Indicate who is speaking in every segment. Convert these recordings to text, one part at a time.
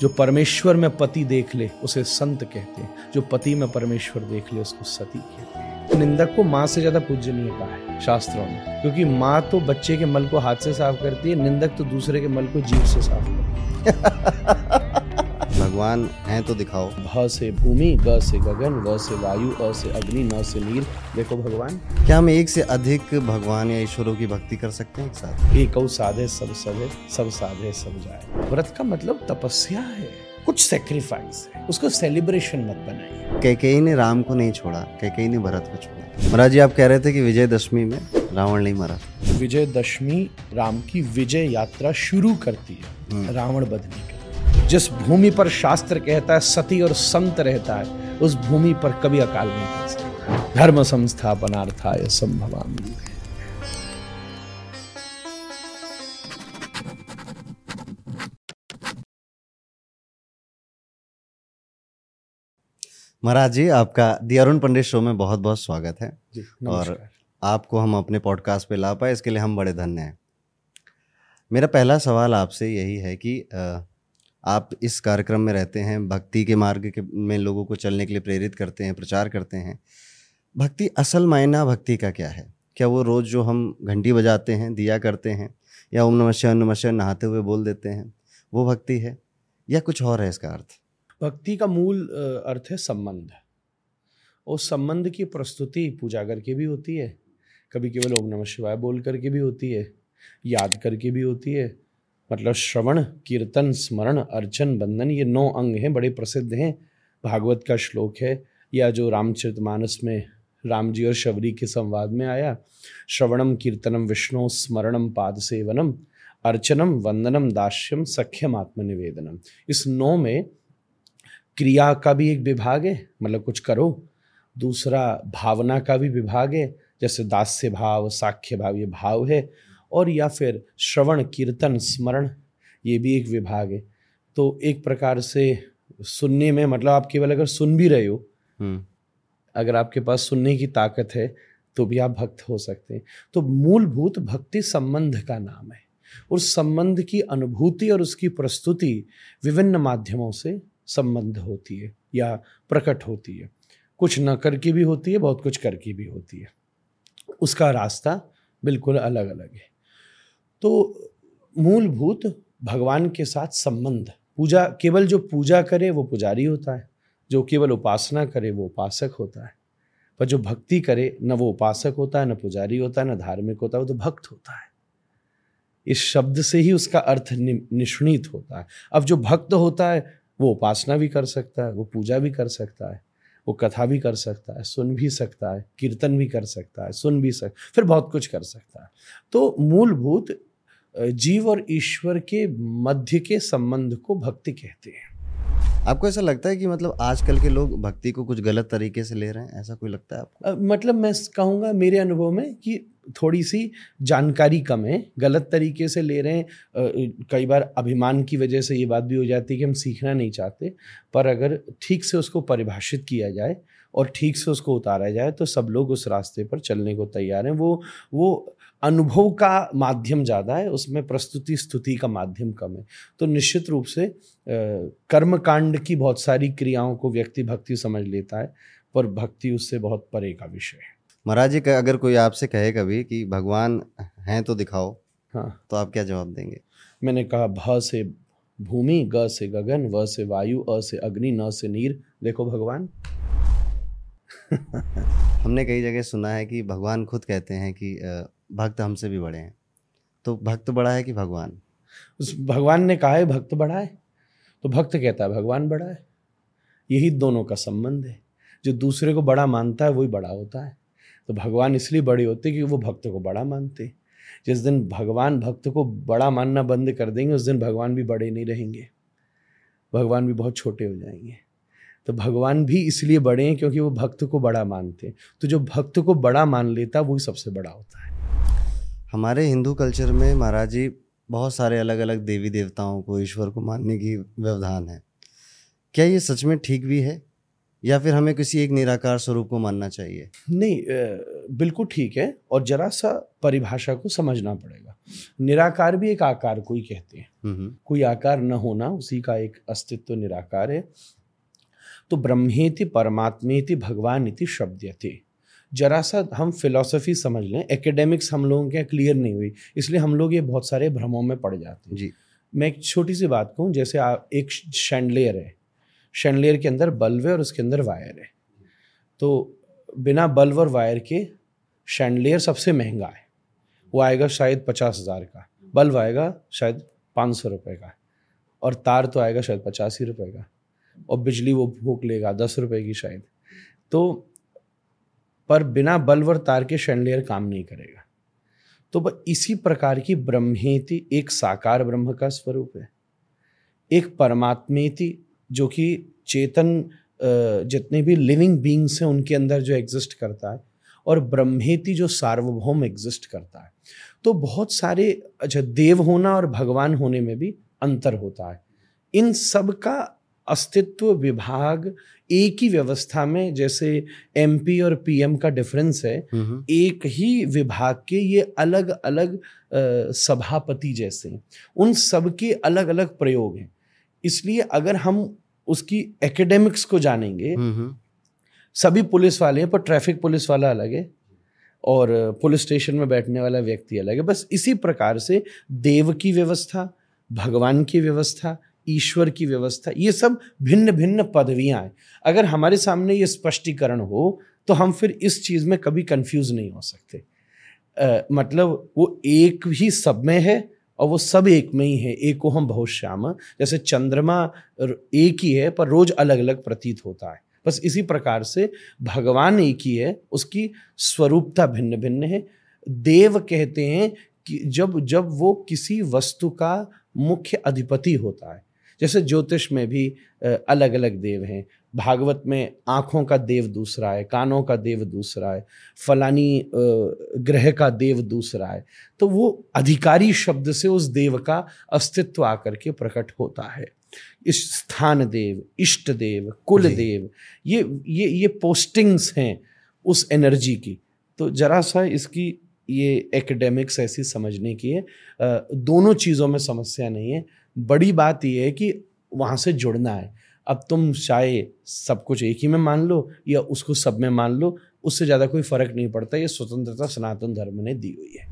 Speaker 1: जो परमेश्वर में पति देख ले, उसे संत कहते हैं। जो पति में परमेश्वर देख ले, उसको सती कहते हैं। निंदक को माँ से ज़्यादा पूज्य नहीं कहा है शास्त्रों में, क्योंकि माँ तो बच्चे के मल को हाथ से साफ़ करती है, निंदक तो दूसरे के मल को जीव से साफ़ करती है।
Speaker 2: भगवान हैं तो दिखाओ।
Speaker 1: भ से भूमि ग से गगन व से वायु अ से अग्नि न से नीर देखो भगवान।
Speaker 2: क्या हम एक से अधिक भगवान या ईश्वरों की भक्ति कर सकते हैं एक साथ?
Speaker 1: एक साधे सब सदे सब साधे सब जाए। व्रत का मतलब तपस्या है। कुछ सेक्रीफाइस है। उसको सेलिब्रेशन मत बनाइए।
Speaker 2: कैकेयी ने राम को नहीं छोड़ा कैकेयी ने भरत को छोड़ा। महाराज जी आप कह रहे थे कि विजयदशमी में रावण नहीं मरा।
Speaker 1: विजयदशमी राम की विजय यात्रा शुरू करती है। रावण बदनी के जिस भूमि पर शास्त्र कहता है सती और संत रहता है उस भूमि पर कभी अकाल नहीं कर सकता। धर्म संस्थापनार्थाय संभवाम।
Speaker 2: महाराज जी आपका दी अरुण पंडित शो में बहुत बहुत स्वागत है। और आपको हम अपने पॉडकास्ट पे ला पाए इसके लिए हम बड़े धन्य हैं। मेरा पहला सवाल आपसे यही है कि आप इस कार्यक्रम में रहते हैं, भक्ति के मार्ग के, में लोगों को चलने के लिए प्रेरित करते हैं, प्रचार करते हैं। भक्ति, असल मायना भक्ति का क्या है? क्या वो रोज़ जो हम घंटी बजाते हैं, दिया करते हैं, या ओम नमः शिवाय नमः शिवाय नहाते हुए बोल देते हैं, वो भक्ति है? या कुछ और है इसका अर्थ?
Speaker 1: भक्ति का मूल अर्थ है संबंध। उस संबंध की प्रस्तुति पूजा करके भी होती है, कभी केवल ओम नमः शिवाय बोल करके भी होती है, याद करके भी होती है मतलब श्रवण, कीर्तन, स्मरण, अर्चन बंधन ये नौ अंग हैं, बड़े प्रसिद्ध हैं। भागवत का श्लोक है, या जो रामचरितमानस में, राम जी और शबरी के संवाद में आया, श्रवणम, कीर्तनम, विष्णु, स्मरणम, पाद सेवनम, अर्चनम, वंदनम, दास्यम, सख्यम, आत्मनिवेदनम। इस नौ में क्रिया का भी एक विभाग है मतलब कुछ करो। दूसरा, भावना का भी विभाग है, जैसे दास्य भाव साख्य भाव ये भाव है। और या फिर श्रवण कीर्तन स्मरण ये भी एक विभाग है। तो एक प्रकार से सुनने में मतलब आप केवल अगर सुन भी रहे हो हम्म। अगर आपके पास सुनने की ताकत है तो भी आप भक्त हो सकते हैं। तो मूलभूत भक्ति संबंध का नाम है उस संबंध की अनुभूति और उसकी प्रस्तुति विभिन्न माध्यमों से संबंध होती है या प्रकट होती है। कुछ न करके भी होती है बहुत कुछ करके भी होती है। उसका रास्ता बिल्कुल अलग अलग है। तो मूलभूत भगवान के साथ संबंध। पूजा, केवल जो पूजा करे, वो पुजारी होता है। जो केवल उपासना करे, वो उपासक होता है। पर जो भक्ति करे, न वो उपासक होता है, न पुजारी होता है, न धार्मिक होता है, वो तो भक्त होता है। इस शब्द से ही उसका अर्थ निष्णित होता है। अब जो भक्त होता है, वो उपासना भी कर सकता है, वो पूजा भी कर सकता है, वो कथा भी कर सकता है, सुन भी सकता है, कीर्तन भी कर सकता है, सुन भी सक, फिर बहुत कुछ कर सकता है। तो मूलभूत जीव और ईश्वर के मध्य के संबंध को भक्ति कहते हैं।
Speaker 2: आपको ऐसा लगता है कि मतलब आजकल के लोग भक्ति को कुछ गलत तरीके से ले रहे हैं? ऐसा कोई लगता है आपको?
Speaker 1: मतलब मैं कहूँगा मेरे अनुभव में कि थोड़ी सी जानकारी कम है गलत तरीके से ले रहे हैं। कई बार अभिमान की वजह से ये बात भी हो जाती है कि हम सीखना नहीं चाहते पर अगर ठीक से उसको परिभाषित किया जाए और ठीक से उसको उतारा जाए तो सब लोग उस रास्ते पर चलने को तैयार हैं। वो वो अनुभव का माध्यम ज़्यादा है उसमें प्रस्तुति स्तुति का माध्यम कम है। तो निश्चित रूप से कर्म कांड की बहुत सारी क्रियाओं को व्यक्ति भक्ति समझ लेता है पर भक्ति उससे बहुत परे का विषय है।
Speaker 2: महाराज जी अगर कोई आपसे कहे कभी कि भगवान हैं तो दिखाओ हाँ। तो आप क्या जवाब देंगे?
Speaker 1: मैंने कहा भ से भूमि ग से गगन व से वायु अ से अग्नि न से नीर। देखो भगवान।
Speaker 2: हमने कई जगह सुना है कि भगवान खुद कहते हैं कि भक्त हमसे भी बड़े हैं। तो भक्त बड़ा है कि भगवान?
Speaker 1: उस भगवान ने कहा है, भक्त बड़ा है। तो भक्त कहता है, भगवान बड़ा है। यही दोनों का संबंध है। जो दूसरे को बड़ा मानता है, वही बड़ा होता है। तो भगवान इसलिए बड़े होते हैं कि वो भक्त को बड़ा मानते जिस दिन भगवान भक्त को बड़ा मानना बंद कर देंगे, उस दिन भगवान भी बड़े नहीं रहेंगे। भगवान भी बहुत छोटे हो जाएँगे। तो भगवान भी इसलिए बड़े हैं क्योंकि वो भक्त को बड़ा मानते हैं। तो जो भक्त को बड़ा मान लेता है वही सबसे बड़ा होता है।
Speaker 2: हमारे हिंदू कल्चर में महाराज जी बहुत सारे अलग अलग देवी देवताओं को ईश्वर को मानने की व्यवधान है। क्या ये सच में ठीक भी है? या फिर हमें किसी एक निराकार स्वरूप को मानना चाहिए?
Speaker 1: नहीं बिल्कुल ठीक है और जरा सा परिभाषा को समझना पड़ेगा। निराकार भी एक आकार को ही कहते हैं।
Speaker 2: हम्म,
Speaker 1: कोई आकार न होना उसी का एक अस्तित्व निराकार है। तो ब्रह्मेति परमात्मेति भगवान इति शब्दयते। जरा सा हम फिलॉसफी समझ लें एकेडमिक्स हम लोगों के क्लियर नहीं हुई इसलिए हम लोग ये बहुत सारे भ्रमों में पड़ जाते हैं।
Speaker 2: जी।
Speaker 1: मैं एक छोटी सी बात कहूँ जैसे आप एक शैंडलियर है शैंडलियर के अंदर बल्ब है और उसके अंदर वायर है। तो बिना बल्ब और वायर के शैंडलियर सबसे महँगा है वो आएगा शायद पचास हज़ार का बल्ब आएगा शायद पाँच सौ रुपये का और तार तो आएगा शायद पचासी रुपये का और बिजली वो भूख लेगा दस रुपये की शायद। तो पर बिना बल्ब और तार के शैंडलियर काम नहीं करेगा। तो इसी प्रकार की ब्रह्मेति एक साकार ब्रह्म का स्वरूप है। एक परमात्मेति जो कि चेतन जितने भी लिविंग बींग्स हैं, उनके अंदर जो एग्जिस्ट करता है और ब्रह्मेति जो सार्वभौम एग्जिस्ट करता है। तो बहुत सारे अच्छा देव होना और भगवान होने में भी अंतर होता है। इन सब का अस्तित्व विभाग एक ही व्यवस्था में जैसे एमपी और पीएम का डिफरेंस है
Speaker 2: हम्म,
Speaker 1: एक ही विभाग के ये अलग अलग सभापति जैसे उन सब के अलग अलग प्रयोग हैं। इसलिए अगर हम उसकी एकेडमिक्स को जानेंगे
Speaker 2: हम्म, हम्म,
Speaker 1: सभी पुलिस वाले हैं पर ट्रैफ़िक पुलिस वाला अलग है और पुलिस स्टेशन में बैठने वाला व्यक्ति अलग है। बस इसी प्रकार से देव की व्यवस्था भगवान की व्यवस्था ईश्वर की व्यवस्था ये सब भिन्न भिन्न पदवियाँ हैं। अगर हमारे सामने ये स्पष्टीकरण हो तो हम फिर इस चीज़ में कभी कंफ्यूज नहीं हो सकते। अ, मतलब वो एक ही सब में है और वो सब एक में ही है एक हम बहुत श्याम। जैसे चंद्रमा एक ही है पर रोज अलग अलग प्रतीत होता है। बस इसी प्रकार से भगवान एक ही है उसकी स्वरूपता भिन्न भिन्न है। देव कहते हैं कि जब जब वो किसी वस्तु का मुख्य अधिपति होता है जैसे ज्योतिष में भी अलग अलग देव हैं। भागवत में आँखों का देव दूसरा है कानों का देव दूसरा है फलानी ग्रह का देव दूसरा है। तो वो अधिकारी शब्द से उस देव का अस्तित्व आकर के प्रकट होता है। इस स्थान देव इष्ट देव कुल देव ये ये ये पोस्टिंग्स हैं उस एनर्जी की। तो जरा सा इसकी ये एकेडमिक्स ऐसी समझने की है दोनों चीज़ों में समस्या नहीं है। बड़ी बात यह है कि वहाँ से जुड़ना है। अब तुम चाहे सब कुछ एक ही में मान लो या उसको सब में मान लो, उससे ज़्यादा कोई फ़र्क नहीं पड़ता, ये स्वतंत्रता सनातन धर्म ने दी हुई है।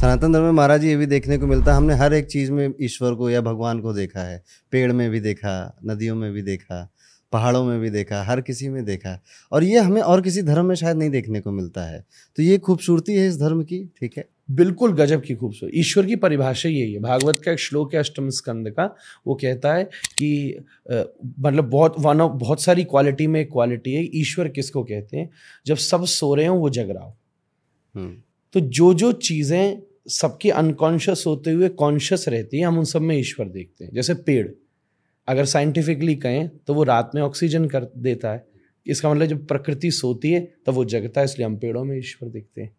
Speaker 2: सनातन धर्म में महाराज ये भी देखने को मिलता है, हमने हर एक चीज़ में ईश्वर को या भगवान को देखा है, पेड़ में भी देखा, नदियों में भी देखा, पहाड़ों में भी देखा, हर किसी में देखा और ये हमें और किसी धर्म में शायद नहीं देखने को मिलता है। तो ये खूबसूरती है इस धर्म की, ठीक है?
Speaker 1: बिल्कुल गजब की खूबसूरत। ईश्वर की परिभाषा यही है। भागवत का एक श्लोक है अष्टम स्कंद का वो कहता है कि मतलब बहुत वन ऑफ़ बहुत सारी क्वालिटी में एक क्वालिटी है। ईश्वर किसको कहते हैं? जब सब सो रहे हो वो जग रहा हो।
Speaker 2: हम्म,
Speaker 1: तो जो जो चीज़ें सबके अनकॉन्शियस होते हुए कॉन्शियस रहती है हम उन सब में ईश्वर देखते हैं। जैसे पेड़। अगर साइंटिफिकली कहें तो वो रात में ऑक्सीजन कर देता है। इसका मतलब जब प्रकृति सोती है तब तो वो जगता है इसलिए हम पेड़ों में ईश्वर देखते हैं।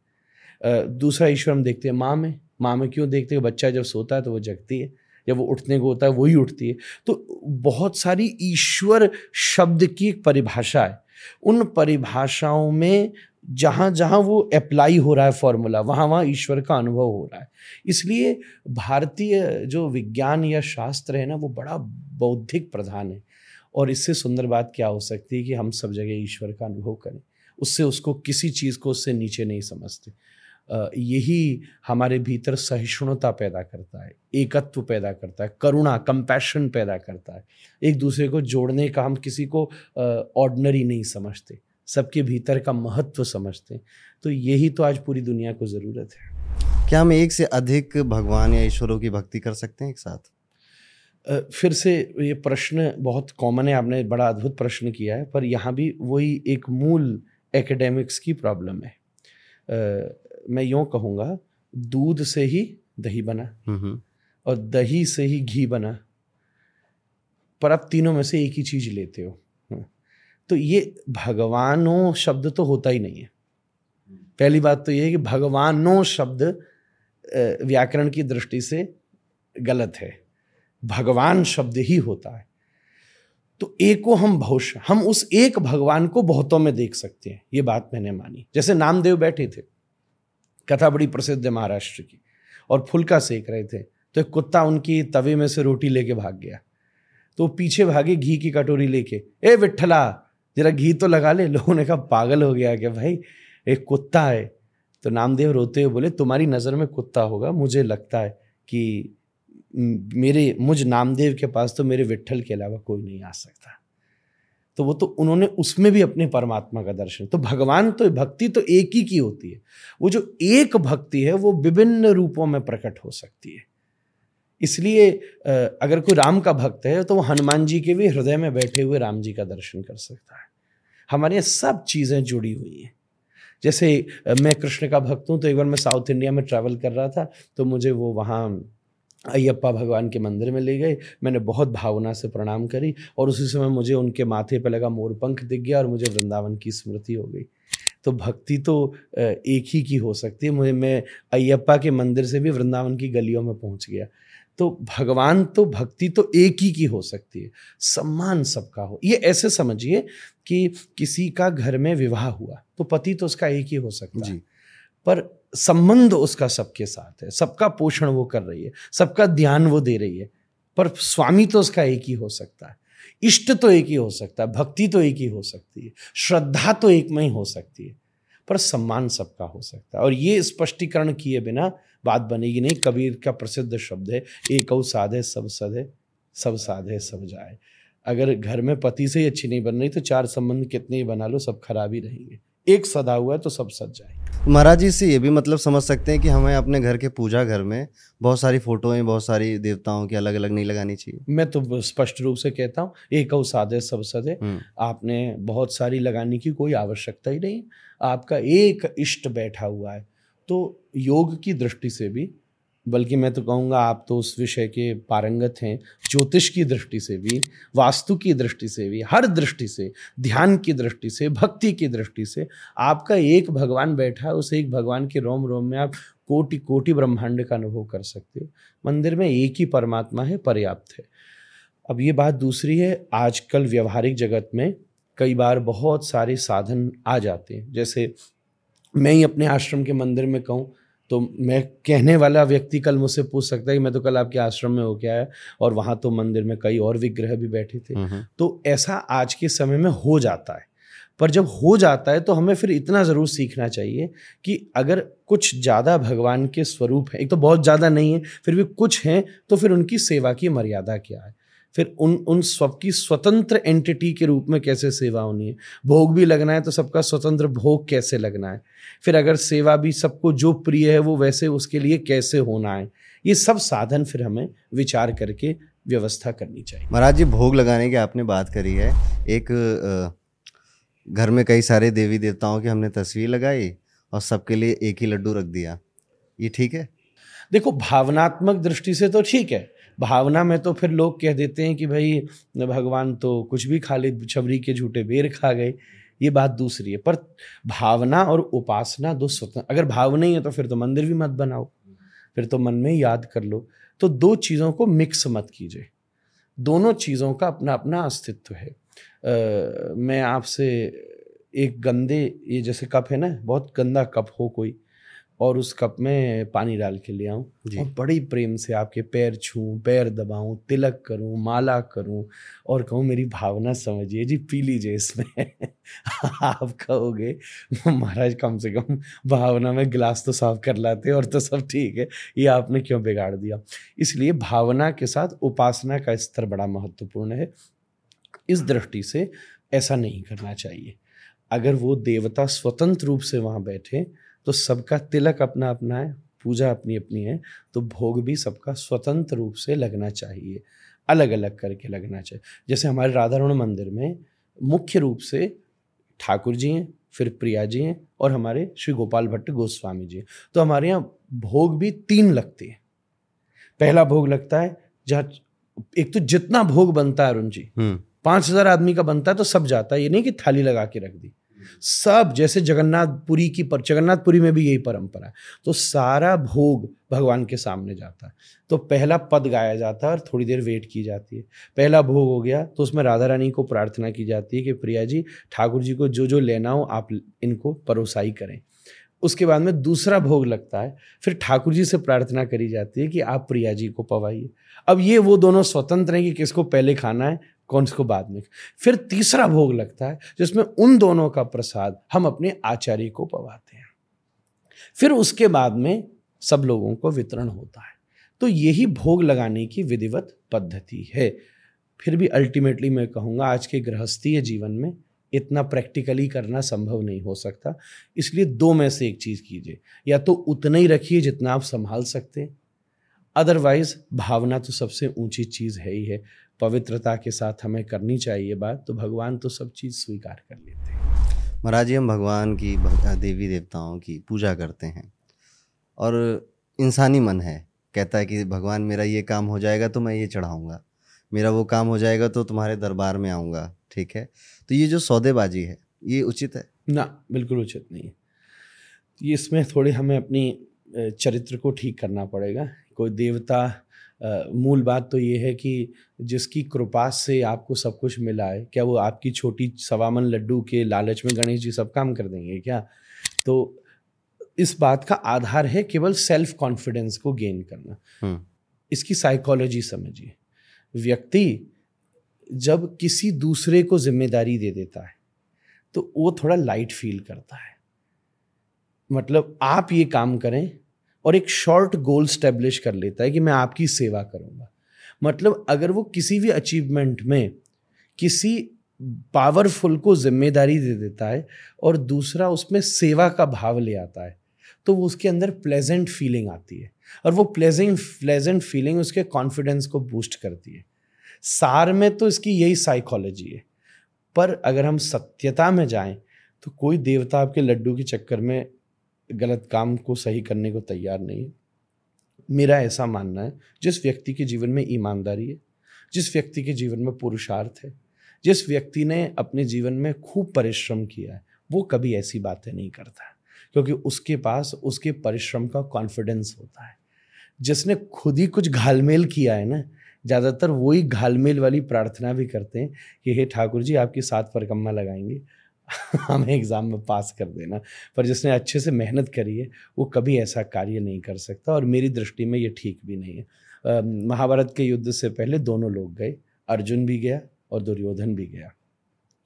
Speaker 1: दूसरा ईश्वर हम देखते हैं माँ में। माँ में क्यों देखते हैं? बच्चा जब सोता है तो वो जगती है। जब वो उठने को होता है, वही उठती है। तो बहुत सारी ईश्वर शब्द की एक परिभाषा है। उन परिभाषाओं में जहाँ जहाँ वो अप्लाई हो रहा है फॉर्मूला वहाँ वहाँ ईश्वर का अनुभव हो रहा है। इसलिए भारतीय जो विज्ञान या शास्त्र है ना, वो बड़ा बौद्धिक प्रधान है। और इससे सुंदर बात क्या हो सकती है कि हम सब जगह ईश्वर का अनुभव करें। उससे उसको किसी चीज़ को उससे नीचे नहीं समझते। यही हमारे भीतर सहिष्णुता पैदा करता है एकत्व पैदा करता है करुणा कंपैशन पैदा करता है। एक दूसरे को जोड़ने का हम किसी को ऑर्डनरी नहीं समझते सबके भीतर का महत्व समझते तो यही तो आज पूरी दुनिया को ज़रूरत है।
Speaker 2: क्या हम एक से अधिक भगवान या ईश्वरों की भक्ति कर सकते हैं एक साथ?
Speaker 1: फिर से ये प्रश्न बहुत कॉमन है आपने बड़ा अद्भुत प्रश्न किया है पर यहाँ भी वही एक मूल एकेडमिक्स की प्रॉब्लम है। मैं यूँ कहूँगा दूध से ही दही बना और दही से ही घी बना। पर आप तीनों में से एक ही चीज़ लेते हो। तो ये भगवानों शब्द तो होता ही नहीं है। पहली बात तो ये है कि भगवानों शब्द व्याकरण की दृष्टि से गलत है। भगवान शब्द ही होता है। तो एको हम भविष्य हम उस एक भगवान को बहुतों में देख सकते हैं ये बात मैंने मानी। जैसे नामदेव बैठे थे। कथा बड़ी प्रसिद्ध है महाराष्ट्र की। और फुलका सेक रहे थे। तो एक कुत्ता उनकी तवे में से रोटी लेके भाग गया। तो पीछे भागे घी की कटोरी लेके, ए विठला जरा घी तो लगा ले। लोगों ने कहा, पागल हो गया क्या भाई? एक कुत्ता है। तो नामदेव रोते हुए बोले, तुम्हारी नज़र में कुत्ता होगा, मुझे लगता है कि मेरे, मुझ नामदेव के पास तो मेरे विठल के अलावा कोई नहीं आ सकता। तो वो तो उन्होंने उसमें भी अपने परमात्मा का दर्शन। तो भगवान तो भक्ति तो एक ही की होती है। वो जो एक भक्ति है, वो विभिन्न रूपों में प्रकट हो सकती है। इसलिए अगर कोई राम का भक्त है तो वो हनुमान जी के भी हृदय में बैठे हुए राम जी का दर्शन कर सकता है। हमारे यहाँ सब चीज़ें जुड़ी हुई हैं। जैसे मैं कृष्ण का भक्त हूँ तो एक बार मैं साउथ इंडिया में ट्रैवल कर रहा था तो मुझे वो वहाँ अयप्पा भगवान के मंदिर में ले गए। मैंने बहुत भावना से प्रणाम करी और उसी समय मुझे उनके माथे पर लगा मोरपंख दिख गया और मुझे वृंदावन की स्मृति हो गई। तो भक्ति तो एक ही की हो सकती है। मुझे मैं अयप्पा के मंदिर से भी वृंदावन की गलियों में पहुँच गया। तो भगवान तो भक्ति तो एक ही की हो सकती है। सम्मान सबका हो। ये ऐसे समझिए कि किसी का घर में विवाह हुआ तो पति तो उसका एक ही हो सकता है। पर संबंध उसका सबके साथ है, सबका पोषण वो कर रही है, सबका ध्यान वो दे रही है। पर स्वामी तो उसका एक ही हो सकता है, इष्ट तो एक ही हो सकता है, भक्ति तो एक ही हो सकती है, श्रद्धा तो एक में ही हो सकती है, पर सम्मान सबका हो सकता है। और ये स्पष्टीकरण किए बिना बात बनेगी नहीं, कबीर का प्रसिद्ध शब्द है, एक साधे सब सधे, सब साधे सब जाए। अगर घर में पति से ही अच्छी नहीं बन रही तो चार संबंध कितने ही बना लो, सब खराब ही रहेंगे। एक सदा हुआ है तो सब सज जाए
Speaker 2: महाराज जी से ये भी मतलब समझ सकते हैं कि हमें अपने घर के पूजा घर में बहुत सारी फोटोएँ बहुत सारी देवताओं की अलग अलग नहीं लगानी चाहिए।
Speaker 1: मैं तो स्पष्ट रूप से कहता हूँ एक साधे सब सदे हम्म। आपने बहुत सारी लगाने की कोई आवश्यकता ही नहीं। आपका एक इष्ट बैठा हुआ है। तो योग की दृष्टि से भी बल्कि मैं तो कहूँगा आप तो उस विषय के पारंगत हैं, ज्योतिष की दृष्टि से भी, वास्तु की दृष्टि से भी, हर दृष्टि से, ध्यान की दृष्टि से, भक्ति की दृष्टि से, आपका एक भगवान बैठा है, उस एक भगवान के रोम रोम में आप कोटि कोटि ब्रह्मांड का अनुभव कर सकते हो। मंदिर में एक ही परमात्मा है, पर्याप्त है। अब ये बात दूसरी है, आजकल व्यवहारिक जगत में कई बार बहुत सारे साधन आ जाते हैं। जैसे मैं ही अपने आश्रम के मंदिर में कहूँ तो मैं कहने वाला व्यक्ति कल मुझसे पूछ सकता है कि मैं तो कल आपके आश्रम में हो क्या है और वहाँ तो मंदिर में कई और विग्रह भी बैठे थे। हम्म, हम्म। तो ऐसा आज के समय में हो जाता है। पर जब हो जाता है तो हमें फिर इतना ज़रूर सीखना चाहिए कि अगर कुछ ज़्यादा भगवान के स्वरूप है एक तो बहुत ज़्यादा नहीं है फिर भी कुछ हैं तो फिर उनकी सेवा की मर्यादा क्या है? फिर उन उन सबकी स्वतंत्र एंटिटी के रूप में कैसे सेवा होनी है? भोग भी लगना है तो सबका स्वतंत्र भोग कैसे लगना है? फिर अगर सेवा भी सबको जो प्रिय है वो वैसे उसके लिए कैसे होना है? ये सब साधन फिर हमें विचार करके व्यवस्था करनी चाहिए।
Speaker 2: महाराज जी भोग लगाने की आपने बात करी है। एक घर में कई सारे देवी देवताओं की हमने तस्वीर लगाई और सबके लिए एक ही लड्डू रख दिया। ये ठीक है?
Speaker 1: देखो भावनात्मक दृष्टि से तो ठीक है। भावना में तो फिर लोग कह देते हैं कि भाई भगवान तो कुछ भी खा ले छबरी के झूठे बेर खा गए। ये बात दूसरी है। पर भावना और उपासना दो स्वतंत्र अगर भाव नहीं है तो फिर तो मंदिर भी मत बनाओ। फिर तो मन में याद कर लो। तो दो चीज़ों को मिक्स मत कीजिए। दोनों चीज़ों का अपना अपना अस्तित्व है। आ, मैं आपसे एक गंदे ये जैसे कप है ना बहुत गंदा कप हो कोई और उस कप में पानी डाल के ले आऊँ और बड़ी प्रेम से आपके पैर छूँ पैर दबाऊँ तिलक करूँ माला करूँ और कहूँ मेरी भावना समझिए जी पी लीजिए इसमें। आप कहोगे महाराज कम से कम भावना में गिलास तो साफ़ कर लाते और तो सब ठीक है ये आपने क्यों बिगाड़ दिया? इसलिए भावना के साथ उपासना का स्तर बड़ा महत्वपूर्ण है। इस दृष्टि से ऐसा नहीं करना चाहिए। अगर वो देवता स्वतंत्र रूप से वहाँ बैठे तो सबका तिलक अपना अपना है पूजा अपनी अपनी है तो भोग भी सबका स्वतंत्र रूप से लगना चाहिए अलग अलग करके लगना चाहिए। जैसे हमारे राधारमण मंदिर में मुख्य रूप से ठाकुर जी हैं फिर प्रिया जी हैं और हमारे श्री गोपाल भट्ट गोस्वामी जी हैं। तो हमारे यहाँ भोग भी तीन लगते हैं। पहला भोग लगता है जहाँ एक तो जितना भोग बनता है अरुण जी हम्म। पाँच हज़ार आदमी का बनता है तो सब जाता है ये नहीं कि थाली लगा के रख दी। सब, जैसे जगन्नाथपुरी की पर, जगन्नाथपुरी में भी यही परंपरा है। तो सारा भोग भगवान के सामने जाता है। तो पहला पद गाया जाता है और थोड़ी देर वेट की जाती है। पहला भोग हो गया तो उसमें राधा रानी को प्रार्थना की जाती है कि, प्रिया जी, ठाकुर जी को जो जो लेना हो, आप इनको परोसाई करें। उसके बाद में दूसरा भोग लगता है, फिर ठाकुर जी से प्रार्थना करी जाती है कि, आप प्रिया जी को पवाइए। अब ये वो दोनों स्वतंत्र हैं कि किसको पहले खाना है कौन को बाद में? फिर तीसरा भोग लगता है, जिसमें उन दोनों का प्रसाद हम अपने आचार्य को पवाते हैं। फिर उसके बाद में सब लोगों को वितरण होता है। तो यही भोग लगाने की विधिवत पद्धति है। फिर भी अल्टीमेटली मैं कहूँगा, आज के गृहस्थीय जीवन में इतना प्रैक्टिकली करना संभव नहीं हो सकता। इसलिए दो में से एक चीज़ कीजिए। या तो उतना ही रखिए जितना आप संभाल सकते हैं। अदरवाइज़ भावना तो सबसे ऊँची चीज़ है ही है। पवित्रता के साथ हमें करनी चाहिए बात तो भगवान तो सब चीज़ स्वीकार कर लेते हैं।
Speaker 2: महाराज जी हम भगवान की देवी देवताओं की पूजा करते हैं और इंसानी मन है। कहता है कि भगवान मेरा ये काम हो जाएगा तो मैं ये चढ़ाऊँगा मेरा वो काम हो जाएगा तो तुम्हारे दरबार में आऊँगा ठीक है? तो ये जो सौदेबाजी है ये उचित है?
Speaker 1: ना बिल्कुल उचित नहीं है। ये इसमें थोड़ी हमें अपनी चरित्र को ठीक करना पड़ेगा। कोई देवता मूल बात तो ये है कि जिसकी कृपा से आपको सब कुछ मिला है क्या वो आपकी छोटी सवामन लड्डू के लालच में गणेश जी सब काम कर देंगे क्या? तो इस बात का आधार है केवल सेल्फ कॉन्फिडेंस को गेन करना। हम्म। इसकी साइकोलॉजी समझिए। व्यक्ति जब किसी दूसरे को ज़िम्मेदारी दे देता है तो वो थोड़ा लाइट फील करता है। मतलब आप ये काम करें और एक शॉर्ट गोल स्टेब्लिश कर लेता है कि मैं आपकी सेवा करूँगा। मतलब अगर वो किसी भी अचीवमेंट में किसी पावरफुल को ज़िम्मेदारी दे देता है और दूसरा उसमें सेवा का भाव ले आता है तो वो उसके अंदर प्लेजेंट फीलिंग आती है और वो प्लेजेंट प्लेजेंट फीलिंग उसके कॉन्फिडेंस को बूस्ट करती है। सार में तो इसकी यही साइकोलॉजी है, पर अगर हम सत्यता में जाएँ तो कोई देवता आपके लड्डू के चक्कर में गलत काम को सही करने को तैयार नहीं है। मेरा ऐसा मानना है, जिस व्यक्ति के जीवन में ईमानदारी है, जिस व्यक्ति के जीवन में पुरुषार्थ है, जिस व्यक्ति ने अपने जीवन में खूब परिश्रम किया है, वो कभी ऐसी बातें नहीं करता। क्योंकि उसके पास, उसके परिश्रम का कॉन्फिडेंस होता है। जिसने खुद ही कुछ घालमेल किया है ना, ज़्यादातर वही घालमेल वाली प्रार्थना भी करते हैं कि, हे ठाकुर जी, आपकी सात परिक्रमा लगाएँगे। हमें एग्ज़ाम में पास कर देना। पर जिसने अच्छे से मेहनत करी है वो कभी ऐसा कार्य नहीं कर सकता और मेरी दृष्टि में ये ठीक भी नहीं है। महाभारत के युद्ध से पहले दोनों लोग गए अर्जुन भी गया और दुर्योधन भी गया।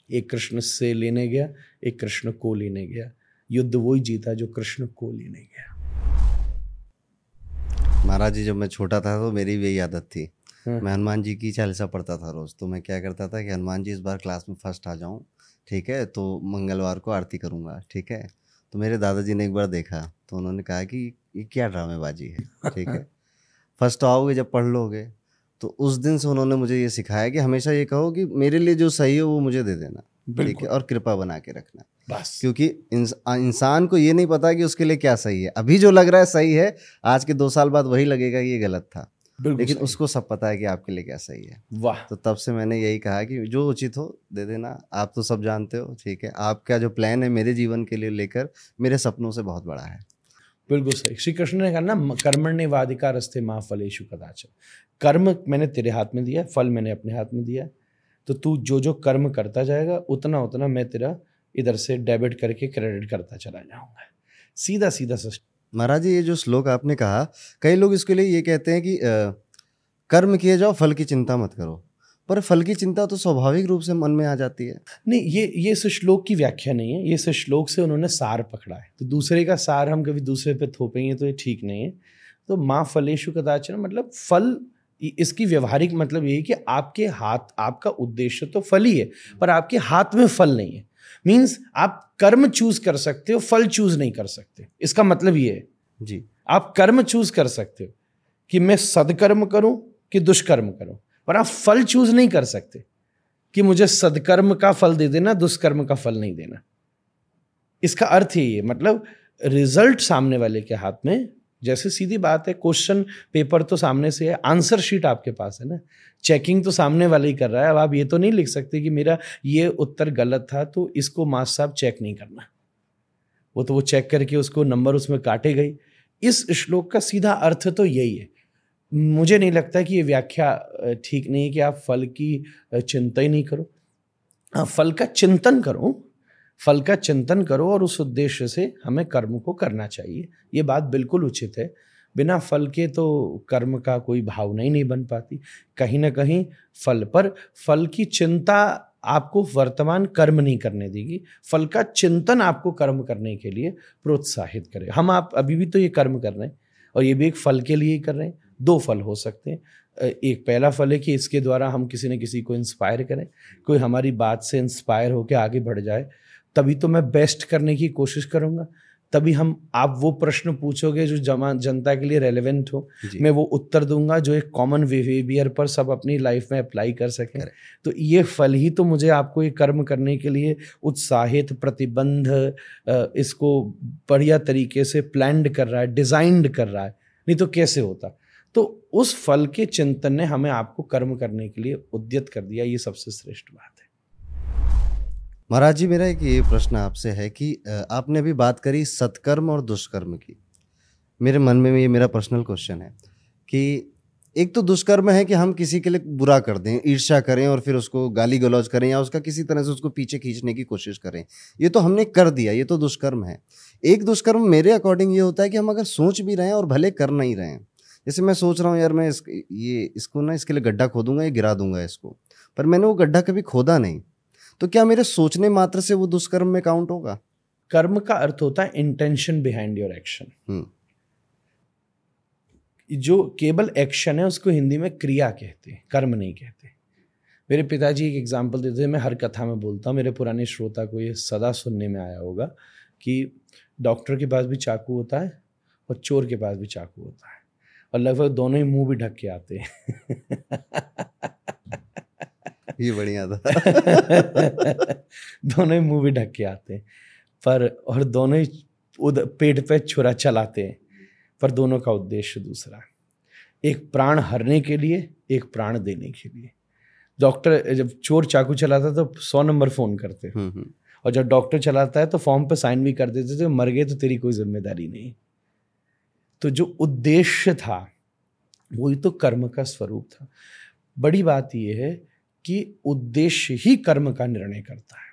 Speaker 1: एक कृष्ण से लेने गया एक कृष्ण को लेने गया। युद्ध वही जीता जो कृष्ण को लेने गया।
Speaker 2: महाराज जी जब मैं छोटा था तो मेरी भी यही आदत थी। हाँ। मैं हनुमान जी की चालीसा पढ़ता था रोज़। तो मैं क्या करता था कि हनुमान जी इस बार क्लास में फ़र्स्ट आ जाऊँ। ठीक है तो मंगलवार को आरती करूँगा ठीक है? तो मेरे दादाजी ने एक बार देखा तो उन्होंने कहा कि ये क्या ड्रामेबाजी है ठीक है? फ़र्स्ट आओगे जब पढ़ लोगे तो उस दिन से उन्होंने मुझे ये सिखाया कि हमेशा ये कहो कि मेरे लिए जो सही हो वो मुझे दे देना ठीक है? और कृपा बना के रखना। बस। क्योंकि इंसान को ये नहीं पता कि उसके लिए क्या सही है। अभी जो लग रहा है सही है आज के दो साल बाद वही लगेगा कि ये गलत था। लेकिन उसको सब पता है कि आपके लिए क्या सही है।
Speaker 1: वाह।
Speaker 2: तो तब से मैंने यही कहा कि जो उचित हो दे देना। आप तो सब जानते हो ठीक है। आपका जो प्लान है मेरे जीवन के लिए लेकर मेरे सपनों से बहुत बड़ा है।
Speaker 1: बिल्कुल सही। श्री कृष्ण ने कहा ना कर्मण्य वादिका रस्ते माँ फलेशु कदाचन। कर्म मैंने तेरे हाथ में दिया फल मैंने अपने हाथ में दिया तो तू जो जो कर्म करता जाएगा उतना उतना मैं तेरा इधर से डेबिट करके क्रेडिट करता चला जाऊँगा। सीधा सीधा सिस्टम
Speaker 2: महाराज जी ये जो श्लोक आपने कहा कई लोग इसके लिए ये कहते हैं कि आ, कर्म किए जाओ फल की चिंता मत करो। पर फल की चिंता तो स्वाभाविक रूप से मन में आ जाती है।
Speaker 1: नहीं ये ये इस श्लोक की व्याख्या नहीं है। ये इस श्लोक से उन्होंने सार पकड़ा है। तो दूसरे का सार हम कभी दूसरे पे थोपेंगे तो ये ठीक नहीं है। तो माँ फलेशु कदाचन मतलब फल इसकी व्यवहारिक मतलब ये है कि आपके हाथ आपका उद्देश्य तो फल ही है पर आपके हाथ में फल नहीं है। मीन्स आप कर्म चूज़ कर सकते हो फल चूज़ नहीं कर सकते। इसका मतलब ये है।
Speaker 2: जी।
Speaker 1: आप कर्म चूज़ कर सकते हो कि मैं सदकर्म करूँ कि दुष्कर्म करूँ पर आप फल चूज़ नहीं कर सकते कि मुझे सदकर्म का फल दे देना दुष्कर्म का फल नहीं देना। इसका अर्थ ही ये मतलब रिज़ल्ट सामने वाले के हाथ में जैसे सीधी बात है क्वेश्चन पेपर तो सामने से है आंसर शीट आपके पास है ना। चेकिंग तो सामने वाला ही कर रहा है। अब आप ये तो नहीं लिख सकते कि मेरा ये उत्तर गलत था तो इसको मास्टर साहब चेक नहीं करना। वो तो वो चेक करके उसको नंबर उसमें काटे गई इस श्लोक का सीधा अर्थ तो यही है। मुझे नहीं लगता कि ये व्याख्या ठीक नहीं है कि आप फल की चिंता ही नहीं करो। हाँ फल का चिंतन करो। फल का चिंतन करो और उस उद्देश्य से हमें कर्म को करना चाहिए। ये बात बिल्कुल उचित है। बिना फल के तो कर्म का कोई भावना ही नहीं बन पाती। कहीं ना कहीं फल पर, फल की चिंता आपको वर्तमान कर्म नहीं करने देगी। फल का चिंतन आपको कर्म करने के लिए प्रोत्साहित करे। हम आप, अभी भी तो ये कर्म कर रहे हैं और ये भी एक फल के लिए ही कर रहे हैं। दो फल हो सकते हैं। एक पहला फल है कि इसके द्वारा हम किसी न किसी को इंस्पायर करें। कोई हमारी बात से इंस्पायर होकर आगे बढ़ जाए। तभी तो मैं बेस्ट करने की कोशिश करूँगा। तभी हम आप वो प्रश्न पूछोगे जो जमा जनता के लिए रेलेवेंट हो। मैं वो उत्तर दूँगा जो एक कॉमन बिहेवियर पर सब अपनी लाइफ में अप्लाई कर सकें। तो ये फल ही तो मुझे आपको ये कर्म करने के लिए उत्साहित प्रतिबंध इसको बढ़िया तरीके से प्लान्ड कर रहा है डिजाइंड कर रहा है। नहीं तो कैसे होता? तो उस फल के चिंतन ने हमें आपको कर्म करने के लिए उद्यत कर दिया। ये सबसे श्रेष्ठ बात। है
Speaker 2: महाराज जी, मेरा एक ये प्रश्न आपसे है कि आपने अभी बात करी सत्कर्म और दुष्कर्म की। मेरे मन में ये मेरा पर्सनल क्वेश्चन है कि एक तो दुष्कर्म है कि हम किसी के लिए बुरा कर दें, ईर्ष्या करें और फिर उसको गाली गलौज करें या उसका किसी तरह से उसको पीछे खींचने की कोशिश करें। ये तो हमने कर दिया, ये तो दुष्कर्म है। एक दुष्कर्म मेरे अकॉर्डिंग ये होता है कि हम अगर सोच भी रहे हैं और भले कर नहीं रहे हैं। जैसे मैं सोच रहा हूँ, यार मैं इस, ये इसको ना इसके लिए गड्ढा खोदूँगा या गिरा दूँगा इसको, पर मैंने वो गड्ढा कभी खोदा नहीं। तो क्या मेरे सोचने मात्र से वो दुष्कर्म में काउंट होगा?
Speaker 1: कर्म का अर्थ होता है इंटेंशन बिहाइंड योर एक्शन जो केवल एक्शन है उसको हिंदी में क्रिया कहते हैं कर्म नहीं कहते मेरे पिताजी एक एग्ज़ाम्पल देते हैं मैं हर कथा में बोलता हूँ मेरे पुराने श्रोता को ये सदा सुनने में आया होगा कि डॉक्टर के पास भी चाकू होता है और चोर के पास भी चाकू होता है और लगभग दोनों ही मुँह भी ढक के आते हैं।
Speaker 2: ये बढ़िया था।
Speaker 1: दोनों ही मूवी ढक के आते पर और दोनों ही उद पेट पे छुरा चलाते हैं। पर दोनों का उद्देश्य दूसरा एक प्राण हरने के लिए एक प्राण देने के लिए। डॉक्टर जब चोर चाकू चलाता तो सौ नंबर फ़ोन करते हम्म, हम्म। और जब डॉक्टर चलाता है तो फॉर्म पे साइन भी कर देते थे मर गए तो तेरी कोई ज़िम्मेदारी नहीं। तो जो उद्देश्य था वही तो कर्म का स्वरूप था। बड़ी बात यह है कि उद्देश्य ही कर्म का निर्णय करता है।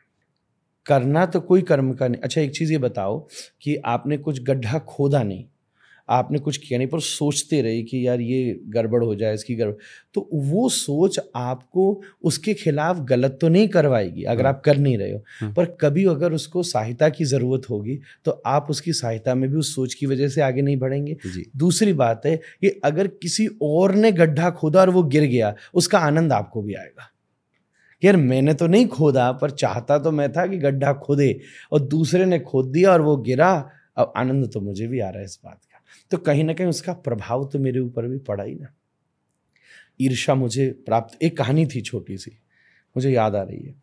Speaker 1: करना तो कोई कर्म का नहीं। अच्छा एक चीज़ ये बताओ कि आपने कुछ गड्ढा खोदा नहीं। आपने कुछ किया नहीं पर सोचते रहे कि यार ये गड़बड़ हो जाए इसकी गड़बड़। तो वो सोच आपको उसके खिलाफ गलत तो नहीं करवाएगी अगर हाँ। आप कर नहीं रहे हो। हाँ। पर कभी अगर उसको सहायता की ज़रूरत होगी तो आप उसकी सहायता में भी उस सोच की वजह से आगे नहीं बढ़ेंगे। दूसरी बात है कि अगर किसी और ने गड्ढा खोदा और वो गिर गया उसका आनंद आपको भी आएगा। यार मैंने तो नहीं खोदा, पर चाहता तो मैं था कि गड्ढा खोदे और दूसरे ने खोद दिया और वो गिरा। अब आनंद तो मुझे भी आ रहा है इस बात का। तो कहीं ना कहीं उसका प्रभाव तो मेरे ऊपर भी पड़ा ही ना। ईर्षा मुझे प्राप्त, एक कहानी थी छोटी सी, मुझे याद आ रही है।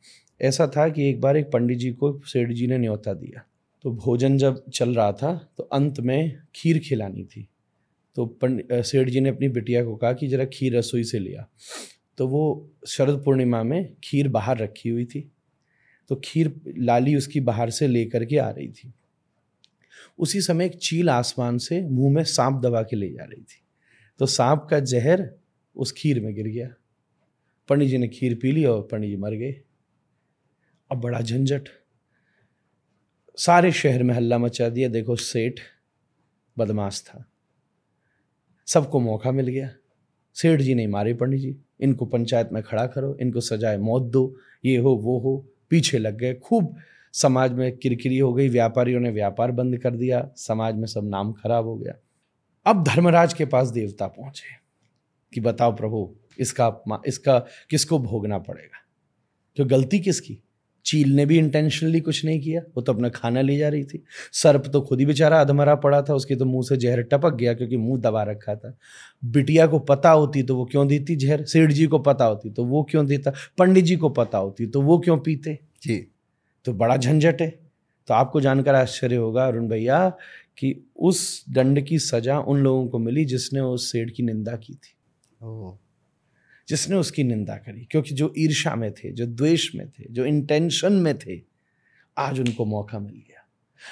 Speaker 1: ऐसा था कि एक बार एक पंडित जी को, सेठ जी ने न्योता दिया। तो भोजन जब चल रहा था तो अंत में खीर खिलानी थी। तो पंडित सेठ जी ने अपनी बिटिया को कहा कि जरा खीर रसोई से लिया तो वो शरद पूर्णिमा में खीर बाहर रखी हुई थी। तो खीर लाली उसकी बाहर से लेकर के आ रही थी। उसी समय एक चील आसमान से मुँह में सांप दबा के ले जा रही थी। तो सांप का जहर उस खीर में गिर गया। पंडित जी ने खीर पी ली और पंडित जी मर गए। अब बड़ा झंझट। सारे शहर में हल्ला मचा दिया। देखो, सेठ बदमाश था। सबको मौका मिल गया। सेठ जी नहीं मारे पंडित जी। इनको पंचायत में खड़ा करो, इनको सजाए मौत दो, ये हो, वो हो, पीछे लग गए। खूब समाज में किरकिरी हो गई, व्यापारियों ने व्यापार बंद कर दिया, समाज में सब नाम खराब हो गया। अब धर्मराज के पास देवता पहुँचे कि बताओ प्रभु, इसका इसका किसको भोगना पड़ेगा? तो गलती किसकी? चील ने भी इंटेंशनली कुछ नहीं किया। वो तो अपना खाना ले जा रही थी। सर्प तो खुद ही बेचारा अधमरा पड़ा था। उसके तो मुँह से जहर टपक गया क्योंकि मुँह दबा रखा था। बिटिया को पता होती तो वो क्यों देती जहर? सेठ जी को पता होती तो वो क्यों देता? पंडित जी को पता होती तो वो क्यों पीते?
Speaker 2: जी।
Speaker 1: तो बड़ा झंझट है। तो आपको जानकर आश्चर्य होगा अरुण भैया कि उस दंड की सजा उन लोगों को मिली जिसने उस सेठ की निंदा की थी। जिसने उसकी निंदा करी, क्योंकि जो ईर्षा में थे, जो द्वेष में थे, जो इंटेंशन में थे, आज उनको मौका मिल गया।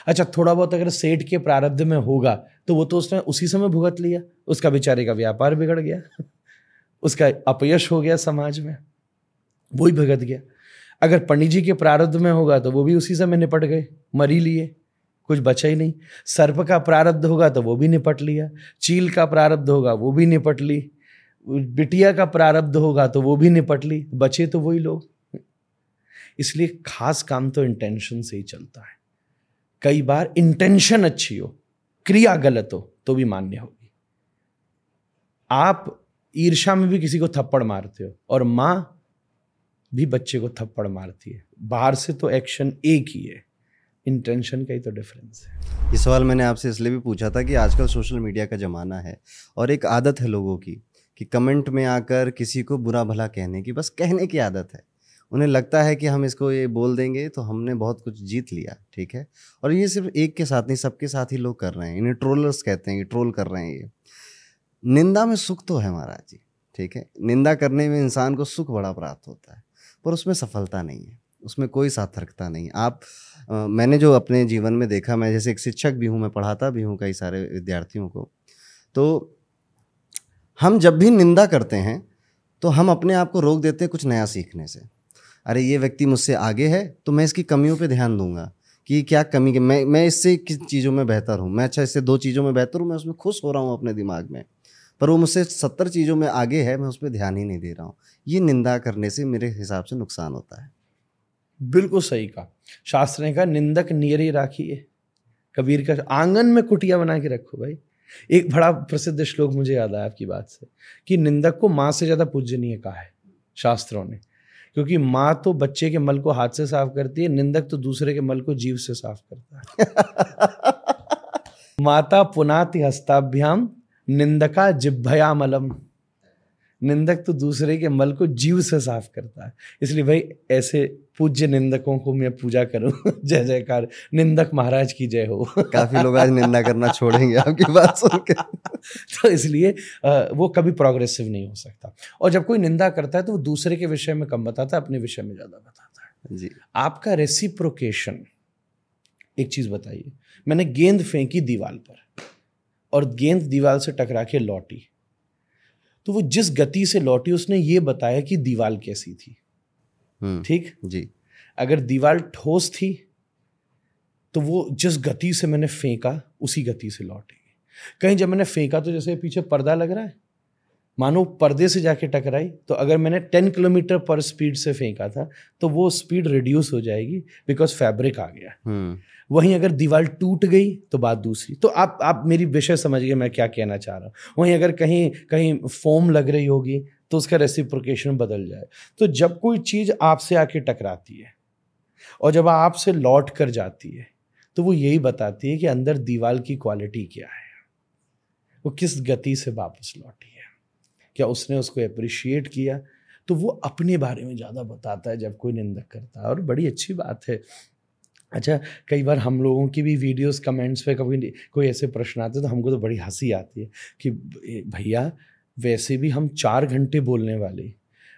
Speaker 1: अच्छा थोड़ा बहुत अगर सेठ के प्रारब्ध में होगा तो वो तो उसने उसी समय भुगत लिया। उसका बेचारे का व्यापार बिगड़ गया। उसका अपयश हो गया समाज में। वो ही भुगत गया। अगर पंडित जी के प्रारब्ध में होगा तो वो भी उसी समय निपट गए, मरी लिए, कुछ बचा ही नहीं। सर्प का प्रारब्ध होगा तो वो भी निपट लिया। चील का प्रारब्ध होगा, वो भी निपट ली। बिटिया का प्रारब्ध होगा तो वो भी निपट ली, बचे तो वही लोग। इसलिए खास काम तो इंटेंशन से ही चलता है। कई बार इंटेंशन अच्छी हो, क्रिया गलत हो तो भी मान्य होगी। आप ईर्षा में भी किसी को थप्पड़ मारते हो और माँ भी बच्चे को थप्पड़ मारती है। बाहर से तो एक्शन एक ही है। इंटेंशन का ही तो डिफरेंस है।
Speaker 2: ये सवाल मैंने आपसे इसलिए भी पूछा था कि आजकल सोशल मीडिया का ज़माना है और एक आदत है लोगों की कि कमेंट में आकर किसी को बुरा भला कहने की बस कहने की आदत है। उन्हें लगता है कि हम इसको ये बोल देंगे तो हमने बहुत कुछ जीत लिया ठीक है? और ये सिर्फ़ एक के साथ नहीं सबके साथ ही लोग कर रहे हैं। इन्हें ट्रोलर्स कहते हैं ट्रोल कर रहे हैं ये। निंदा में सुख तो है महाराज जी ठीक है? निंदा करने में इंसान को सुख बड़ा प्राप्त होता है पर उसमें सफलता नहीं है उसमें कोई सार्थकता नहीं आप आ, मैंने जो अपने जीवन में देखा मैं जैसे एक शिक्षक भी हूँ मैं पढ़ाता भी हूँ कई सारे विद्यार्थियों को तो हम जब भी निंदा करते हैं तो हम अपने आप को रोक देते हैं कुछ नया सीखने से। अरे, ये व्यक्ति मुझसे आगे है तो मैं इसकी कमियों पे ध्यान दूँगा कि क्या कमी के, मैं मैं इससे किस चीज़ों में बेहतर हूँ? मैं अच्छा इससे दो चीज़ों में बेहतर हूँ, मैं उसमें खुश हो रहा हूँ अपने दिमाग में। पर वो मुझसे सत्तर चीज़ों में आगे है, मैं उस पर ध्यान ही नहीं दे रहा हूँ। ये निंदा करने से मेरे हिसाब से नुकसान होता है।
Speaker 1: बिल्कुल सही कहा। शास्त्र ने कहा, निंदक नियरी राखिए कबीर का आँगन में कुटिया बना के रखो भाई। एक बड़ा प्रसिद्ध श्लोक मुझे याद आया आपकी बात से, कि निंदक को माँ से ज़्यादा पूजनीय कहा है, शास्त्रों ने। क्योंकि माँ तो बच्चे के मल को हाथ से साफ़ करती है, निंदक तो दूसरे के मल को जीव से साफ़ करता है। माता पुनाति हस्ताभ्याम, निंदका जिभया मलम निंदक तो दूसरे के मल को जीव से साफ़ करता है। इसलिए भाई, ऐसे पूज्य निंदकों को मैं पूजा करूँ। जय जयकार। निंदक महाराज की जय हो।
Speaker 2: काफ़ी लोग आज निंदा करना छोड़ेंगे आपकी बात सुन के।
Speaker 1: तो इसलिए वो कभी प्रोग्रेसिव नहीं हो सकता। और जब कोई निंदा करता है तो वो दूसरे के विषय में कम बताता है अपने विषय में ज़्यादा बताता है। जी। आपका रेसिप्रोकेशन एक चीज़ बताइए। मैंने गेंद फेंकी दीवार पर और गेंद दीवार से टकरा के लौटी। तो वो जिस गति से लौटी उसने ये बताया कि दीवार कैसी थी। ठीक?
Speaker 2: जी।
Speaker 1: अगर दीवार ठोस थी तो वो जिस गति से मैंने फेंका उसी गति से लौटेगी। कहीं जब मैंने फेंका तो जैसे पीछे पर्दा लग रहा है मानो पर्दे से जाके टकराई तो अगर मैंने टेन किलोमीटर पर स्पीड से फेंका था तो वो स्पीड रिड्यूस हो जाएगी बिकॉज़ फैब्रिक आ गया। हम्म। वहीं अगर दीवार टूट गई तो बात दूसरी। तो आप आप मेरी विषय समझ गए मैं क्या कहना चाह रहा हूँ। वहीं अगर कहीं कहीं फोम लग रही होगी तो उसका रेसिप्रोकेशन बदल जाए। तो जब कोई चीज़ आपसे आके टकराती है और जब आपसे लौट कर जाती है तो वो यही बताती है कि अंदर दीवार की क्वालिटी क्या है? वो किस गति से वापस लौटी है? क्या उसने उसको अप्रिशिएट किया? तो वो अपने बारे में ज़्यादा बताता है जब कोई निंदक करता है। और बड़ी अच्छी बात है। अच्छा कई बार हम लोगों की भी वीडियोस कमेंट्स पे कभी कोई ऐसे प्रश्न आते हैं तो हमको तो बड़ी हँसी आती है कि भैया वैसे भी हम चार घंटे बोलने वाले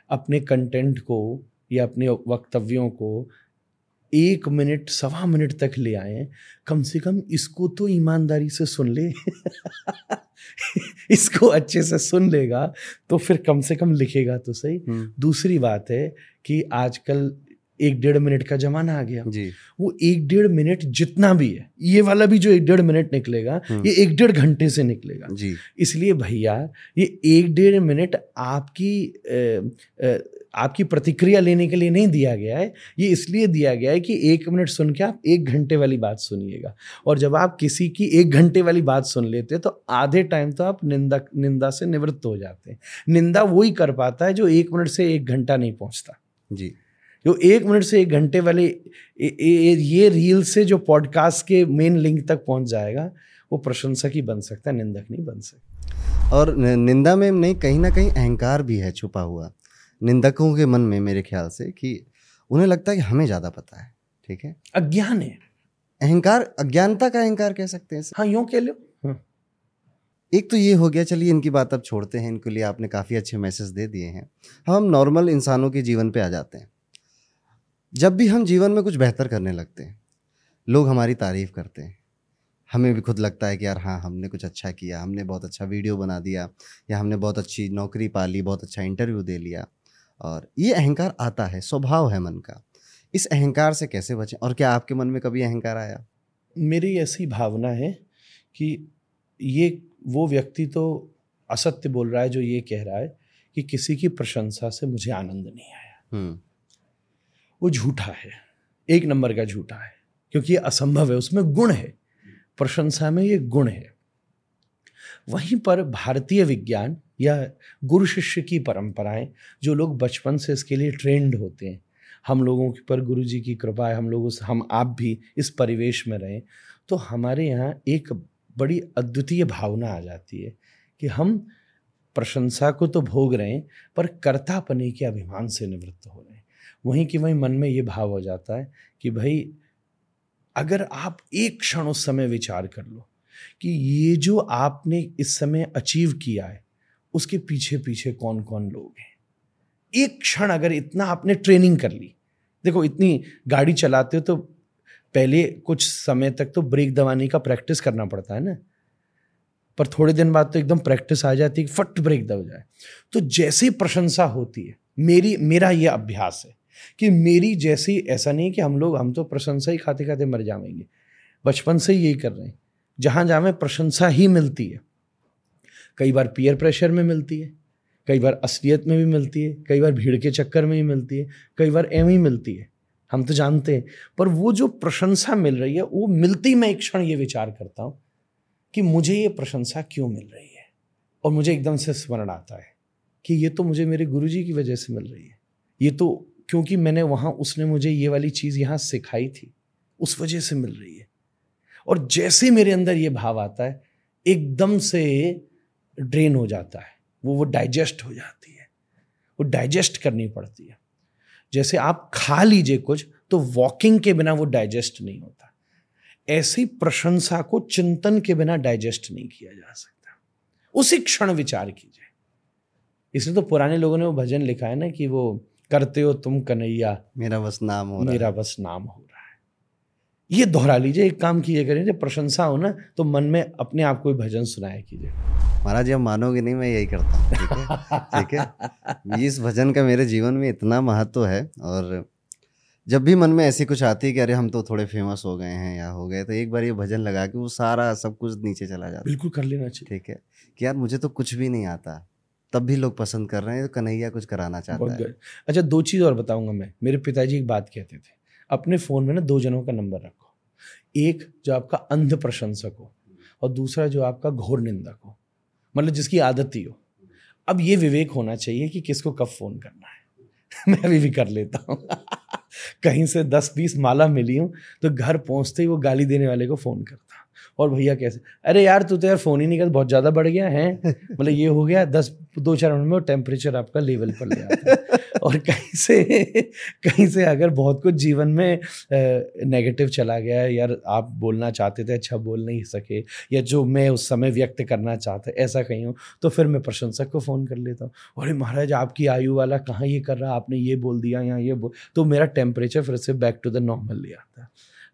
Speaker 1: अपने कंटेंट को या अपने वक्तव्यों को एक मिनट सवा मिनट तक ले आए कम से कम इसको तो ईमानदारी से सुन ले इसको अच्छे से सुन लेगा तो फिर कम से कम लिखेगा तो सही हम्म। दूसरी बात है कि आजकल एक डेढ़ मिनट का जमाना आ गया।
Speaker 2: जी।
Speaker 1: वो एक डेढ़ मिनट जितना भी है ये वाला भी जो एक डेढ़ मिनट निकलेगा हम्म। ये एक डेढ़ घंटे से निकलेगा।
Speaker 2: जी।
Speaker 1: इसलिए भैया ये एक डेढ़ मिनट आपकी आ, आ, आपकी प्रतिक्रिया लेने के लिए नहीं दिया गया है। ये इसलिए दिया गया है कि एक मिनट सुन के आप एक घंटे वाली बात सुनिएगा। और जब आप किसी की एक घंटे वाली बात सुन लेते हैं तो आधे टाइम तो आप निंदा निंदा से निवृत्त हो जाते हैं। निंदा वही कर पाता है जो एक मिनट से एक घंटा नहीं पहुँचता।
Speaker 2: जी।
Speaker 1: जो एक मिनट से एक घंटे वाले ए, ए, ये रील से जो पॉडकास्ट के मेन लिंक तक पहुँच जाएगा वो प्रशंसक ही बन सकता है निंदक नहीं बन सकता।
Speaker 2: और निंदा में नहीं कहीं ना कहीं अहंकार भी है छुपा हुआ। निंदकों के मन में मेरे ख्याल से कि उन्हें लगता है कि हमें ज़्यादा पता है ठीक है?
Speaker 1: अज्ञान है।
Speaker 2: अहंकार अज्ञानता का अहंकार कह सकते हैं
Speaker 1: हाँ यूँ कह लो। हाँ।
Speaker 2: एक तो ये हो गया चलिए इनकी बात अब छोड़ते हैं इनके लिए आपने काफ़ी अच्छे मैसेज दे दिए हैं। हम नॉर्मल इंसानों के जीवन पे आ जाते हैं। जब भी हम जीवन में कुछ बेहतर करने लगते हैं लोग हमारी तारीफ़ करते हैं। हमें भी खुद लगता है कि यार हाँ हमने कुछ अच्छा किया हमने बहुत अच्छा वीडियो बना दिया या हमने बहुत अच्छी नौकरी पा ली बहुत अच्छा इंटरव्यू दे लिया। और ये अहंकार आता है स्वभाव है मन का। इस अहंकार से कैसे बचें? और क्या आपके मन में कभी अहंकार आया?
Speaker 1: मेरी ऐसी भावना है कि ये वो व्यक्ति तो असत्य बोल रहा है जो ये कह रहा है कि किसी की प्रशंसा से मुझे आनंद नहीं आया।
Speaker 2: हम्म।
Speaker 1: वो झूठा है। एक नंबर का झूठा है, क्योंकि ये असंभव है, उसमें गुण है। प्रशंसा में ये गुण है। वहीं पर भारतीय विज्ञान या गुरु शिष्य की परंपराएँ, जो लोग बचपन से इसके लिए ट्रेंड होते हैं, हम लोगों के पर गुरु जी की कृपा है, हम लोगों से, हम आप भी इस परिवेश में रहें तो हमारे यहाँ एक बड़ी अद्वितीय भावना आ जाती है कि हम प्रशंसा को तो भोग रहे हैं, पर कर्तापने के अभिमान से निवृत्त हो रहे हैं। वहीं कि वहीं मन में ये भाव हो जाता है कि भाई, अगर आप एक क्षण उस समय विचार कर लो कि ये जो आपने इस समय अचीव किया है, उसके पीछे पीछे कौन कौन लोग हैं? एक क्षण अगर इतना आपने ट्रेनिंग कर ली, देखो इतनी गाड़ी चलाते हो तो पहले कुछ समय तक तो ब्रेक दबाने का प्रैक्टिस करना पड़ता है ना? पर थोड़े दिन बाद तो एकदम प्रैक्टिस आ जाती है फट ब्रेक दब जाए। तो जैसे प्रशंसा होती है, मेरी, मेरा ये अभ्यास है कि मेरी जैसी, ऐसा नहीं कि हम लोग, हम तो प्रशंसा ही खाते खाते मर जाएँगे। बचपन से यही कर रहे हैं। जहाँ जहाँ प्रशंसा ही मिलती है, कई बार पीयर प्रेशर में मिलती है, कई बार असलियत में भी मिलती है, कई बार भीड़ के चक्कर में ही मिलती है, कई बार एम ही मिलती है। हम तो जानते हैं, पर वो जो प्रशंसा मिल रही है, वो मिलती मैं एक क्षण ये विचार करता हूँ कि मुझे ये प्रशंसा क्यों मिल रही है? और मुझे एकदम से स्मरण आता है कि ये तो मुझे मेरे गुरु की वजह से मिल रही है। ये तो क्योंकि मैंने वहाँ उसने मुझे ये वाली चीज़ यहाँ सिखाई थी। उस वजह से मिल रही है। और जैसे मेरे अंदर ये भाव आता है, एकदम से ड्रेन हो जाता है। वो वो डाइजेस्ट हो जाती है। वो डाइजेस्ट करनी पड़ती है। जैसे आप खा लीजिए कुछ तो वॉकिंग के बिना वो डाइजेस्ट नहीं होता। ऐसी प्रशंसा को चिंतन के बिना डाइजेस्ट नहीं किया जा सकता। उसी क्षण विचार कीजिए। इसलिए तो पुराने लोगों ने वो भजन लिखा है ना कि वो करते हो तुम कन्हैया।
Speaker 2: मेरा बस नाम हो रहा
Speaker 1: मेरा बस नाम हो रहा है। ये दोहरा लीजिए एक काम कीजिए करिए जब प्रशंसा हो ना तो मन में अपने आप को भजन सुनाया कीजिए।
Speaker 2: महाराज आप मानोगे नहीं मैं यही करता हूँ ठीक है? ठीक है? इस भजन का मेरे जीवन में इतना महत्व है और जब भी मन में ऐसी कुछ आती है कि अरे हम तो थोड़े फ़ेमस हो गए हैं या हो गए तो एक बार ये भजन लगा के वो सारा सब कुछ नीचे चला जाता
Speaker 1: बिल्कुल कर लेना चाहिए।
Speaker 2: ठीक है? कि यार मुझे तो कुछ भी नहीं आता। तब भी लोग पसंद कर रहे हैं तो कन्हैया कुछ कराना चाहता है।
Speaker 1: अच्छा दो चीज़ और बताऊँगा मैं। मेरे पिताजी एक बात कहते थे अपने फ़ोन में ना दो जनों का नंबर रखो। एक जो आपका अंध प्रशंसक हो और दूसरा जो आपका घोर निंदक हो मतलब जिसकी आदत ही हो। अब ये विवेक होना चाहिए कि किसको कब फ़ोन करना है। मैं अभी भी कर लेता हूँ। कहीं से दस बीस माला मिली हूँ तो घर पहुँचते ही वो गाली देने वाले को फ़ोन करता और भैया कैसे? अरे यार तू तो यार फ़ोन ही नहीं कर बहुत ज़्यादा बढ़ गया है। मतलब ये हो गया दस दो चार मिनट में वो टेम्परेचर आपका लेवल पर ले आता है। और कहीं से कहीं से अगर बहुत कुछ जीवन में नेगेटिव चला गया है यार आप बोलना चाहते थे अच्छा बोल नहीं सके या जो मैं उस समय व्यक्त करना चाहता ऐसा कहीं हो तो फिर मैं प्रशंसक को फ़ोन कर लेता हूँ। अरे महाराज आपकी आयु वाला कहाँ ये कर रहा? आपने ये बोल दिया यहाँ ये बोल तो मेरा टेम्परेचर फिर से बैक टू द नॉर्मल ले आता है।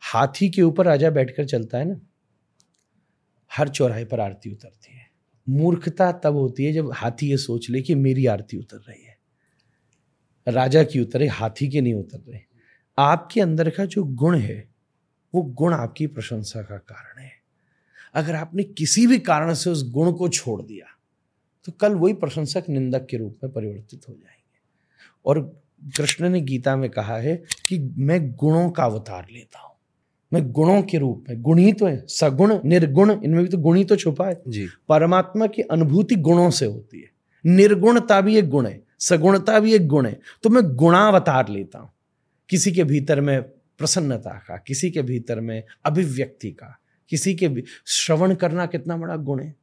Speaker 1: हाथी के ऊपर राजा बैठकर चलता है ना? हर चौराहे पर आरती उतरती है। मूर्खता तब होती है जब हाथी ये सोच ले कि मेरी आरती उतर रही है। राजा की उतरे हाथी के नहीं उतर रहे। आपके अंदर का जो गुण है, वो गुण आपकी प्रशंसा का कारण है। अगर आपने किसी भी कारण से उस गुण को छोड़ दिया तो कल वही प्रशंसक निंदक के रूप में परिवर्तित हो जाएँगे। और कृष्ण ने गीता में कहा है कि मैं गुणों का अवतार लेता हूँ। मैं गुणों के रूप में गुणी तो है सगुण निर्गुण इनमें भी तो गुण ही तो छुपा है।
Speaker 2: जी।
Speaker 1: परमात्मा की अनुभूति गुणों से होती है। निर्गुणता भी एक गुण है सगुणता भी एक गुण है। तो मैं गुणावतार लेता हूँ किसी के भीतर में प्रसन्नता का किसी के भीतर में अभिव्यक्ति का किसी के श्रवण करना कितना बड़ा गुण है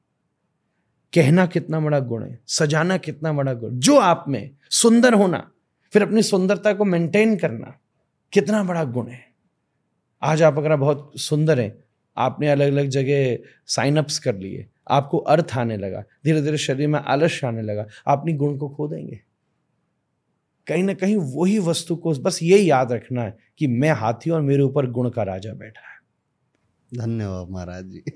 Speaker 1: कहना कितना बड़ा गुण है सजाना कितना बड़ा गुण जो आप में सुंदर होना फिर अपनी सुंदरता को मेंटेन करना कितना बड़ा गुण है। आज आप अगर बहुत सुंदर हैं, आपने अलग अलग जगह साइन अप्स कर लिए, आपको अर्थ आने लगा धीरे धीरे शरीर में आलस्य आने लगा अपनी गुण को खो देंगे। कहीं ना कहीं वही वस्तु को बस ये याद रखना है कि मैं हाथी और मेरे ऊपर गुण का राजा बैठा है।
Speaker 2: धन्यवाद महाराज जी।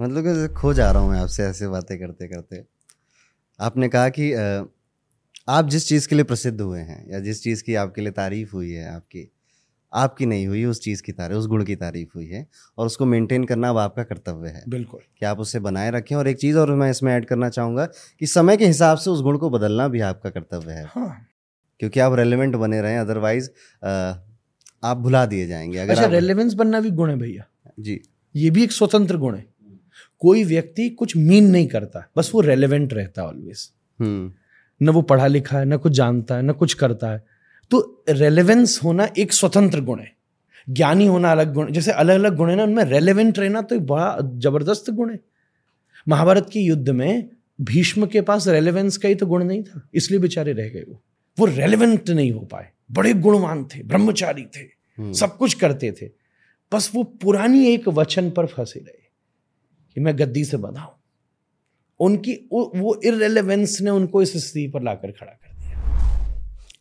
Speaker 2: मतलब खो जा रहा हूँ मैं आपसे ऐसे बातें करते करते आपने कहा कि आप जिस चीज़ के लिए प्रसिद्ध हुए हैं या जिस चीज़ की आपके लिए तारीफ़ हुई है आपकी आपकी नहीं हुई उस चीज़ की तारीफ़ उस गुण की तारीफ़ हुई है और उसको मेंटेन करना अब आपका कर्तव्य है।
Speaker 1: बिल्कुल।
Speaker 2: कि आप उसे बनाए रखें और एक चीज़ और मैं इसमें ऐड करना चाहूँगा कि समय के हिसाब से उस गुण को बदलना भी आपका कर्तव्य है। हाँ। क्योंकि आप रेलिवेंट बने रहें अदरवाइज़ आप भुला दिए जाएँगे।
Speaker 1: अगर अच्छा रेलिवेंस बनना भी गुण है भैया।
Speaker 2: जी।
Speaker 1: ये भी एक स्वतंत्र गुण है। कोई व्यक्ति कुछ मीन नहीं करता बस वो रेलिवेंट रहता ऑलवेज हम्म। न वो पढ़ा लिखा है न कुछ जानता है न कुछ करता है। तो रेलेवेंस होना एक स्वतंत्र गुण है। ज्ञानी होना अलग गुण जैसे अलग अलग गुण है ना उनमें रेलेवेंट रहना तो एक बड़ा ज़बरदस्त गुण है। महाभारत के युद्ध में भीष्म के पास रेलेवेंस का ही तो गुण नहीं था इसलिए बेचारे रह गए वो। वो रेलेवेंट नहीं हो पाए। बड़े गुणवान थे ब्रह्मचारी थे हम्म। सब कुछ करते थे। बस वो पुरानी एक वचन पर फंसे रहे कि मैं गद्दी से बधाऊं उनकी वो, इरेलीवेंस ने उनको इस स्थिति पर लाकर खड़ा कर दिया।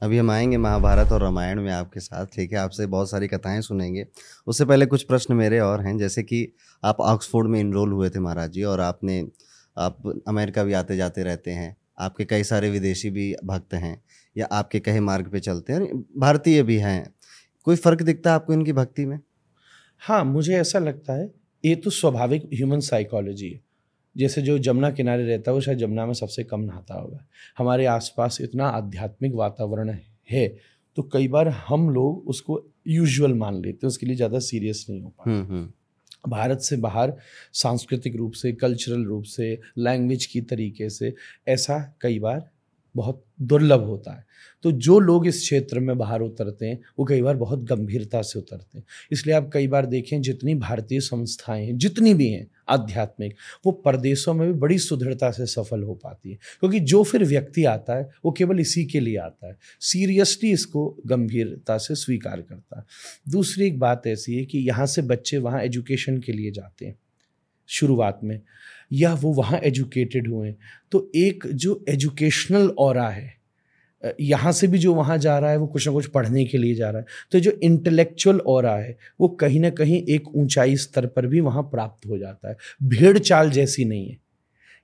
Speaker 2: अभी हम आएँगे महाभारत और रामायण में आपके साथ ठीक है? आपसे बहुत सारी कथाएँ सुनेंगे। उससे पहले कुछ प्रश्न मेरे और हैं जैसे कि आप ऑक्सफोर्ड में इनरोल हुए थे महाराज जी और आपने आप अमेरिका भी आते जाते रहते हैं आपके कई सारे विदेशी भी भक्त हैं या आपके कहे मार्ग पे चलते हैं भारतीय भी हैं कोई फ़र्क दिखता है आपको इनकी भक्ति में?
Speaker 1: हाँ मुझे ऐसा लगता है ये तो स्वाभाविक ह्यूमन साइकोलॉजी है। जैसे जो जमुना किनारे रहता है वो शायद जमुना में सबसे कम नहाता होगा हमारे आसपास इतना आध्यात्मिक वातावरण है तो कई बार हम लोग उसको यूजुअल मान लेते हैं उसके लिए ज़्यादा सीरियस नहीं हो पाते हम्म, हम्म। भारत से बाहर सांस्कृतिक रूप से कल्चरल रूप से लैंग्वेज की तरीके से ऐसा कई बार बहुत दुर्लभ होता है। तो जो लोग इस क्षेत्र में बाहर उतरते हैं, वो कई बार बहुत गंभीरता से उतरते हैं। इसलिए आप कई बार देखें, जितनी भारतीय संस्थाएँ हैं, जितनी भी हैं आध्यात्मिक, वो परदेशों में भी बड़ी सुदृढ़ता से सफल हो पाती है। क्योंकि जो फिर व्यक्ति आता है, वो केवल इसी के लिए आता है। सीरियसली इसको गंभीरता से स्वीकार करता है। दूसरी एक बात ऐसी है कि यहाँ से बच्चे वहाँ एजुकेशन के लिए जाते हैं, शुरुआत में। या वो वहाँ एजुकेटेड हुए तो एक जो एजुकेशनल और है यहाँ से भी जो वहाँ जा रहा है, वो कुछ ना कुछ पढ़ने के लिए जा रहा है। तो जो इंटेलेक्चुअल और है, वो कहीं ना कहीं एक ऊंचाई स्तर पर भी वहाँ प्राप्त हो जाता है। भेड़ चाल जैसी नहीं है।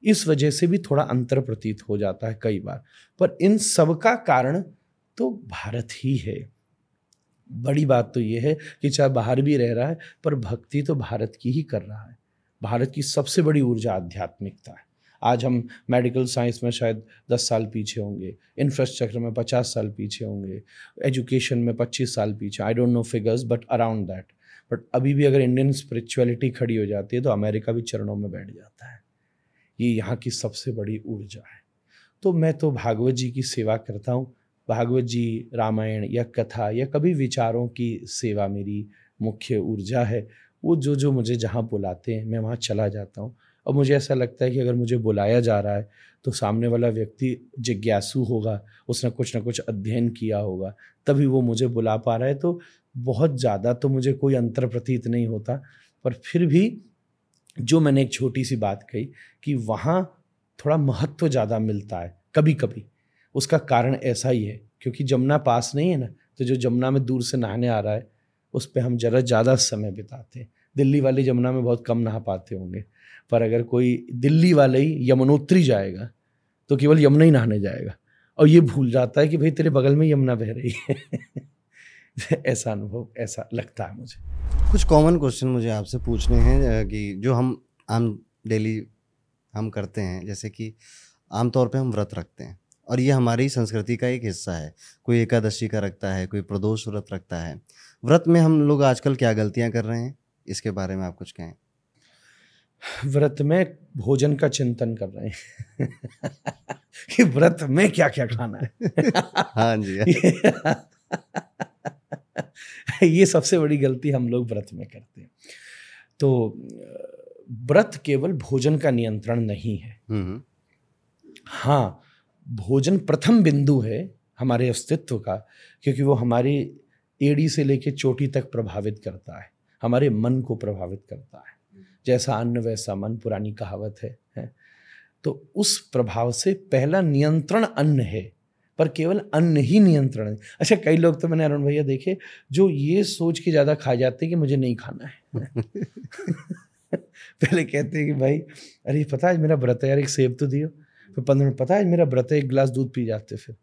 Speaker 1: इस वजह से भी थोड़ा अंतर प्रतीत हो जाता है कई बार। पर इन सब का कारण तो भारत ही है। बड़ी बात तो ये है कि चाहे बाहर भी रह रहा है, पर भक्ति तो भारत की ही कर रहा है। भारत की सबसे बड़ी ऊर्जा आध्यात्मिकता है। आज हम मेडिकल साइंस में शायद दस साल पीछे होंगे इंफ्रास्ट्रक्चर में पचास साल पीछे होंगे एजुकेशन में पच्चीस साल पीछे I don't know figures but around that but अभी भी अगर इंडियन स्पिरिचुअलिटी खड़ी हो जाती है तो अमेरिका भी चरणों में बैठ जाता है। ये यहाँ की सबसे बड़ी ऊर्जा है। तो मैं तो भागवत जी की सेवा करता हूँ। भागवत जी, रामायण या कथा या कभी विचारों की सेवा मेरी मुख्य ऊर्जा है। वो जो जो मुझे जहाँ बुलाते हैं, मैं वहाँ चला जाता हूँ। और मुझे ऐसा लगता है कि अगर मुझे बुलाया जा रहा है तो सामने वाला व्यक्ति जिज्ञासु होगा, उसने कुछ ना कुछ अध्ययन किया होगा, तभी वो मुझे बुला पा रहा है। तो बहुत ज़्यादा तो मुझे कोई अंतर प्रतीत नहीं होता, पर फिर भी जो मैंने एक छोटी सी बात कही कि वहाँ थोड़ा महत्व ज़्यादा मिलता है कभी कभी उसका कारण ऐसा ही है, क्योंकि जमुना पास नहीं है ना तो जो जमुना में दूर से नहाने आ रहा है उस पर हम ज़रा ज़्यादा समय बिताते हैं। दिल्ली वाले यमुना में बहुत कम नहा पाते होंगे, पर अगर कोई दिल्ली वाले ही यमुनोत्री जाएगा तो केवल यमुना ही नहाने जाएगा। और ये भूल जाता है कि भाई तेरे बगल में यमुना बह रही है। ऐसा अनुभव, ऐसा लगता है मुझे।
Speaker 2: कुछ कॉमन क्वेश्चन मुझे आपसे पूछने हैं कि जो हम आम डेली हम करते हैं, जैसे कि आमतौर पे हम व्रत रखते हैं, और ये हमारी संस्कृति का एक हिस्सा है। कोई एकादशी का रखता है, कोई प्रदोष व्रत रखता है व्रत में हम लोग आजकल क्या गलतियाँ कर रहे हैं? इसके बारे में आप कुछ कहें।
Speaker 1: व्रत में भोजन का चिंतन कर रहे हैं। कि व्रत में क्या क्या खाना है? हाँ जी। ये सबसे बड़ी गलती हम लोग व्रत में करते हैं। तो व्रत केवल भोजन का नियंत्रण नहीं है। हम्म, हम्म। हाँ भोजन प्रथम बिंदु है हमारे अस्तित्व का क्योंकि वो हमारी एड़ी से लेके चोटी तक प्रभावित करता है। हमारे मन को प्रभावित करता है। जैसा अन्न वैसा मन पुरानी कहावत है, है। तो उस प्रभाव से पहला नियंत्रण अन्न है पर केवल अन्न ही नियंत्रण है। अच्छा कई लोग तो मैंने अरुण भैया देखे जो ये सोच के ज़्यादा खा जाते कि मुझे नहीं खाना है पहले कहते हैं कि भाई अरे पता है मेरा व्रत है यार एक सेब तो दियो। फिर पंद्रह पता है मेरा व्रत है एक गिलास दूध पी जाते फिर।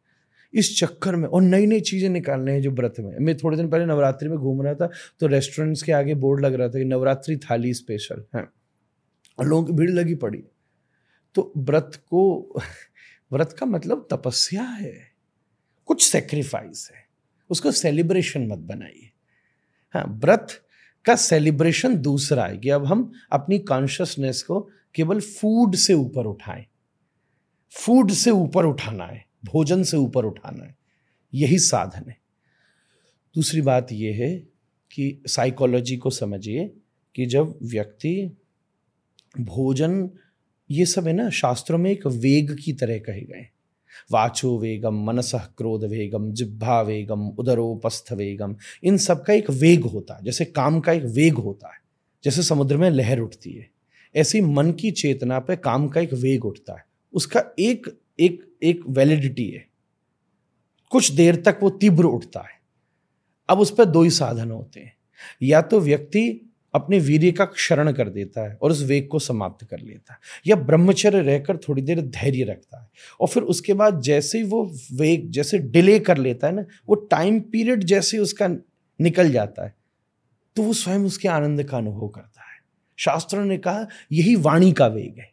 Speaker 1: इस चक्कर में और नई नई चीज़ें निकालने हैं जो व्रत में। मैं थोड़े दिन पहले नवरात्रि में घूम रहा था तो रेस्टोरेंट्स के आगे बोर्ड लग रहा था कि नवरात्रि थाली स्पेशल है। और लोगों की भीड़ लगी पड़ी। तो व्रत को, व्रत का मतलब तपस्या है। कुछ सेक्रीफाइस है। उसको सेलिब्रेशन मत बनाइए। हाँ व्रत का सेलिब्रेशन दूसरा है कि अब हम अपनी कॉन्शियसनेस को केवल फ़ूड से ऊपर उठाएँ। फ़ूड से ऊपर उठाना है। भोजन से ऊपर उठाना है। यही साधन है। दूसरी बात यह है कि साइकोलॉजी को समझिए कि जब व्यक्ति भोजन, ये सब है ना, शास्त्रों में एक वेग की तरह कहे गए वाचो वेगम, मनस क्रोध वेगम जिब्भा वेगम उदरोपस्थ वेगम, इन सब का एक वेग होता है, जैसे काम का एक वेग होता है, जैसे समुद्र में लहर उठती है। ऐसी मन की चेतना पे काम का एक वेग उठता है। उसका एक एक एक वैलिडिटी है। कुछ देर तक वो तीव्र उठता है। अब उस पर दो ही साधन होते हैं। या तो व्यक्ति अपने वीर्य का क्षरण कर देता है और उस वेग को समाप्त कर लेता है, या ब्रह्मचर्य रहकर थोड़ी देर धैर्य रखता है और फिर उसके बाद जैसे ही वो वेग, जैसे डिले कर लेता है ना, वो टाइम पीरियड जैसे उसका निकल जाता है तो वो स्वयं उसके आनंद का अनुभव करता है। शास्त्रों ने कहा, यही वाणी का वेग है।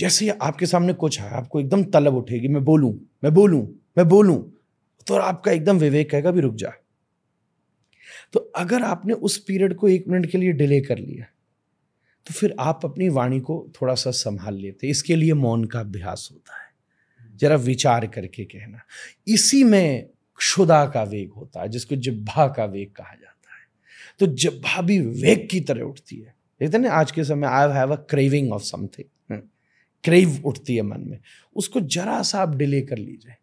Speaker 1: जैसे ही आपके सामने कुछ है, आपको एकदम तलब उठेगी, मैं बोलूँ मैं बोलूँ मैं बोलूँ तो आपका एकदम विवेक कहेगा भी रुक जा। तो अगर आपने उस पीरियड को एक मिनट के लिए डिले कर लिया तो फिर आप अपनी वाणी को थोड़ा सा संभाल लेते इसके लिए मौन का अभ्यास होता है। जरा विचार करके कहना। इसी में क्षुदा का वेग होता है, जिसको जिब्भा का वेग कहा जाता है। तो जिब्भा भी वेग की तरह उठती है। देखते ना, आज के समय I have a craving of something crave उठती है मन में, उसको जरा सा आप डिले कर लीजिए।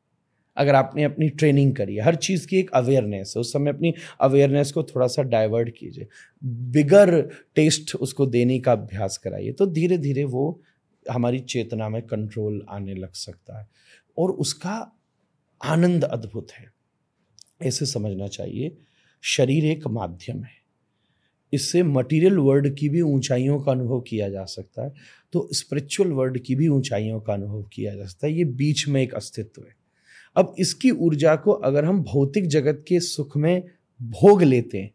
Speaker 1: अगर आपने अपनी ट्रेनिंग करी है, हर चीज़ की एक अवेयरनेस है, उस समय अपनी अवेयरनेस को थोड़ा सा डाइवर्ट कीजिए। बिगर टेस्ट उसको देने का अभ्यास कराइए तो धीरे धीरे वो हमारी चेतना में कंट्रोल आने लग सकता है और उसका आनंद अद्भुत है। ऐसे समझना चाहिए, शरीर एक माध्यम है। इससे मटेरियल वर्ल्ड की भी ऊंचाइयों का अनुभव किया जा सकता है। तो स्पिरिचुअल वर्ल्ड की भी ऊंचाइयों का अनुभव किया जा सकता है। ये बीच में एक अस्तित्व है। अब इसकी ऊर्जा को अगर हम भौतिक जगत के सुख में भोग लेते हैं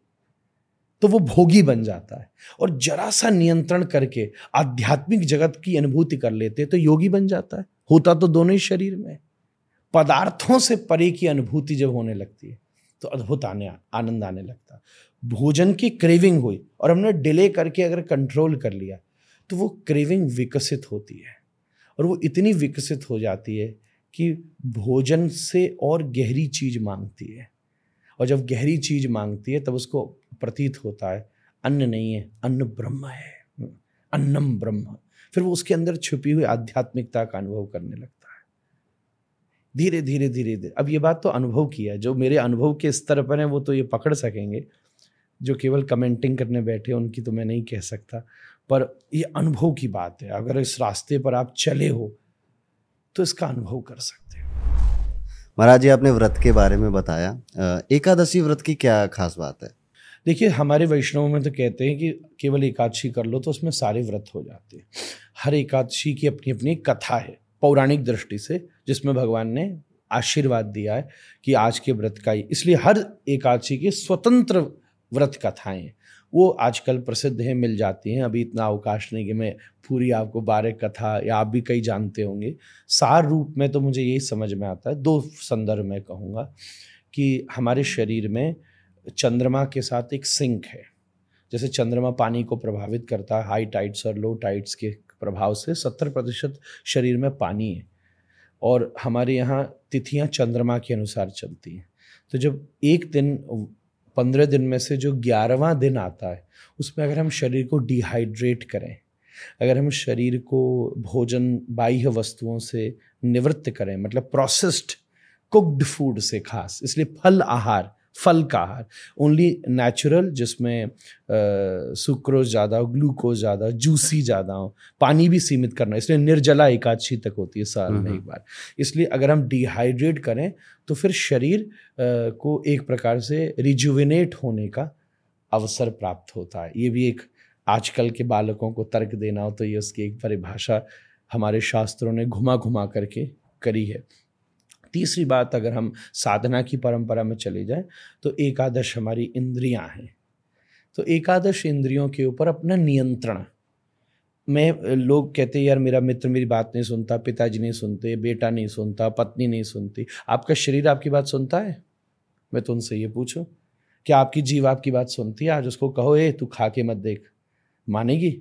Speaker 1: तो वो भोगी बन जाता है। और जरा सा नियंत्रण करके आध्यात्मिक जगत की अनुभूति कर लेते तो योगी बन जाता है। होता तो दोनों ही शरीर में। पदार्थों से परे की अनुभूति जब होने लगती है तो अद्भुत आने, आनंद आने लगता है। भोजन की क्रेविंग हुई और हमने डिले करके अगर कंट्रोल कर लिया तो वो क्रेविंग विकसित होती है और वो इतनी विकसित हो जाती है कि भोजन से और गहरी चीज़ मांगती है। और जब गहरी चीज़ मांगती है, तब उसको प्रतीत होता है, अन्न नहीं है, अन्न ब्रह्म है। अन्नम ब्रह्म। फिर वो उसके अंदर छुपी हुई आध्यात्मिकता का अनुभव करने लगता है। धीरे धीरे धीरे धीरे। अब ये बात तो अनुभव की है। जो मेरे अनुभव के स्तर पर है, वो तो ये पकड़ सकेंगे। जो केवल कमेंटिंग करने बैठे उनकी तो मैं नहीं कह सकता। पर ये अनुभव की बात है अगर इस रास्ते पर आप चले हो तो इसका अनुभव कर सकते हो।
Speaker 2: महाराज जी आपने व्रत के बारे में बताया। एकादशी व्रत की क्या खास बात है?
Speaker 1: देखिए हमारे वैष्णव में तो कहते हैं कि केवल एकादशी कर लो तो उसमें सारे व्रत हो जाते हैं। हर एकादशी की अपनी अपनी कथा है पौराणिक दृष्टि से जिसमें भगवान ने आशीर्वाद दिया है कि आज के व्रत का ही। इसलिए हर एकादशी के स्वतंत्र व्रत कथाएँ। वो आजकल प्रसिद्ध हैं, मिल जाती हैं। अभी इतना अवकाश नहीं कि मैं पूरी आपको बारह कथा या आप भी कई जानते होंगे। सार रूप में तो मुझे यही समझ में आता है। दो संदर्भ में कहूँगा कि हमारे शरीर में चंद्रमा के साथ एक सिंक है। जैसे चंद्रमा पानी को प्रभावित करता है, हाई टाइड्स और लो टाइड्स के प्रभाव से सत्तर प्रतिशत शरीर में पानी है। और हमारे यहाँ तिथियाँ चंद्रमा के अनुसार चलती हैं। तो जब एक दिन पंद्रह दिन में से जो ग्यारहवा दिन आता है, उसमें अगर हम शरीर को डिहाइड्रेट करें, अगर हम शरीर को भोजन बाह्य वस्तुओं से निवृत्त करें मतलब प्रोसेस्ड कुक्ड फ़ूड से खास, इसलिए फल आहार फल का आहार ओनली नेचुरल जिसमें सुक्रोज ज़्यादा हो ग्लूकोज ज़्यादा हो जूसी ज़्यादा हो पानी भी सीमित करना इसलिए निर्जला एकादशी तक होती है साल में एक बार। इसलिए अगर हम डिहाइड्रेट करें तो फिर शरीर को एक प्रकार से रिजुविनेट होने का अवसर प्राप्त होता है। ये भी एक आजकल के बालकों को तर्क देना हो तो ये उसकी एक परिभाषा हमारे शास्त्रों ने घुमा घुमा करके करी है। तीसरी बात अगर हम साधना की परंपरा में चले जाएँ तो एकादश हमारी इंद्रियाँ हैं। तो एकादश इंद्रियों के ऊपर अपना नियंत्रण। मैं, लोग कहते हैं, यार, मेरा मित्र मेरी बात नहीं सुनता, पिताजी नहीं सुनते, बेटा नहीं सुनता, पत्नी नहीं सुनती। आपका शरीर आपकी बात सुनता है? मैं तो उनसे ये पूछूँ, क्या आपकी जीव आपकी बात सुनती है? आज उसको कहो, ए, तू खा के मत देख। मानेगी?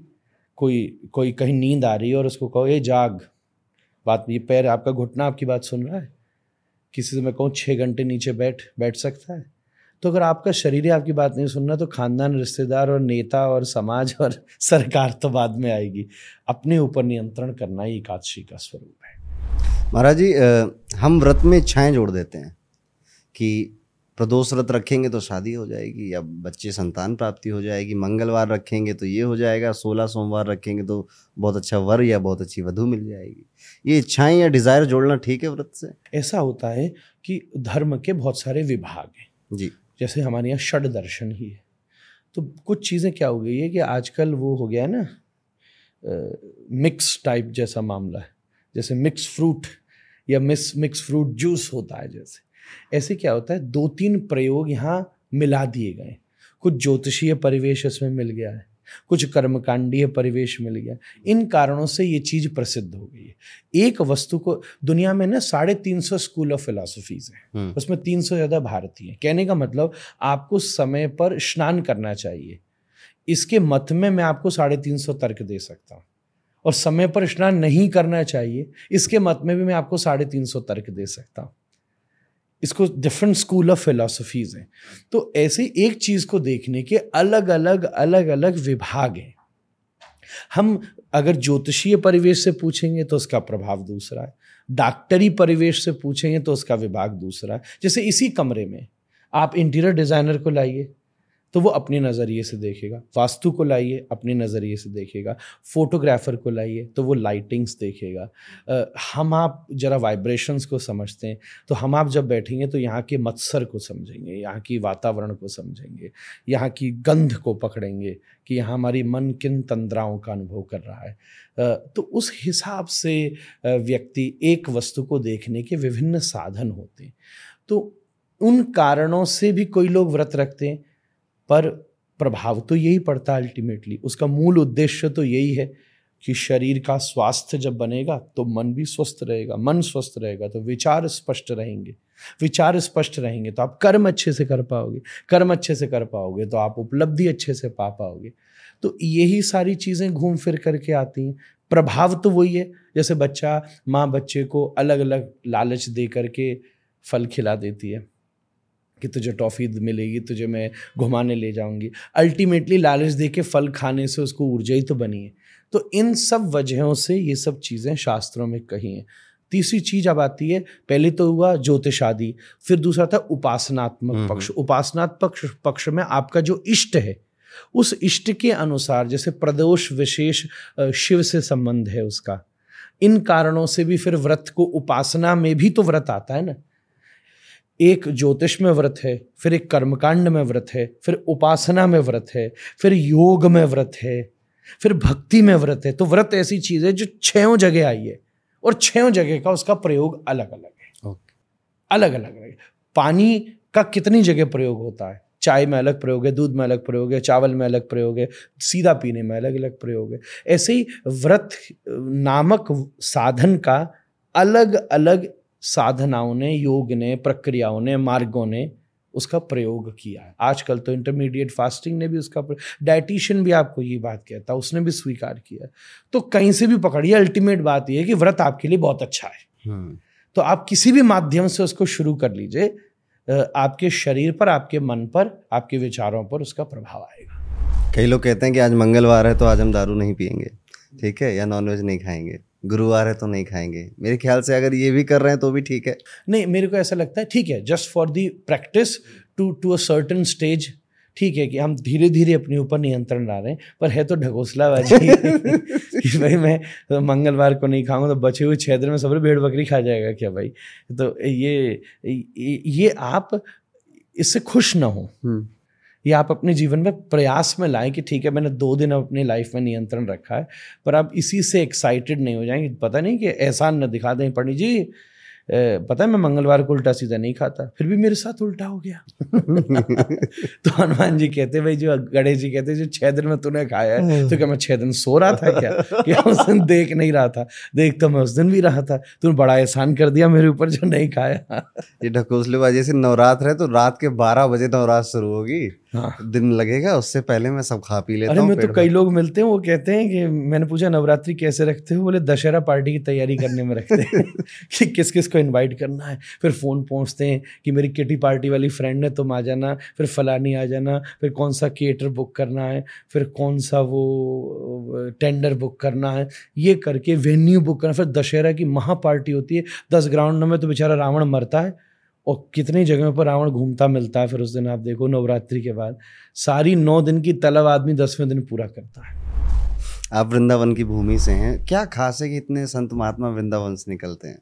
Speaker 1: कोई कोई कहीं नींद आ रही है और उसको कहो, ए, जाग। बात, ये पैर आपका घुटना आपकी बात सुन रहा है? किसी से मैं कहूँ छः घंटे नीचे बैठ बैठ सकता है? तो अगर आपका शरीर ही आपकी बात नहीं सुनना तो खानदान, रिश्तेदार और नेता और समाज और सरकार तो बाद में आएगी। अपने ऊपर नियंत्रण करना ही एकादशी का स्वरूप है।
Speaker 2: महाराज जी हम व्रत में इच्छाएँ जोड़ देते हैं कि प्रदोष व्रत रखेंगे तो शादी हो जाएगी या बच्चे संतान प्राप्ति हो जाएगी। मंगलवार रखेंगे तो ये हो जाएगा सोलह सोमवार रखेंगे तो बहुत अच्छा वर या बहुत अच्छी वधु मिल जाएगी। ये इच्छाएँ या डिज़ायर जोड़ना ठीक है व्रत से?
Speaker 1: ऐसा होता है कि धर्म के बहुत सारे विभाग हैं।
Speaker 2: जी।
Speaker 1: जैसे हमारे यहाँ षड दर्शन ही है। तो कुछ चीज़ें क्या हो गई है कि आजकल वो हो गया है ना मिक्स टाइप जैसा मामला है। जैसे मिक्स फ्रूट या मिक्स मिक्स फ्रूट जूस होता है जैसे। ऐसे क्या होता है? दो तीन प्रयोग यहाँ मिला दिए गए। कुछ ज्योतिषीय परिवेश इसमें मिल गया है कुछ कर्मकांडीय परिवेश मिल गया। इन कारणों से ये चीज़ प्रसिद्ध हो गई है। एक वस्तु को दुनिया में ना साढ़े तीन सौ स्कूल ऑफ़ फिलोसफीज है। हम्म। उसमें तीन सौ ज़्यादा भारतीय हैं। कहने का मतलब आपको समय पर स्नान करना चाहिए। इसके मत में मैं आपको साढ़े तीन सौ तर्क दे सकता हूँ। और समय पर स्नान नहीं करना चाहिए। इसके मत में भी मैं आपको साढ़े तीन सौ तर्क दे सकता हूँ। इसको डिफरेंट स्कूल ऑफ़ फिलोसफीज हैं। तो ऐसे एक चीज़ को देखने के अलग अलग अलग अलग विभाग हैं। हम अगर ज्योतिषीय परिवेश से पूछेंगे तो उसका प्रभाव दूसरा है। डॉक्टरी परिवेश से पूछेंगे तो उसका विभाग दूसरा है। जैसे इसी कमरे में आप इंटीरियर डिज़ाइनर को लाइए। तो वो अपने नज़रिए से देखेगा। वास्तु को लाइए अपने नज़रिए से देखेगा। फोटोग्राफर को लाइए तो वो लाइटिंग्स देखेगा। आ, हम आप जरा वाइब्रेशंस को समझते हैं तो हम आप जब बैठेंगे तो यहाँ के मत्सर को समझेंगे यहाँ की वातावरण को समझेंगे यहाँ की गंध को पकड़ेंगे कि यहाँ हमारी मन किन तंद्राओं का अनुभव कर रहा है। तो उस हिसाब से व्यक्ति एक वस्तु को देखने के विभिन्न साधन होते हैं। तो उन कारणों से भी कोई लोग व्रत रखते हैं? पर प्रभाव तो यही पड़ता है अल्टीमेटली उसका मूल उद्देश्य तो यही है कि शरीर का स्वास्थ्य जब बनेगा तो मन भी स्वस्थ रहेगा, मन स्वस्थ रहेगा तो विचार स्पष्ट रहेंगे। विचार स्पष्ट रहेंगे तो आप कर्म अच्छे से कर पाओगे, कर्म अच्छे से कर पाओगे तो आप उपलब्धि अच्छे से पा पाओगे। तो यही सारी चीज़ें घूम फिर करके आती हैं। प्रभाव तो वही है, जैसे बच्चा माँ बच्चे को अलग अलग लालच दे करके फल खिला देती है। कि तुझे टॉफ़ी मिलेगी तुझे मैं घुमाने ले जाऊँगी। अल्टीमेटली लालच दे के फल खाने से उसको ऊर्जा ही तो बनी है। तो इन सब वजहों से ये सब चीज़ें शास्त्रों में कही हैं। तीसरी चीज़ अब आती है पहले तो हुआ ज्योतिष आदि फिर दूसरा था उपासनात्मक हम्म, पक्ष। हम्म। उपासनात्मक पक्ष पक्ष में आपका जो इष्ट है उस इष्ट के अनुसार जैसे प्रदोष विशेष शिव से संबंध है उसका। इन कारणों से भी फिर व्रत को उपासना में भी तो व्रत आता है ना। एक ज्योतिष में व्रत है फिर एक कर्मकांड में व्रत है फिर उपासना में व्रत है फिर योग में व्रत है फिर भक्ति में व्रत है। तो व्रत ऐसी चीज़ है जो छयों जगह आई है और छयों जगह का उसका प्रयोग अलग अलग है। okay. अलग अलग है। पानी का कितनी जगह प्रयोग होता है? चाय में अलग प्रयोग है दूध में अलग प्रयोग है चावल में अलग प्रयोग है सीधा पीने में अलग अलग प्रयोग है। ऐसे ही व्रत नामक साधन का अलग अलग साधनाओं ने योग ने प्रक्रियाओं ने मार्गों ने उसका प्रयोग किया है। आजकल तो इंटरमीडिएट फास्टिंग ने भी उसका डाइटिशियन भी आपको ये बात कहता उसने भी स्वीकार किया तो कहीं से भी पकड़िए अल्टीमेट बात यह है कि व्रत आपके लिए बहुत अच्छा है। हम्म। तो आप किसी भी माध्यम से उसको शुरू कर लीजिए आपके शरीर पर आपके मन पर आपके विचारों पर उसका प्रभाव आएगा।
Speaker 2: कई लोग कहते हैं कि आज मंगलवार है तो आज हम दारू नहीं पियेंगे। ठीक है? या नॉनवेज नहीं खाएँगे। गुरुवार है तो नहीं खाएँगे। मेरे ख्याल से अगर ये भी कर रहे हैं तो भी ठीक है।
Speaker 1: नहीं मेरे को ऐसा लगता है ठीक है just for the practice to to a certain stage ठीक है कि हम धीरे धीरे अपने ऊपर नियंत्रण ला रहे हैं पर है तो ढकोसलाबाजी। कि भाई मैं तो मंगलवार को नहीं खाऊँगा तो बचे हुए छह दिन में सब भेड़ बकरी खा जाएगा क्या भाई? तो ये ये आप इससे खुश ना हो। हम्म। ये आप अपने जीवन में प्रयास में लाएँ कि ठीक है, मैंने दो दिन अपनी लाइफ में नियंत्रण रखा है, पर आप इसी से एक्साइटेड नहीं हो जाएँगे। पता नहीं कि एहसान न दिखा दें पंडित जी पता है मैं मंगलवार को उल्टा सीधा नहीं खाता, फिर भी मेरे साथ उल्टा हो गया। तो हनुमान जी कहते भाई जो गणेश जी कहते जो छह दिन में तूने खाया है तो क्या मैं छह दिन सो रहा था क्या? क्या उस दिन देख नहीं रहा था? देख तो मैं उस दिन भी रहा था। तूने बड़ा एहसान कर दिया मेरे ऊपर जो नहीं खाया।
Speaker 2: ये ढकोसले ढकोसलेबाजी से नवरात्र है तो रात के बारह बजे नवरात्र शुरू होगी। हाँ। दिन लगेगा उससे पहले मैं सब खा पी लेता
Speaker 1: अरे मैं तो कई लोग मिलते हैं वो कहते हैं कि मैंने पूछा नवरात्रि कैसे रखते हो? बोले दशहरा पार्टी की तैयारी करने में रखते हैं। कि किस किस को इनवाइट करना है? फिर फ़ोन पहुँचते हैं कि मेरी किटी पार्टी वाली फ्रेंड है तुम आ जाना। फिर फलानी आ जाना। फिर कौन सा थिएटर बुक करना है? फिर कौन सा वो टेंडर बुक करना है? ये करके वेन्यू बुक करना। फिर दशहरा की महा पार्टी होती है। दस ग्राउंड में तो बेचारा रावण मरता है। और कितनी जगहों पर रावण घूमता मिलता है फिर उस दिन आप देखो नवरात्रि के बाद सारी नौ दिन की तलब आदमी दसवें दिन पूरा करता है।
Speaker 2: आप वृंदावन की भूमि से हैं क्या खास है कि इतने संत महात्मा वृंदावन से निकलते हैं?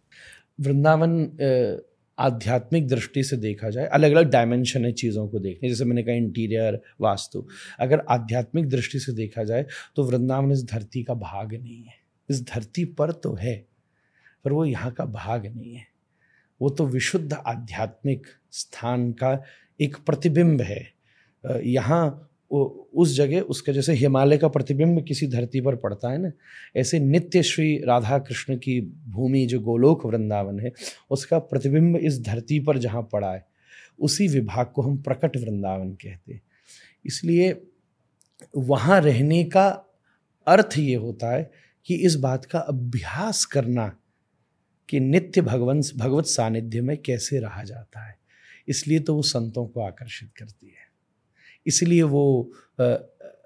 Speaker 1: वृंदावन आध्यात्मिक दृष्टि से देखा जाए अलग अलग डायमेंशन है चीज़ों को देखने जैसे मैंने कहा इंटीरियर वास्तु। अगर आध्यात्मिक दृष्टि से देखा जाए तो वृंदावन इस धरती का भाग नहीं है। इस धरती पर तो है पर वो यहाँ का भाग नहीं है। वो तो विशुद्ध आध्यात्मिक स्थान का एक प्रतिबिंब है। यहाँ उस जगह, उसके जैसे हिमालय का प्रतिबिंब किसी धरती पर पड़ता है ना, ऐसे नित्य श्री राधा कृष्ण की भूमि जो गोलोक वृंदावन है, उसका प्रतिबिंब इस धरती पर जहाँ पड़ा है, उसी विभाग को हम प्रकट वृंदावन कहते हैं। इसलिए वहाँ रहने का अर्थ ये होता है कि इस बात का अभ्यास करना कि नित्य भगवन भगवत सानिध्य में कैसे रहा जाता है। इसलिए तो वो संतों को आकर्षित करती है। इसलिए वो आ,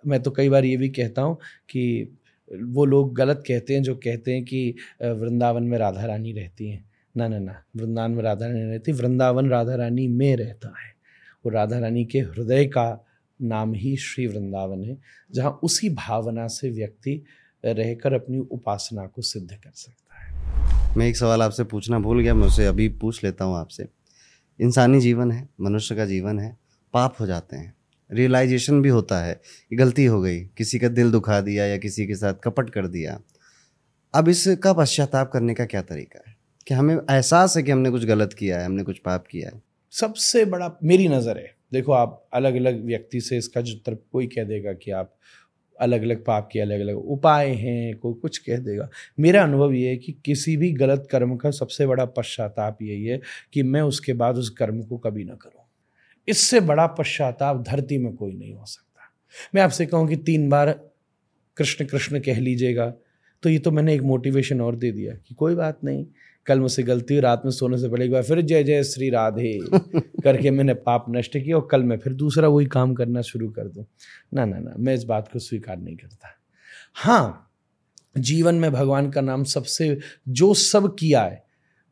Speaker 1: मैं तो कई बार ये भी कहता हूँ कि वो लोग गलत कहते हैं जो कहते हैं कि वृंदावन में राधा रानी रहती हैं। ना ना ना वृंदावन में राधा रानी रहती वृंदावन राधा रानी में रहता है। वो राधा रानी के हृदय का नाम ही श्री वृंदावन है जहाँ उसी भावना से व्यक्ति रहकर अपनी उपासना को सिद्ध कर सकता
Speaker 2: मैं एक सवाल आपसे पूछना भूल गया, मैं उसे अभी पूछ लेता हूँ आपसे। इंसानी जीवन है, मनुष्य का जीवन है, पाप हो जाते हैं। रियलाइजेशन भी होता है कि गलती हो गई, किसी का दिल दुखा दिया या किसी के साथ कपट कर दिया। अब इसका पश्चाताप करने का क्या तरीका है? कि हमें एहसास है कि हमने कुछ गलत किया है, हमने कुछ पाप किया है।
Speaker 1: सबसे बड़ा मेरी नज़र है, देखो आप अलग अलग व्यक्ति से इसका जो कोई कह देगा कि आप अलग अलग पाप के अलग अलग उपाय हैं, कोई कुछ कह देगा। मेरा अनुभव ये है कि किसी भी गलत कर्म का सबसे बड़ा पश्चाताप यही है कि मैं उसके बाद उस कर्म को कभी ना करूँ। इससे बड़ा पश्चाताप धरती में कोई नहीं हो सकता। मैं आपसे कहूँ कि तीन बार कृष्ण कृष्ण कह लीजिएगा तो ये तो मैंने एक मोटिवेशन और दे दिया कि कोई बात नहीं कल मुझसे गलती हुई रात में सोने से पहले एक बार फिर जय जय श्री राधे करके मैंने पाप नष्ट किया और कल मैं फिर दूसरा वही काम करना शुरू कर दूँ। ना ना ना मैं इस बात को स्वीकार नहीं करता। हाँ जीवन में भगवान का नाम सबसे जो सब किया है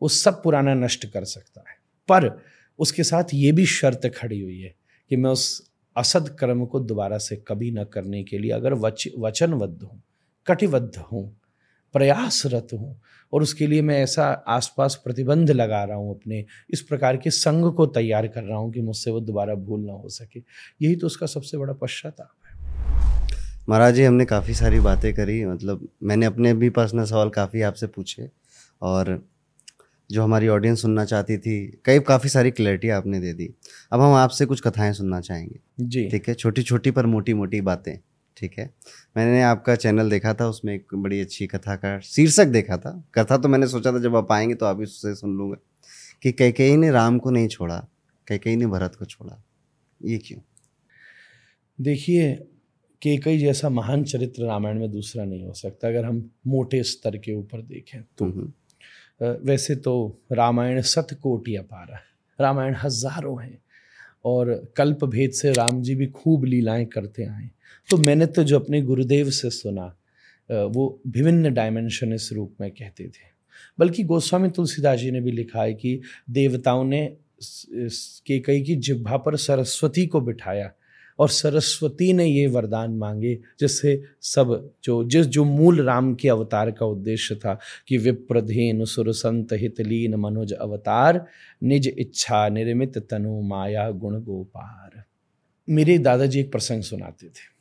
Speaker 1: वो सब पुराना नष्ट कर सकता है। पर उसके साथ ये भी शर्त खड़ी हुई है कि मैं उस असद कर्म को दोबारा से कभी न करने के लिए अगर वच वचनबद्ध हूँ कटिबद्ध हूँ प्रयासरत हूँ और उसके लिए मैं ऐसा आसपास प्रतिबंध लगा रहा हूँ अपने इस प्रकार के संघ को तैयार कर रहा हूँ कि मुझसे वो दोबारा भूल ना हो सके। यही तो उसका सबसे बड़ा पश्चाताप है।
Speaker 2: महाराज जी हमने काफ़ी सारी बातें करी मतलब मैंने अपने भी पर्सनल सवाल काफ़ी आपसे पूछे और जो हमारी ऑडियंस सुनना चाहती थी कई काफ़ी सारी क्लैरिटी आपने दे दी। अब हम आपसे कुछ कथाएँ सुनना चाहेंगे।
Speaker 1: जी।
Speaker 2: ठीक है? छोटी छोटी पर मोटी मोटी बातें। ठीक है। मैंने आपका चैनल देखा था उसमें एक बड़ी अच्छी कथा का शीर्षक देखा था। कथा तो मैंने सोचा था जब आप आएँगे तो आप ही उससे सुन लूँगा कि कैकई ने राम को नहीं छोड़ा कैकई ने भरत को छोड़ा। ये क्यों?
Speaker 1: देखिए केकई जैसा महान चरित्र रामायण में दूसरा नहीं हो सकता अगर हम मोटे स्तर के ऊपर देखें तो। हम्म। वैसे तो रामायण सत कोटि अपार रामायण हज़ारों हैं और कल्प भेद से राम जी भी खूब लीलाएँ करते आए तो मैंने तो जो अपने गुरुदेव से सुना वो विभिन्न डायमेंशन इस रूप में कहते थे। बल्कि गोस्वामी तुलसीदास जी ने भी लिखा है कि देवताओं ने के कई की जिब्भा पर सरस्वती को बिठाया और सरस्वती ने ये वरदान मांगे, जिससे सब जो, जिस, जो मूल राम के अवतार का उद्देश्य था कि विप्रधेन सुर संत हितलीन मनोज अवतार, निज इच्छा निर्मित तनु माया गुण गोपार। मेरे दादाजी एक प्रसंग सुनाते थे।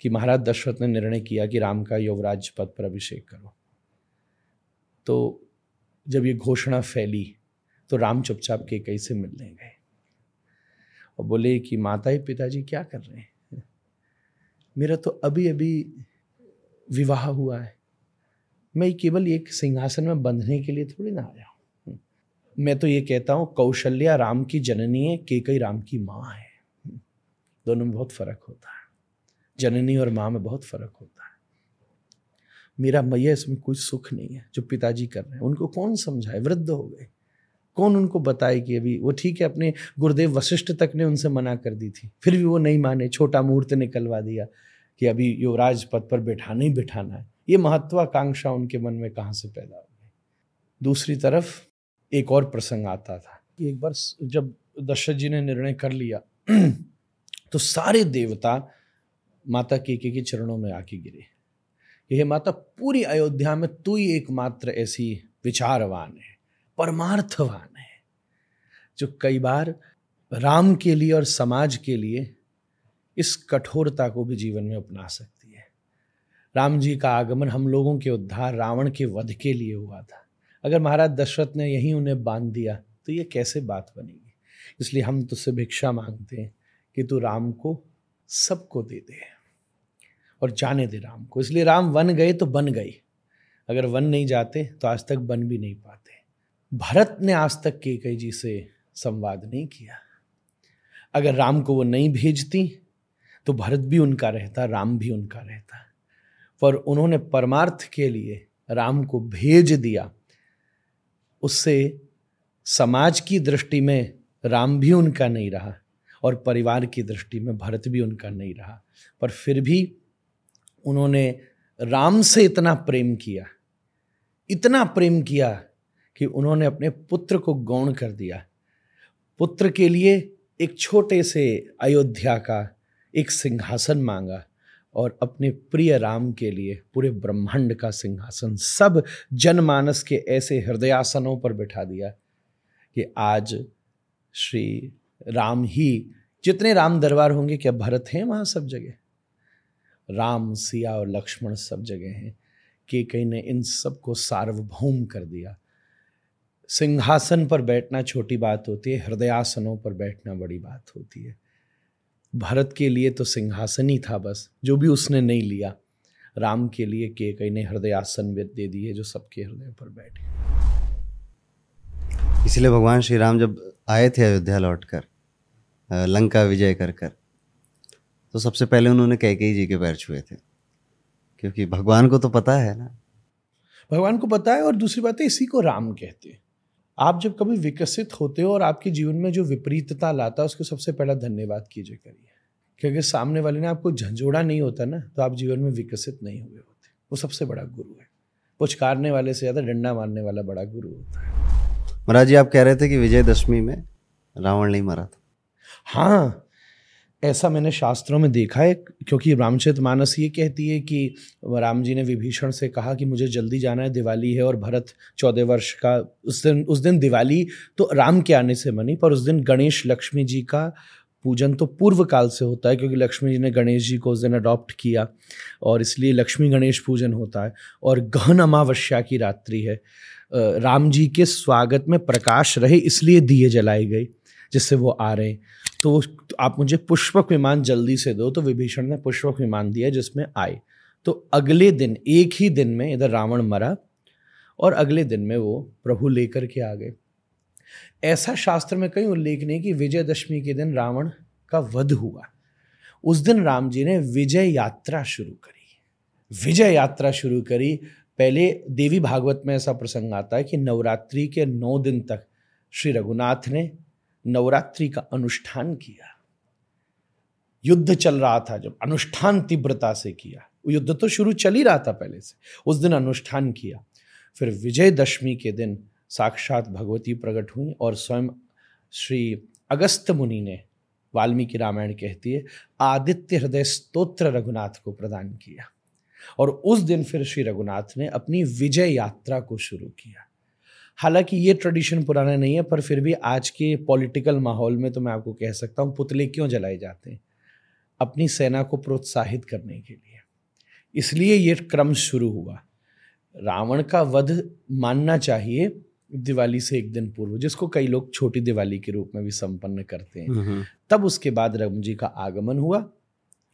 Speaker 1: कि महाराज दशरथ ने निर्णय किया कि राम का युवराज पद पर अभिषेक करो। तो जब ये घोषणा फैली तो राम चुपचाप के कई से मिलने गए और बोले कि माता ही पिताजी क्या कर रहे हैं? मेरा तो अभी अभी विवाह हुआ है। मैं केवल एक सिंहासन में बंधने के लिए थोड़ी ना आया हूँ। मैं तो ये कहता हूँ, कौशल्या राम की जननी है, केकई राम की माँ है। दोनों में बहुत फ़र्क होता है। जननी और माँ में बहुत फ़र्क होता है। मेरा मैया इसमें कोई सुख नहीं है, जो पिताजी कर रहे हैं। उनको कौन समझाए? वृद्ध हो गए। कौन उनको बताए कि अभी वो ठीक है, अपने गुरुदेव वशिष्ठ तक ने उनसे मना कर दी थी। फिर भी वो नहीं माने, छोटा मुहूर्त निकलवा दिया कि अभी युवराज पद पर बैठाना ही बैठाना है। ये महत्वाकांक्षा उनके मन में कहाँ से पैदा हो गई? दूसरी तरफ़ एक और प्रसंग आता था कि एक बार जब दशरथ जी ने निर्णय कर लिया तो सारे देवता माता केके के चरणों में आके गिरे। ये माता, पूरी अयोध्या में तू ही एकमात्र ऐसी विचारवान है, परमार्थवान है, जो कई बार राम के लिए और समाज के लिए इस कठोरता को भी जीवन में अपना सकती है। राम जी का आगमन हम लोगों के उद्धार रावण के वध के लिए हुआ था। अगर महाराज दशरथ ने यही उन्हें बाँध दिया तो ये कैसे बात बनेगी? इसलिए हम तुझसे भिक्षा मांगते हैं कि तू राम को सबको दे दे। और जाने दे राम को। इसलिए राम वन गए तो बन गए अगर वन नहीं जाते तो आज तक बन भी नहीं पाते। भरत ने आज तक केकई जी से संवाद नहीं किया। अगर राम को वो नहीं भेजती तो भरत भी उनका रहता, राम भी उनका रहता। पर उन्होंने परमार्थ के लिए राम को भेज दिया। उससे समाज की दृष्टि में राम भी उनका नहीं रहा और परिवार की दृष्टि में भरत भी उनका नहीं रहा। पर फिर भी उन्होंने राम से इतना प्रेम किया, इतना प्रेम किया कि उन्होंने अपने पुत्र को गौण कर दिया। पुत्र के लिए एक छोटे से अयोध्या का एक सिंहासन मांगा और अपने प्रिय राम के लिए पूरे ब्रह्मांड का सिंहासन सब जनमानस के ऐसे हृदयासनों पर बिठा दिया कि आज श्री राम ही, जितने राम दरबार होंगे, क्या भरत हैं वहाँ सब जगह? राम, सिया और लक्ष्मण सब जगह हैं। कि कहीं ने इन सबको सार्वभौम कर दिया। सिंहासन पर बैठना छोटी बात होती है, हृदयासनों पर बैठना बड़ी बात होती है। भरत के लिए तो सिंहासन ही था बस, जो भी उसने नहीं लिया। राम के लिए के कई ने हृदयासन दे दिए, जो सबके हृदय पर बैठे
Speaker 2: इसलिए भगवान श्री राम जब आए थे अयोध्या लौटकर लंका विजय कर कर तो सबसे पहले उन्होंने कैकेयी जी के पैर छुए थे। क्योंकि भगवान को तो पता है ना।
Speaker 1: भगवान को पता है और दूसरी बात है इसी को राम कहते हैं। आप जब कभी विकसित होते हो और आपके जीवन में जो विपरीतता लाता है उसको सबसे पहला धन्यवाद कीजिए करिए। क्योंकि सामने वाले ने आपको झंझोड़ा नहीं होता ना तो आप जीवन में विकसित नहीं हुए होते। वो सबसे बड़ा गुरु है। पुचकारने वाले से ज़्यादा डंडा मारने वाला बड़ा गुरु होता है।
Speaker 2: महाराज जी आप कह रहे थे कि विजयदशमी में रावण नहीं मरा था।
Speaker 1: हाँ ऐसा मैंने शास्त्रों में देखा है, क्योंकि रामचरित मानस ये कहती है कि राम जी ने विभीषण से कहा कि मुझे जल्दी जाना है, दिवाली है और भरत चौदह वर्ष का, उस दिन उस दिन दिवाली तो राम के आने से मनी, पर उस दिन गणेश लक्ष्मी जी का पूजन तो पूर्व काल से होता है, क्योंकि लक्ष्मी जी ने गणेश जी को उस दिन अडॉप्ट किया और इसलिए लक्ष्मी गणेश पूजन होता है और गहन अमावस्या की रात्रि है। राम जी के स्वागत में प्रकाश रहे, इसलिए दिए जलाए गए, जिससे वो आ रहे हैं। तो आप मुझे पुष्पक विमान जल्दी से दो तो विभीषण ने पुष्पक विमान दिया जिसमें आए। तो अगले दिन, एक ही दिन में इधर रावण मरा और अगले दिन में वो प्रभु लेकर के आ गए। ऐसा शास्त्र में कहीं उल्लेख नहीं कि विजयदशमी के दिन रावण का वध हुआ। उस दिन राम जी ने विजय यात्रा शुरू करी। विजय यात्रा शुरू करी। पहले देवी भागवत में ऐसा प्रसंग आता है कि नवरात्रि के नौ दिन तक श्री रघुनाथ ने नवरात्रि का अनुष्ठान किया। युद्ध चल रहा था जब, अनुष्ठान तीव्रता से किया। युद्ध तो शुरू चल ही रहा था पहले से। उस दिन अनुष्ठान किया। फिर विजयदशमी के दिन साक्षात भगवती प्रकट हुई और स्वयं श्री अगस्त मुनि ने वाल्मीकि रामायण कहती है, आदित्य हृदय स्तोत्र रघुनाथ को प्रदान किया। और उस दिन फिर श्री रघुनाथ ने अपनी विजय यात्रा को शुरू किया। हालाँकि ये ट्रेडिशन पुराना नहीं है पर फिर भी आज के पॉलिटिकल माहौल में तो मैं आपको कह सकता हूँ पुतले क्यों जलाए जाते हैं? अपनी सेना को प्रोत्साहित करने के लिए। इसलिए ये क्रम शुरू हुआ। रावण का वध मानना चाहिए दिवाली से एक दिन पूर्व जिसको कई लोग छोटी दिवाली के रूप में भी संपन्न करते हैं।
Speaker 2: हम्म,
Speaker 1: तब उसके बाद राम जी का आगमन हुआ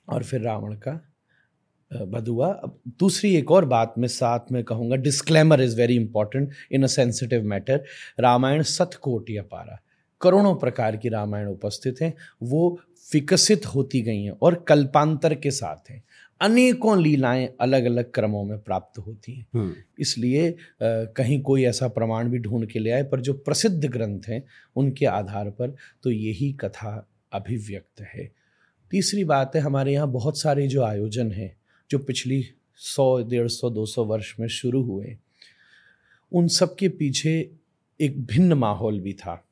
Speaker 1: और फिर रावण का हुआ अब दूसरी एक और बात मैं साथ में कहूँगा disclaimer is very important in a sensitive matter Ramayan सतकोट या पारा करोड़ों प्रकार की रामायण उपस्थित हैं वो विकसित होती गई हैं और कल्पांतर के साथ हैं। अनेकों लीलाएँ अलग अलग क्रमों में प्राप्त होती हैं।
Speaker 2: हम्म,
Speaker 1: इसलिए कहीं कोई ऐसा प्रमाण भी ढूंढ के ले आए पर जो प्रसिद्ध ग्रंथ हैं उनके आधार पर तो यही कथा अभिव्यक्त है। तीसरी बात है हमारे यहाँ बहुत सारे जो आयोजन हैं जो पिछली सौ, डेढ़ सौ, दो सौ वर्ष में शुरू हुए, उन सब के पीछे एक भिन्न माहौल भी था।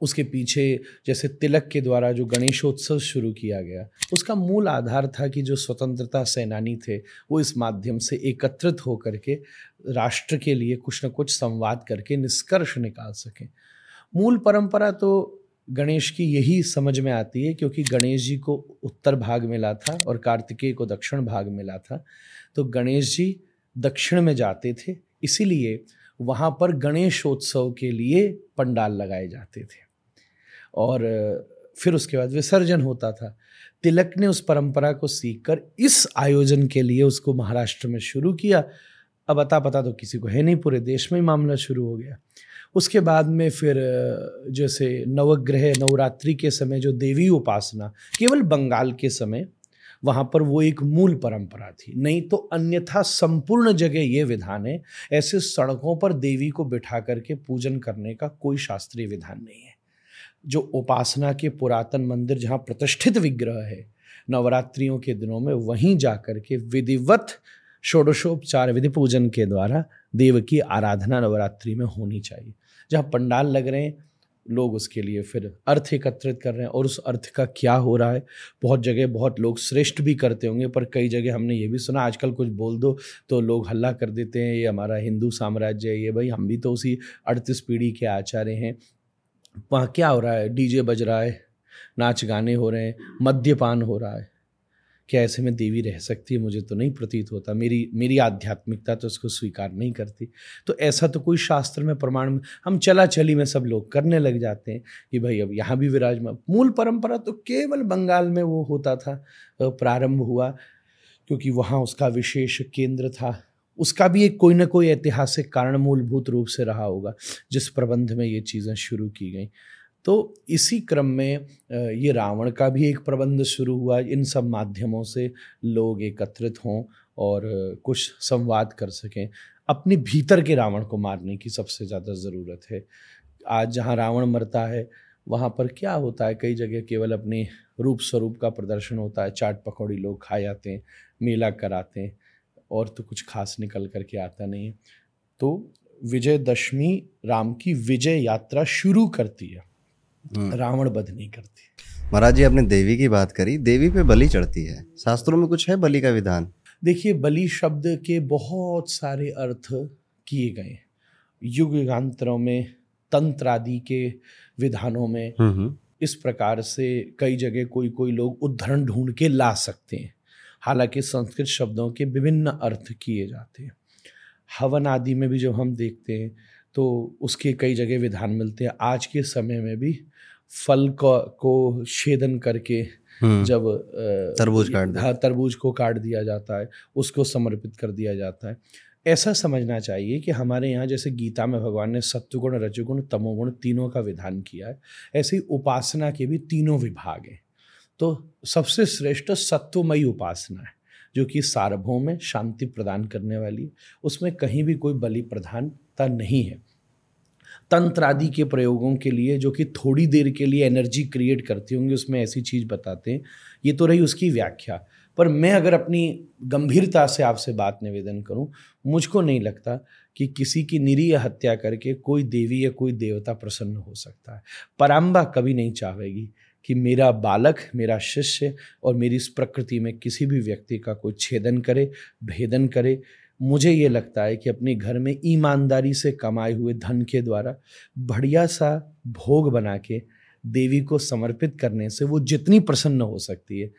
Speaker 1: उसके पीछे जैसे तिलक के द्वारा जो गणेशोत्सव शुरू किया गया, उसका मूल आधार था कि जो स्वतंत्रता सेनानी थे, वो इस माध्यम से एकत्रित होकर के राष्ट्र के लिए कुछ न कुछ संवाद करके निष्कर्ष निकाल सकें। मूल परंपरा तो गणेश की यही समझ में आती है क्योंकि गणेश जी को उत्तर भाग मिला था और कार्तिकेय को दक्षिण भाग मिला था। तो गणेश जी दक्षिण में जाते थे, इसीलिए वहाँ पर गणेशोत्सव के लिए पंडाल लगाए जाते थे। और, फिर उसके बाद विसर्जन होता था। तिलक ने उस परंपरा को सीखकर इस आयोजन के लिए उसको महाराष्ट्र में शुरू किया। अब अता पता तो किसी को है नहीं, पूरे देश में ही मामला शुरू हो गया। उसके बाद में फिर जैसे नवग्रह, नवरात्रि के समय जो देवी उपासना, केवल बंगाल के समय, वहाँ पर वो एक मूल परंपरा थी। नहीं तो अन्यथा संपूर्ण जगह ये विधान है, ऐसे सड़कों पर देवी को बिठा करके पूजन करने का कोई शास्त्रीय विधान नहीं है। जो उपासना के पुरातन मंदिर जहाँ प्रतिष्ठित विग्रह है, नवरात्रियों के दिनों में वहीं जाकर के विधिवत षोडशोपचार, विधि पूजन के द्वारा देव की आराधना नवरात्रि में होनी चाहिए। जहाँ पंडाल लग रहे हैं, लोग उसके लिए फिर अर्थ एकत्रित कर रहे हैं और उस अर्थ का क्या हो रहा है। बहुत जगह बहुत लोग श्रेष्ठ भी करते होंगे, पर कई जगह हमने ये भी सुना, आजकल कुछ बोल दो तो लोग हल्ला कर देते हैं, ये हमारा हिंदू साम्राज्य है, ये भाई हम भी तो उसी अड़तीस पीढ़ी के आचार्य हैं। वहाँ क्या हो रहा है? डीजे बज रहा है, नाच गाने हो रहे हैं, मद्यपान हो रहा है। क्या ऐसे में देवी रह सकती है, मुझे तो नहीं प्रतीत होता। मेरी मेरी आध्यात्मिकता तो इसको स्वीकार नहीं करती। तो ऐसा तो कोई शास्त्र में प्रमाण हम चला चली में सब लोग करने लग जाते हैं कि भाई अब यहाँ भी विराजमान। मूल परंपरा तो केवल बंगाल में वो होता था प्रारंभ हुआ, क्योंकि वहाँ उसका विशेष केंद्र था। उसका भी एक कोई ना कोई ऐतिहासिक कारण मूलभूत रूप से रहा होगा, जिस प्रबंध में ये चीज़ें शुरू की गई। तो इसी क्रम में ये रावण का भी एक प्रबंध शुरू हुआ। इन सब माध्यमों से लोग एकत्रित हों और कुछ संवाद कर सकें। अपने भीतर के रावण को मारने की सबसे ज़्यादा ज़रूरत है। आज जहाँ रावण मरता है, वहाँ पर क्या होता है? कई जगह केवल अपने रूप स्वरूप का प्रदर्शन होता है। चाट पकौड़ी लोग खा जाते हैं, मेला कराते हैं और तो कुछ खास निकल करके आता नहीं है। तो विजयदशमी राम की विजय यात्रा शुरू करती है। रावण बध नहीं करती।
Speaker 2: महाराज जी आपने देवी की बात करी। देवी पे बलि चढ़ती है। शास्त्रों में कुछ है बलि का विधान?
Speaker 1: देखिए बलि शब्द के बहुत सारे अर्थ किए गए युग युगांतरों में तंत्र आदि के विधानों में
Speaker 2: हम्म, हम्म।
Speaker 1: इस प्रकार से कई जगह कोई कोई लोग उद्धरण ढूंढ के ला सकते हैं। हालाँकि संस्कृत शब्दों के विभिन्न अर्थ किए जाते हैं। हवन आदि में भी जब हम देखते हैं तो उसके कई जगह विधान मिलते हैं। आज के समय में भी फल को को छेदन करके
Speaker 2: हम्म।
Speaker 1: जब
Speaker 2: तरबूज काट
Speaker 1: हाँ तरबूज को काट दिया जाता है उसको समर्पित कर दिया जाता है। ऐसा समझना चाहिए कि हमारे यहाँ जैसे गीता में भगवान ने सत्वगुण रजगुण तमोगुण तीनों का विधान किया है ऐसे ही उपासना के भी तीनों विभाग हैं। तो सबसे श्रेष्ठ सत्वमयी उपासना है जो कि सार्वभौम में शांति प्रदान करने वाली उसमें कहीं भी कोई बलि प्रधानता नहीं है। तंत्र आदि के प्रयोगों के लिए, जो कि थोड़ी देर के लिए एनर्जी क्रिएट करती होंगी, उसमें ऐसी चीज़ बताते हैं। ये तो रही उसकी व्याख्या। पर मैं अगर अपनी गंभीरता से आपसे बात निवेदन करूँ, मुझको नहीं लगता कि किसी की निरीय हत्या करके कोई देवी या कोई देवता प्रसन्न हो सकता है। पराम्बा कभी नहीं चाहेगी कि मेरा बालक, मेरा शिष्य और मेरी इस प्रकृति में किसी भी व्यक्ति का कोई छेदन करे, भेदन करे मुझे ये लगता है कि अपने घर में ईमानदारी से कमाए हुए धन के द्वारा बढ़िया सा भोग बना के देवी को समर्पित करने से वो जितनी प्रसन्न हो सकती है।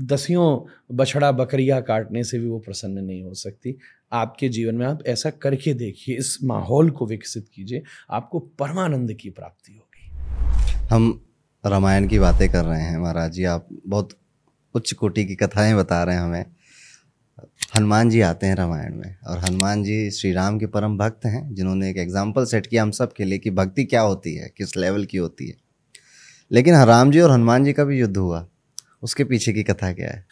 Speaker 1: दसियों बछड़ा बकरिया काटने से भी वो प्रसन्न नहीं हो सकती। आपके जीवन में आप ऐसा करके देखिए, इस माहौल को विकसित कीजिए, आपको परमानंद की प्राप्ति होगी।
Speaker 2: हम रामायण की बातें कर रहे हैं महाराज जी, आप बहुत उच्च कोटि की कथाएँ बता रहे हैं हमें। हनुमान जी आते हैं रामायण में और हनुमान जी श्री राम के परम भक्त हैं, जिन्होंने एक एग्ज़ाम्पल सेट किया हम सब के लिए कि भक्ति क्या होती है, किस लेवल की होती है। लेकिन राम जी और हनुमान जी का भी युद्ध हुआ। उसके पीछे की कथा क्या है?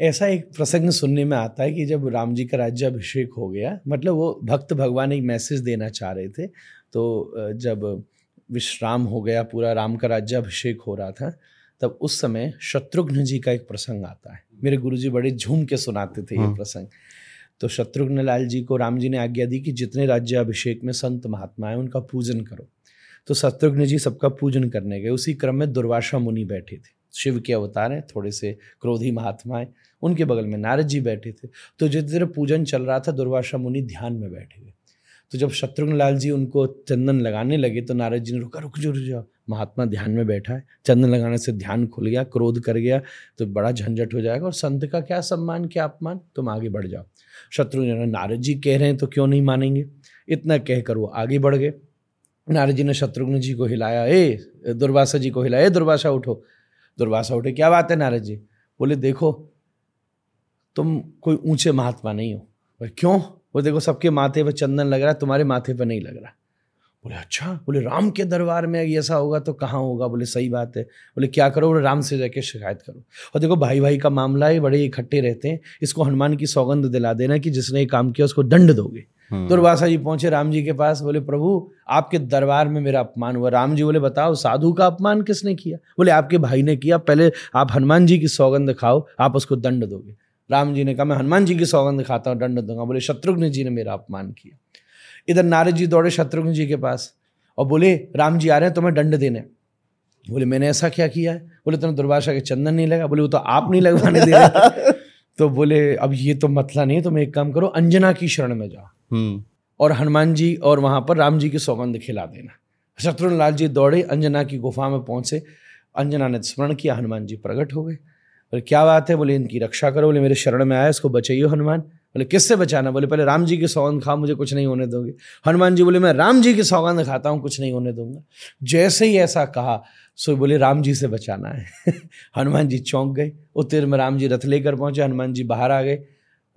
Speaker 1: ऐसा एक प्रसंग सुनने में आता है कि जब राम जी का राज्य अभिषेक हो गया मतलब वो भक्त भगवान एक मैसेज देना चाह रहे थे तो जब विश्राम हो गया, पूरा राम का राज्य अभिषेक हो रहा था तब उस समय शत्रुघ्न जी का एक प्रसंग आता है। मेरे गुरु जी बड़े झूम के सुनाते थे ये हाँ। प्रसंग। तो शत्रुघ्न लाल जी को राम जी ने आज्ञा दी कि जितने राज्य अभिषेक में संत महात्मा है उनका पूजन करो। तो शत्रुघ्न जी सबका पूजन करने गए। उसी क्रम में दुर्वासा मुनि बैठे थे। शिव के अवतार हैं थोड़े से क्रोधी महात्माएँ उनके बगल में नारद जी बैठे थे। तो तरह पूजन चल रहा था दुर्वासा मुनि ध्यान में बैठे हुए। तो जब शत्रुघ्न लाल जी उनको चंदन लगाने लगे तो नारद जी ने रुका, रुक जो रुक जाओ। महात्मा ध्यान में बैठा है। चंदन लगाने से ध्यान खुल गया, क्रोध कर गया तो बड़ा झंझट हो जाएगा। और संत का क्या सम्मान, क्या अपमान? तुम आगे बढ़ जाओ। शत्रुघ्न नारद जी कह रहे हैं तो क्यों नहीं मानेंगे? इतना कहकर वो आगे बढ़ गए। नारद जी ने शत्रुघ्न जी को हिलाया, ए, दुर्वासा जी को हिलाया, ए, दुर्वासा उठो। दुर्वासा उठे, क्या बात है, नारद जी? बोले, देखो, तुम कोई ऊँचे महात्मा नहीं हो। क्यों? वो देखो सबके माथे पर चंदन लग रहा है तुम्हारे माथे पर नहीं लग रहा। बोले अच्छा? बोले राम के दरबार में ऐसा होगा तो कहाँ होगा? बोले सही बात है। बोले क्या करो? बोले राम से जाके शिकायत करो। और देखो भाई भाई का मामला है बड़े इकट्ठे रहते हैं। इसको हनुमान की सौगंध दिला देना कि जिसने ये काम किया उसको दंड दोगे। हम्म। दुर्वासा जी पहुँचे राम जी के पास बोले प्रभु आपके दरबार में मेरा अपमान हुआ। राम जी बोले बताओ साधु का अपमान किसने किया? बोले आपके भाई ने किया। पहले आप हनुमान जी की सौगंध खाओ आप उसको दंड दोगे। राम जी ने कहा मैं हनुमान जी की सौगंध खाता हूँ दंड दूँगा। बोले शत्रुघ्न जी ने मेरा अपमान किया। इधर नारद जी दौड़े शत्रुघ्न जी के पास और बोले राम जी आ रहे हैं तुम्हें दंड देने। बोले मैंने ऐसा क्या किया है? बोले तुम्हें दुर्भाषा के चंदन नहीं लगा? बोले वो तो आप नहीं लगवाने दे रहे तो बोले अब ये तो मतला नहीं तुम एक काम करो अंजना की शरण में जाओ हम्म। और हनुमान जी और वहाँ पर राम जी की सौगंध खिला देना। शत्रुघ्न लाल जी दौड़े अंजना की गुफा में पहुँचे। अंजना ने स्मरण किया हनुमान जी प्रकट हो गए। बोले, क्या बात है? बोले, इनकी रक्षा करो। बोले, मेरे शरण में आया इसको बचाइए हनुमान। बोले, किससे बचाना? बोले, पहले राम जी की सौगंध खा मुझे कुछ नहीं होने दोगे। हनुमान जी बोले, मैं राम जी की सौगंध खाता हूँ, कुछ नहीं होने दूँगा। जैसे ही ऐसा कहा, सो बोले, राम जी से बचाना है। हनुमान जी चौंक गए उतर में राम जी रथ लेकर पहुँचे, हनुमान जी बाहर आ गए।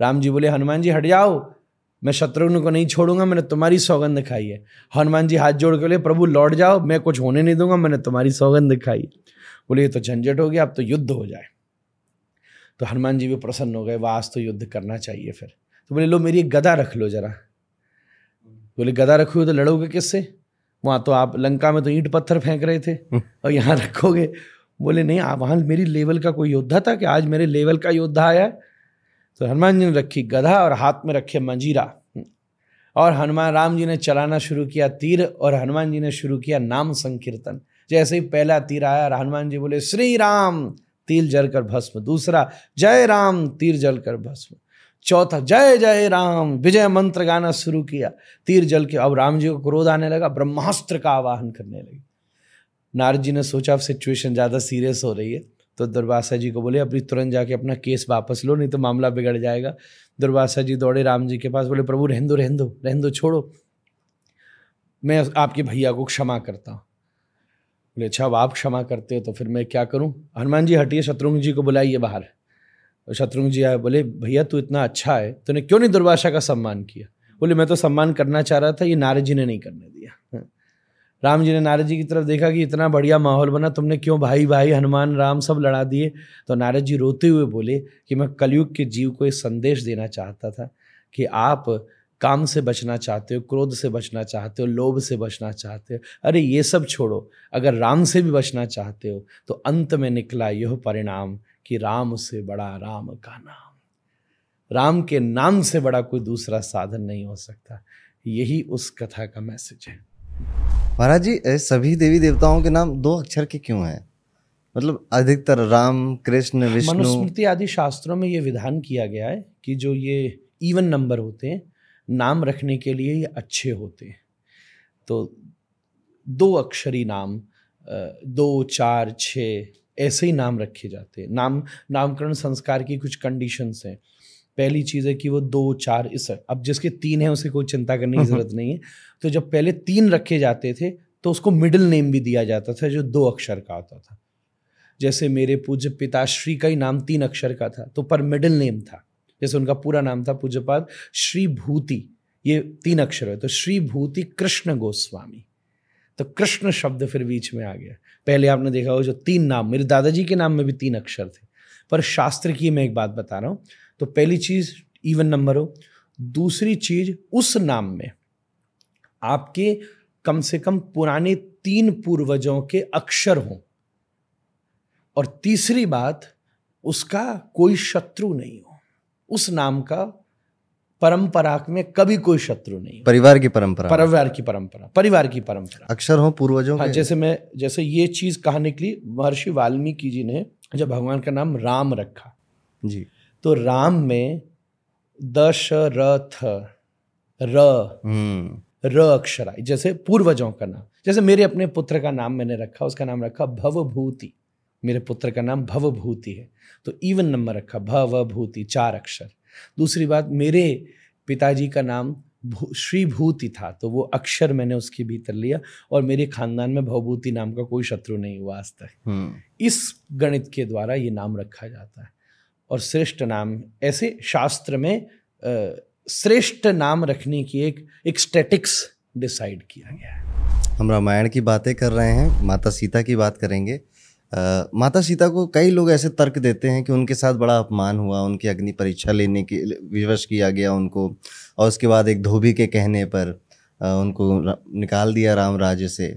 Speaker 1: राम जी बोले, हनुमान जी, हट जाओ। मैं शत्रुघ्न को नहीं छोड़ूँगा, मैंने तुम्हारी सौगंध खाई है। हनुमान जी हाथ जोड़ के बोले, प्रभु, लौट जाओ, मैं कुछ होने नहीं दूँगा, मैंने तुम्हारी सौगंध खाई बोले, ये तो झंझट हो गया, अब तो युद्ध हो जाए। तो हनुमान जी भी प्रसन्न हो गए, वास तो युद्ध करना चाहिए फिर। तो बोले, लो, मेरी एक गदा रख लो जरा। बोले, गदा रखोगे तो लड़ोगे किससे? वहाँ तो आप लंका में तो ईंट पत्थर फेंक रहे थे और यहाँ रखोगे। बोले, नहीं, आप वहाँ मेरी लेवल का कोई योद्धा था कि आज मेरे लेवल का योद्धा आया तो हनुमान जी ने रखी गधा और हाथ में रखे मंजीरा। और हनुमान, राम जी ने चलाना शुरू किया तीर और हनुमान जी ने शुरू किया नाम संकीर्तन। जैसे ही पहला तीर आया, हनुमान जी बोले श्री राम तीर जल कर भस्म, दूसरा जय राम तीर जल कर भस्म, चौथा जय जय राम, विजय मंत्र गाना शुरू किया, तीर जल के, अब राम जी को क्रोध आने लगा, ब्रह्मास्त्र का आवाहन करने लगे। नारद जी ने सोचा, अब सिचुएशन ज़्यादा सीरियस हो रही है। तो दुर्वासा जी को बोले अभी तुरंत जाके अपना केस वापस लो, नहीं तो मामला बिगड़ जाएगा। दुर्वासा जी दौड़े राम जी के पास, बोले, प्रभु रहन दो रहन दो रहन दो, छोड़ो। मैं आपके भैया को क्षमा करता हूँ। बोले अच्छा अब आप क्षमा करते हो तो फिर मैं क्या करूँ? हनुमान जी, हटिए, शत्रुघ्न जी को बुलाइए बाहर. तो शत्रुघ्न जी आए, बोले, भैया, तू इतना अच्छा है, तूने क्यों नहीं दुर्भाषा का सम्मान किया? बोले, मैं तो सम्मान करना चाह रहा था, ये नारद जी ने नहीं करने दिया। हाँ। राम जी ने नारद जी की तरफ़ देखा कि इतना बढ़िया माहौल बना, तुमने क्यों भाई भाई, हनुमान, राम सब लड़ा दिए? तो नारद जी रोते हुए बोले कि मैं कलयुग के जीव को एक संदेश देना चाहता था कि आप काम से बचना चाहते हो क्रोध से बचना चाहते हो लोभ से बचना चाहते हो अरे ये सब छोड़ो। अगर राम से भी बचना चाहते हो तो अंत में निकला यह परिणाम कि राम से बड़ा राम का नाम। राम के नाम से बड़ा कोई दूसरा साधन नहीं हो सकता। यही उस कथा का मैसेज है।
Speaker 2: महाराज जी सभी देवी देवताओं के नाम दो अक्षर के क्यों हैं? मतलब अधिकतर राम कृष्ण विष्णु
Speaker 1: मनुस्मृति आदि शास्त्रों में ये विधान किया गया है कि जो ये इवन नंबर होते हैं नाम रखने के लिए ये अच्छे होते हैं। तो दो अक्षरी नाम दो चार छ ऐसे ही नाम रखे जाते हैं। नाम नामकरण संस्कार की कुछ कंडीशंस हैं। पहली चीज़ है कि वो दो चार इस अब जिसके तीन है उसे कोई चिंता करने की ज़रूरत नहीं है। तो जब पहले तीन रखे जाते थे तो उसको मिडिल नेम भी दिया जाता था जो दो अक्षर का होता था। जैसे मेरे पूज्य पिताश्री का ही नाम तीन अक्षर का था तो पर मिडिल नेम था। जैसे उनका पूरा नाम था पूज्यपाद श्री भूति ये तीन अक्षर है। तो श्री भूति कृष्ण गोस्वामी। तो कृष्ण शब्द फिर बीच में आ गया। पहले आपने देखा हो जो तीन नाम, मेरे दादाजी के नाम में भी तीन अक्षर थे। पर शास्त्र की मैं एक बात बता रहा हूँ। तो पहली चीज़ इवन नंबर हो। दूसरी चीज़ उस नाम में। आपके कम से कम पुराने तीन पूर्वजों के अक्षर हों। और तीसरी बात, उसका कोई शत्रु नहीं हो। उस नाम का परंपरा में कभी कोई शत्रु नहीं
Speaker 2: परिवार की परंपरा।
Speaker 1: परिवार की परंपरा परिवार की परंपरा।
Speaker 2: अक्षर हो पूर्वजों
Speaker 1: हाँ जैसे मैं जैसे ये चीज़ कहा निकली महर्षि वाल्मीकि जी ने जब भगवान का नाम राम रखा
Speaker 2: जी।
Speaker 1: तो राम में दशरथ र हम्म। र अक्षर आई जैसे पूर्वजों का नाम। जैसे मेरे अपने पुत्र का नाम मैंने रखा उसका नाम रखा भवभूति। मेरे पुत्र का नाम भवभूति है। तो इवन नंबर रखा भवभूति चार अक्षर। दूसरी बात मेरे पिताजी का नाम श्री भूति था तो वो अक्षर मैंने उसके भीतर लिया और मेरे खानदान में भवभूति नाम का कोई शत्रु नहीं हुआ आज तक। हम्म। इस गणित के द्वारा ये नाम रखा जाता है। और श्रेष्ठ नाम ऐसे शास्त्र में श्रेष्ठ नाम रखने की एक एक स्टेटिक्स डिसाइड किया गया है।
Speaker 2: हम रामायण की बातें कर रहे हैं माता सीता की बात करेंगे। आ, माता सीता को कई लोग ऐसे तर्क देते हैं कि उनके साथ बड़ा अपमान हुआ उनकी अग्नि परीक्षा लेने की विवश किया गया उनको और उसके बाद एक धोबी के कहने पर आ, उनको निकाल दिया राम राज्य से।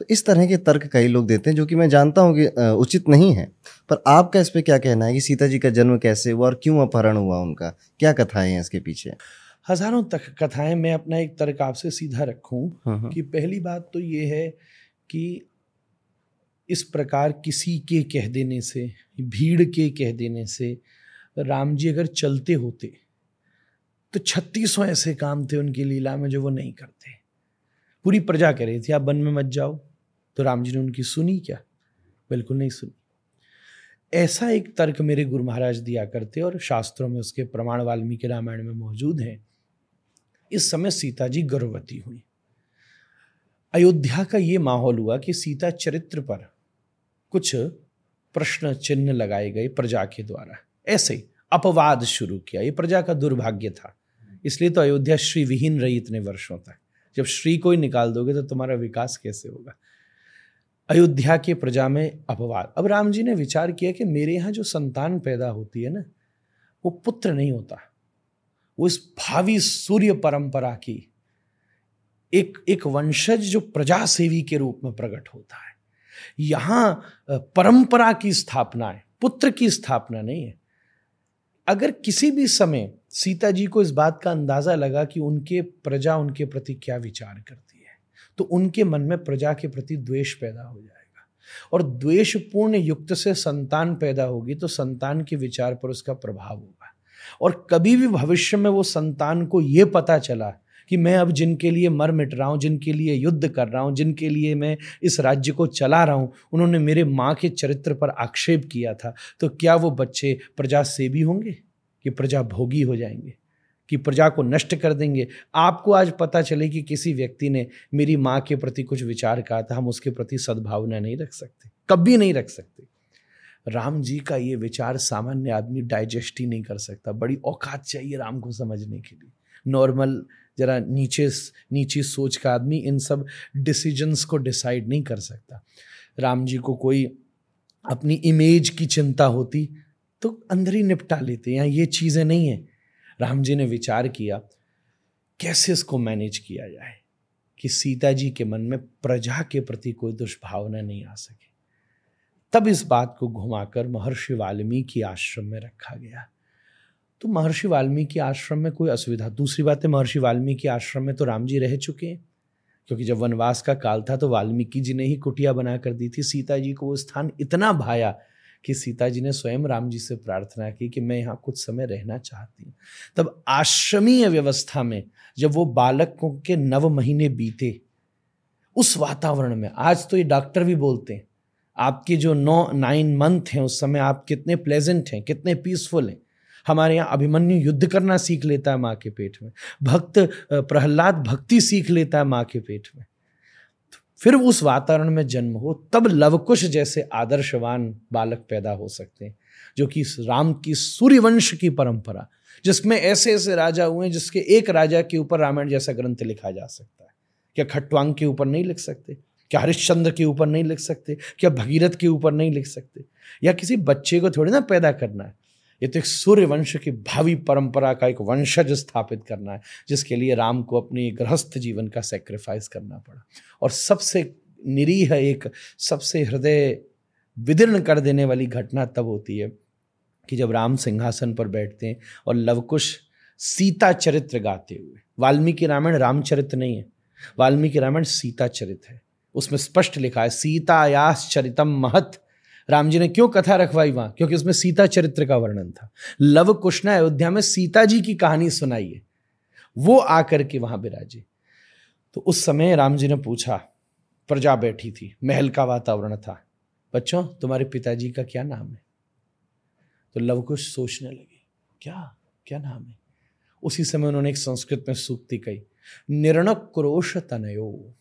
Speaker 2: तो इस तरह के तर्क कई लोग देते हैं जो कि मैं जानता हूँ कि उचित नहीं है। पर आपका इस पर क्या कहना है कि सीता जी का जन्म कैसे हुआ और क्यों अपहरण हुआ उनका? क्या कथाएँ हैं इसके पीछे?
Speaker 1: हज़ारों तक कथाएँ मैं अपना एक तर्क आपसे सीधा रखूँ हाँ, हाँ। कि पहली बात तो ये है कि इस प्रकार किसी के कह देने से, भीड़ के कह देने से, राम जी अगर चलते होते तो छत्तीसों ऐसे काम थे उनकी लीला में जो वो नहीं करते। पूरी प्रजा कह रही थी, आप वन में मत जाओ। तो राम जी ने उनकी, सुनी क्या? बिल्कुल नहीं सुनी। ऐसा एक तर्क मेरे गुरु महाराज दिया करते और शास्त्रों में उसके प्रमाण वाल्मीकि रामायण में मौजूद हैं। इस समय सीता जी गर्भवती हुई। अयोध्या का ये माहौल हुआ कि सीता चरित्र पर कुछ प्रश्न चिन्ह लगाए गए प्रजा के द्वारा। ऐसे अपवाद शुरू किया। ये प्रजा का दुर्भाग्य था। इसलिए तो अयोध्या श्री विहीन रही इतने वर्षों तक। जब श्री को ही निकाल दोगे तो तुम्हारा विकास कैसे होगा? अयोध्या के प्रजा में अपवाद। अब राम जी ने विचार किया कि मेरे यहाँ जो संतान पैदा होती है ना, वो पुत्र नहीं होता। वो इस भावी सूर्य परंपरा की एक एक वंशज जो प्रजा सेवी के रूप में प्रकट होता है। यहाँ परंपरा की स्थापना है, पुत्र की स्थापना नहीं है। अगर किसी भी समय सीता जी को इस बात का अंदाज़ा लगा कि उनके प्रजा उनके प्रति क्या विचार करती है तो उनके मन में प्रजा के प्रति द्वेष पैदा हो जाएगा। और द्वेषपूर्ण युक्त से संतान पैदा होगी तो संतान के विचार पर उसका प्रभाव होगा। और कभी भी भविष्य में वो संतान को ये पता चला कि मैं अब जिनके लिए मर मिट रहा हूँ, जिनके लिए युद्ध कर रहा हूँ, जिनके लिए मैं इस राज्य को चला रहा हूँ, उन्होंने मेरे माँ के चरित्र पर आक्षेप किया था तो क्या वो बच्चे प्रजा सेवी होंगे? कि प्रजा भोगी हो जाएँगे? कि प्रजा को नष्ट कर देंगे? आपको आज पता चले कि किसी व्यक्ति ने मेरी माँ के प्रति कुछ विचार कहा था, हम उसके प्रति सद्भावना नहीं रख सकते, कभी नहीं रख सकते। राम जी का ये विचार सामान्य आदमी डाइजेस्ट ही नहीं कर सकता। बड़ी औकात चाहिए राम को समझने के लिए। नॉर्मल जरा नीचे नीचे सोच का आदमी इन सब डिसीजंस को डिसाइड नहीं कर सकता। राम जी को कोई अपनी इमेज की चिंता होती तो अंदर ही निपटा लेते यहाँ ये चीज़ें नहीं हैं। राम जी ने विचार किया, कैसे इसको मैनेज किया जाए कि सीता जी के मन में प्रजा के प्रति कोई दुष्भावना नहीं आ सके? तब इस बात को घुमाकर महर्षि वाल्मीकि आश्रम में रखा गया। तो महर्षि वाल्मीकि आश्रम में कोई असुविधा? दूसरी बात है, महर्षि वाल्मीकि आश्रम में तो राम जी रह चुके हैं। क्योंकि जब वनवास का काल था तो वाल्मीकि जी ने ही कुटिया बना कर दी थी। सीता जी को वो स्थान इतना भाया कि सीता जी ने स्वयं राम जी से प्रार्थना की कि मैं यहाँ कुछ समय रहना चाहती हूँ। तब आश्रमीय व्यवस्था में जब वो बालकों के नव महीने बीते, उस वातावरण में, आज तो ये डॉक्टर भी बोलते हैं, आपके जो नौ, नाइन मंथ हैं, उस समय आप कितने प्लेजेंट हैं, कितने पीसफुल हैं हमारे यहाँ अभिमन्यु युद्ध करना सीख लेता है माँ के पेट में। भक्त प्रहलाद भक्ति सीख लेता है माँ के पेट में। फिर उस वातावरण में जन्म हो, तब लवकुश जैसे आदर्शवान बालक पैदा हो सकते हैं, जो कि राम की सूर्यवंश की परंपरा, जिसमें ऐसे ऐसे राजा हुए जिसके एक राजा के ऊपर रामायण जैसा ग्रंथ लिखा जा सकता है। क्या खट्वांग के ऊपर नहीं लिख सकते? क्या हरिश्चंद्र के ऊपर नहीं लिख सकते? क्या भगीरथ के ऊपर नहीं लिख सकते? या किसी बच्चे को थोड़ी ना पैदा करना है? ये तो एक सूर्य वंश की भावी परंपरा का एक वंशज स्थापित करना है, जिसके लिए राम को अपने गृहस्थ जीवन का सेक्रीफाइस करना पड़ा। और सबसे निरीह एक, सबसे हृदय विदीर्ण कर देने वाली घटना तब होती है कि जब राम सिंहासन पर बैठते हैं और लवकुश सीता चरित्र गाते हुए, वाल्मीकि रामायण रामचरित्र नहीं है, वाल्मीकि रामायण सीता चरित्र है। उसमें स्पष्ट लिखा है सीतायास चरितम महत। राम जी ने क्यों कथा रखवाई वहाँ? क्योंकि उसमें सीता चरित्र का वर्णन था। लव कुश ने अयोध्या में सीता जी की कहानी सुनाई है। वो आकर के वहाँ बिराजे तो उस समय राम जी ने पूछा, प्रजा बैठी थी, महल का वातावरण था। बच्चों, तुम्हारे पिताजी का क्या नाम है? तो लवकुश सोचने लगे, क्या? क्या नाम है? उसी समय उन्होंने एक संस्कृत में सूक्ति कही निर्णक क्रोश तनयो।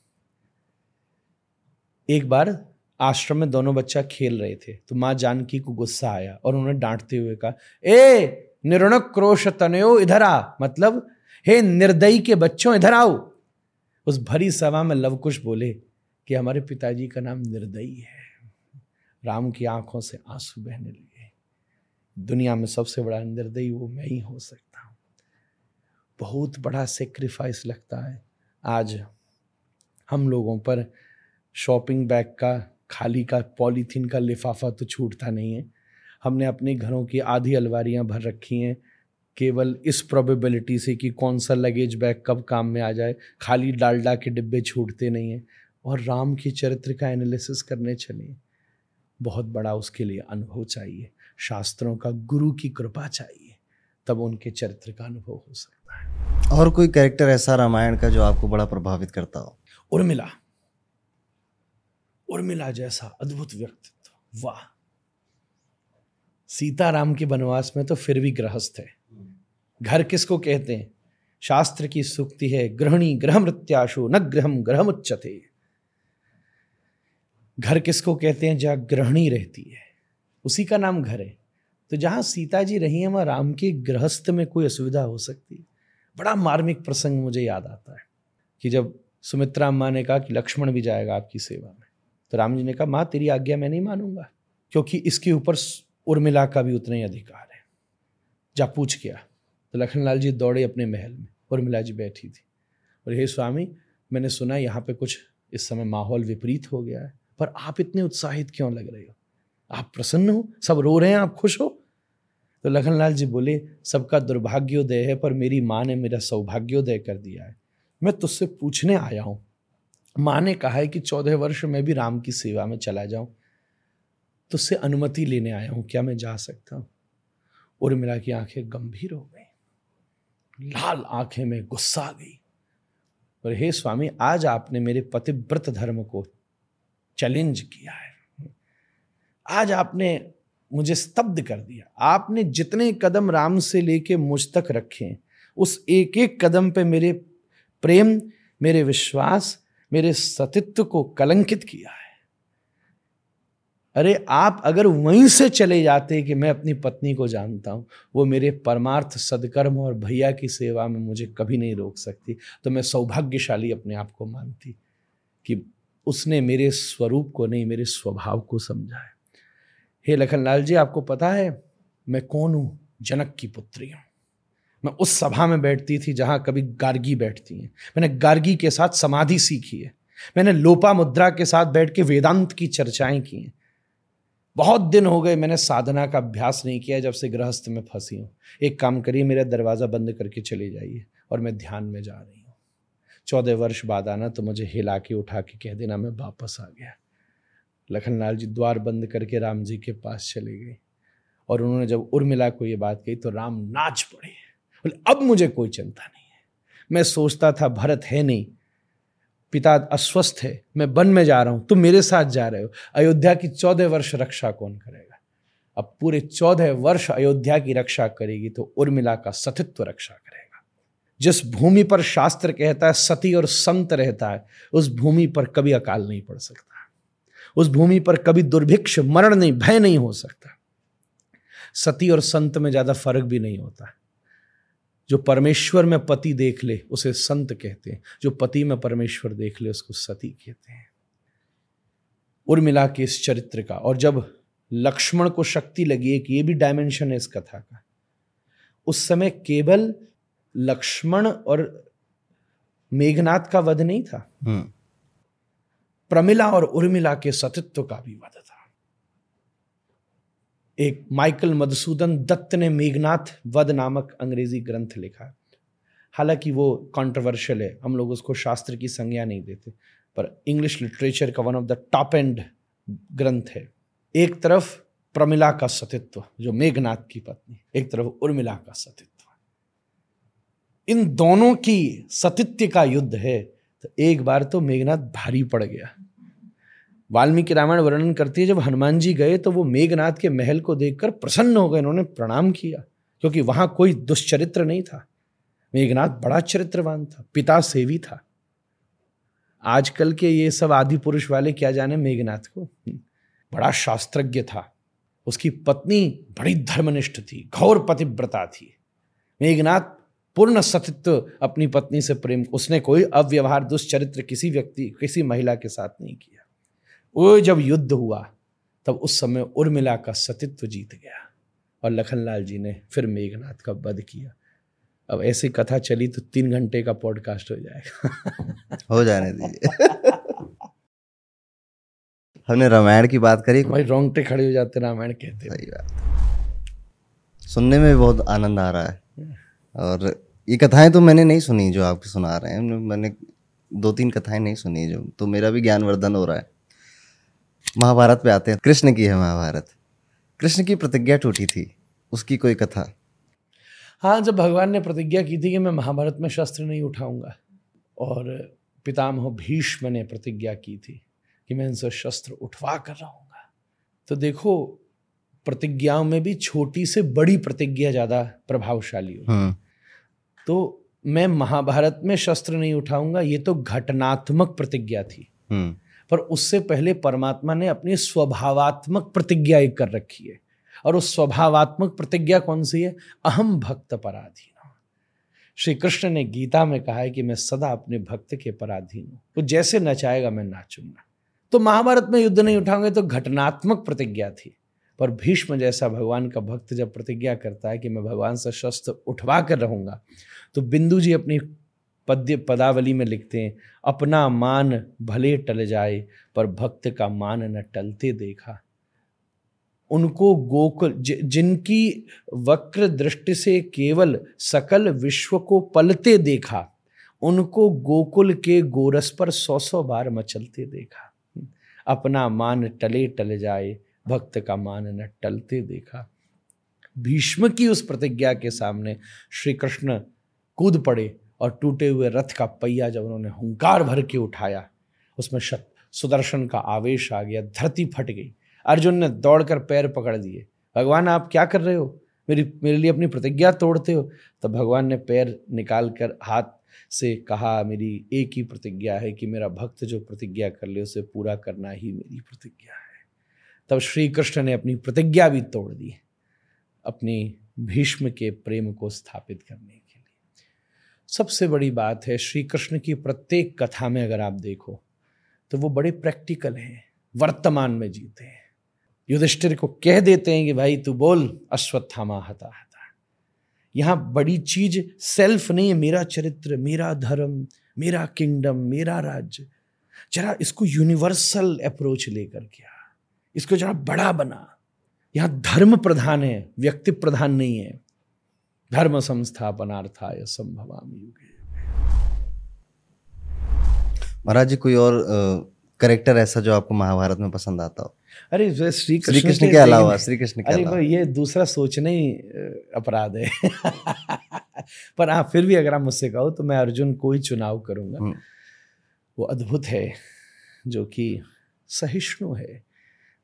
Speaker 1: एक बार आश्रम में दोनों बच्चा खेल रहे थे। तो माँ जानकी को गुस्सा आया और उन्होंने डांटते हुए कहा, ए, निर्णक क्रोश तनयो, इधर आ। मतलब हे निर्दयी के बच्चों, इधर आओ। उस भरी सभा में लवकुश बोले कि हमारे पिताजी का नाम निर्दयी है। राम की आँखों से आँसू बहने लगे। दुनिया में सबसे बड़ा निर्दयी वो मैं ही हो सकता हूँ। बहुत बड़ा सेक्रीफाइस लगता है। आज हम लोगों पर शॉपिंग बैग का खाली का पॉलीथीन का लिफाफा तो छूटता नहीं है। हमने अपने घरों की आधी अलवारियाँ भर रखी हैं। केवल इस प्रोबेबिलिटी से कि कौन सा लगेज बैग कब काम में आ जाए खाली डालडा के डिब्बे छूटते नहीं हैं और राम के चरित्र का एनालिसिस करने चले। बहुत बड़ा उसके लिए अनुभव चाहिए। शास्त्रों का गुरु की कृपा चाहिए। तब उनके चरित्र का अनुभव हो सकता है।
Speaker 2: और कोई कैरेक्टर ऐसा रामायण का जो आपको बड़ा प्रभावित करता हो?
Speaker 1: उर्मिला। उर्मिला जैसा अद्भुत व्यक्तित्व। वाह। सीताराम के वनवास में तो फिर भी गृहस्थ है। घर किसको कहते हैं? शास्त्र की सुक्ति है, गृहणी ग्रह मृत्याशु न गृहम ग्रह उच्चते घर किसको कहते हैं? जहाँ गृहणी रहती है। उसी का नाम घर है। तो जहाँ सीता जी रही हैं, वहाँ राम के गृहस्थ में कोई असुविधा हो सकती। है बड़ा मार्मिक प्रसंग मुझे याद आता है कि जब सुमित्रा अम्मा ने कहा कि लक्ष्मण भी जाएगा आपकी सेवा में तो राम जी ने कहा, माँ, तेरी आज्ञा मैं नहीं मानूँगा, क्योंकि इसके ऊपर उर्मिला का भी उतना ही अधिकार है। जा पूछ गया तो लखनलाल जी दौड़े अपने महल में, उर्मिला जी बैठी थी। और हे स्वामी, मैंने सुना यहाँ पे कुछ इस समय माहौल विपरीत हो गया है, पर आप इतने उत्साहित क्यों लग रहे हो? आप प्रसन्न हो? सब रो रहे हैं, आप खुश हो? तो लखनलाल जी बोले, सबका दुर्भाग्योदय है, पर मेरी माँ ने मेरा सौभाग्योदय कर दिया है। मैं तुझसे पूछने आया हूँ। माँ ने कहा है कि चौदह वर्ष में भी राम की सेवा में चला जाऊँ तो उससे अनुमति लेने आया हूँ। क्या मैं जा सकता हूँ? उर्मिला की आँखें गंभीर हो गई। लाल आँखें में गुस्सा आ गई। और हे स्वामी, आज आपने मेरे पतिव्रत धर्म को चैलेंज किया है। आज आपने मुझे स्तब्ध कर दिया। आपने जितने कदम राम से लेके मुझ तक रखे उस एक एक कदम पे मेरे प्रेम, मेरे विश्वास मेरे सतित्व को कलंकित किया है। अरे, आप अगर वहीं से चले जाते कि मैं अपनी पत्नी को जानता हूँ, वो मेरे परमार्थ सदकर्म और भैया की सेवा में मुझे कभी नहीं रोक सकती। तो मैं सौभाग्यशाली अपने आप को मानती कि उसने मेरे स्वरूप को नहीं, मेरे स्वभाव को समझा है। हे लखनलाल जी, आपको पता है, मैं कौन हूँ? जनक की पुत्री हूँ। मैं उस सभा में बैठती थी जहाँ कभी गार्गी बैठती हैं। मैंने गार्गी के साथ समाधि सीखी है। मैंने लोपा मुद्रा के साथ बैठ के वेदांत की चर्चाएँ की हैं। बहुत दिन हो गए मैंने साधना का अभ्यास नहीं किया जब से गृहस्थ में फंसी हूँ। एक काम करिए, मेरा दरवाज़ा बंद करके चले जाइए और मैं ध्यान में जा रही हूँ। चौदह वर्ष बाद आना तो मुझे हिला के उठा के कह देना, मैं वापस आ गया। लखनलाल जी द्वार बंद करके राम जी के पास चले गए। और उन्होंने जब उर्मिला को ये बात कही तो राम नाच पड़े। बोले, अब मुझे कोई चिंता नहीं है। मैं सोचता था, भरत है नहीं। पिता अस्वस्थ है, मैं वन में जा रहा हूँ, तुम मेरे साथ जा रहे हो। अयोध्या की चौदह वर्ष रक्षा कौन करेगा? अब पूरे चौदह वर्ष अयोध्या की रक्षा करेगी तो उर्मिला का सतित्व रक्षा करेगा। जिस भूमि पर शास्त्र कहता है, सती और संत रहता है, उस भूमि पर कभी अकाल नहीं पड़ सकता। उस भूमि पर कभी दुर्भिक्ष, मरण नहीं, भय नहीं हो सकता। सती और संत में ज़्यादा फ़र्क भी नहीं होता। जो परमेश्वर में पति देख ले उसे संत कहते हैं। जो पति में परमेश्वर देख ले उसको सती कहते हैं। उर्मिला के इस चरित्र का। और जब लक्ष्मण को शक्ति लगी है कि ये भी डायमेंशन है इस कथा का। उस समय केवल लक्ष्मण और मेघनाथ का वध नहीं था। हम्म। प्रमिला और उर्मिला के सतित्व का भी वध एक माइकल मधुसूदन दत्त ने मेघनाथ वध नामक अंग्रेज़ी ग्रंथ लिखा हालाँकि वो कॉन्ट्रोवर्शियल है, हम लोग उसको शास्त्र की संज्ञा नहीं देते, पर इंग्लिश लिटरेचर का one of the top end ग्रंथ है। एक तरफ़ प्रमिला का सतित्व, जो मेघनाथ की पत्नी, एक तरफ़ उर्मिला का सतित्व। इन दोनों की सतित्व का युद्ध है तो एक बार तो मेघनाथ भारी पड़ गया। वाल्मीकि रामायण वर्णन करती है, जब हनुमान जी गए तो वो मेघनाथ के महल को देखकर प्रसन्न हो गए उन्होंने प्रणाम किया, क्योंकि वहाँ कोई दुष्चरित्र नहीं था। मेघनाथ बड़ा चरित्रवान था, पिता सेवी था। आजकल के ये सब आदि पुरुष वाले क्या जाने मेघनाथ को? बड़ा शास्त्रज्ञ था, उसकी पत्नी बड़ी धर्मनिष्ठ थी, घौर पतिव्रता थी। मेघनाथ पूर्ण सतित्व अपनी पत्नी से प्रेम, उसने कोई अव्यवहार, दुष्चरित्र किसी व्यक्ति, किसी महिला के साथ नहीं किया। वो जब युद्ध हुआ तब उस समय उर्मिला का सतित्व जीत गया और लखनलाल जी ने फिर मेघनाथ का वध किया। अब ऐसी कथा चली तो तीन घंटे का पॉडकास्ट हो जाएगा।
Speaker 2: हो जाने दीजिए। हमने रामायण की बात करी।
Speaker 1: भाई रोंगटे खड़े हो जाते रामायण कहते
Speaker 2: सही बात। सुनने में भी बहुत आनंद आ रहा है। और ये कथाएँ तो मैंने नहीं सुनी जो आपके सुना रहे हैं। मैंने दो तीन कथाएँ नहीं सुनी जो तो मेरा भी ज्ञानवर्धन हो रहा है। महाभारत पे आते हैं। कृष्ण की है महाभारत। कृष्ण की प्रतिज्ञा टूटी थी। उसकी कोई कथा?
Speaker 1: हाँ जब भगवान ने प्रतिज्ञा की थी कि मैं महाभारत में शस्त्र नहीं उठाऊँगा और पितामह भीष्म ने प्रतिज्ञा की थी कि मैं इनसे शस्त्र उठवा कर रहूँगा तो देखो प्रतिज्ञाओं में भी छोटी से बड़ी प्रतिज्ञा ज़्यादा प्रभावशाली होती हाँ। तो मैं महाभारत में शस्त्र नहीं उठाऊँगा ये तो घटनात्मक प्रतिज्ञा थी। हाँ। पर उससे पहले परमात्मा ने अपनी स्वभावात्मक प्रतिज्ञा एक कर रखी है। और उस स्वभावात्मक प्रतिज्ञा कौन सी है? अहम भक्त पराधीन। श्री कृष्ण ने गीता में कहा है कि मैं सदा अपने भक्त के पराधीन हूँ। वो जैसे नचाएगा मैं नाचूँगा। तो महाभारत में युद्ध नहीं उठाऊँगे तो घटनात्मक प्रतिज्ञा थी। पर भीष्म जैसा भगवान का भक्त जब प्रतिज्ञा करता है कि मैं भगवान से शस्त्र उठवा कर रहूँगा तो बिंदु जी अपनी पद्य पदावली में लिखते हैं, अपना मान भले टल जाए, पर भक्त का मान न टलते देखा। उनको गोकुल जिनकी वक्र दृष्टि से केवल सकल विश्व को पलते देखा, उनको गोकुल के गोरस पर सौ सौ बार मचलते देखा। अपना मान टले टल जाए, भक्त का मान न टलते देखा। भीष्म की उस प्रतिज्ञा के सामने श्री कृष्ण कूद पड़े। और टूटे हुए रथ का पहिया जब उन्होंने हुंकार भर के उठाया, उसमें सुदर्शन का आवेश आ गया, धरती फट गई। अर्जुन ने दौड़कर पैर पकड़ दिए भगवान, आप क्या कर रहे हो? मेरी, मेरे लिए अपनी प्रतिज्ञा तोड़ते हो? तब भगवान ने पैर निकाल कर हाथ से कहा, मेरी एक ही प्रतिज्ञा है कि मेरा भक्त जो प्रतिज्ञा कर ले, उसे पूरा करना ही मेरी प्रतिज्ञा है। तब श्री कृष्ण ने अपनी प्रतिज्ञा भी तोड़ दी, अपनी भीष्म के प्रेम को स्थापित करने सबसे बड़ी बात है, श्री कृष्ण की प्रत्येक कथा में अगर आप देखो तो वो बड़े प्रैक्टिकल हैं, वर्तमान में जीते हैं। युधिष्ठिर को कह देते हैं कि, भाई, तू बोल, अश्वत्थामा हता हता। यहाँ बड़ी चीज़ सेल्फ नहीं है, मेरा चरित्र, मेरा धर्म, मेरा किंगडम मेरा राज्य। जरा इसको यूनिवर्सल अप्रोच लेकर किया इसको जरा बड़ा बना। यहाँ धर्म प्रधान है, व्यक्ति प्रधान नहीं है। धर्म संस्थापनार्थाय संभवाम युगे।
Speaker 2: महाराज जी कोई और करेक्टर ऐसा जो आपको महाभारत में पसंद आता हो?
Speaker 1: अरे श्री
Speaker 2: श्री
Speaker 1: कृष्ण
Speaker 2: के अलावा श्री कृष्ण के
Speaker 1: अरे
Speaker 2: अलावा।
Speaker 1: ये दूसरा सोचना ही अपराध है। पर हाँ फिर भी अगर आप मुझसे कहो तो मैं अर्जुन को ही चुनाव करूँगा।
Speaker 2: हम्म।
Speaker 1: वो अद्भुत है जो कि सहिष्णु है।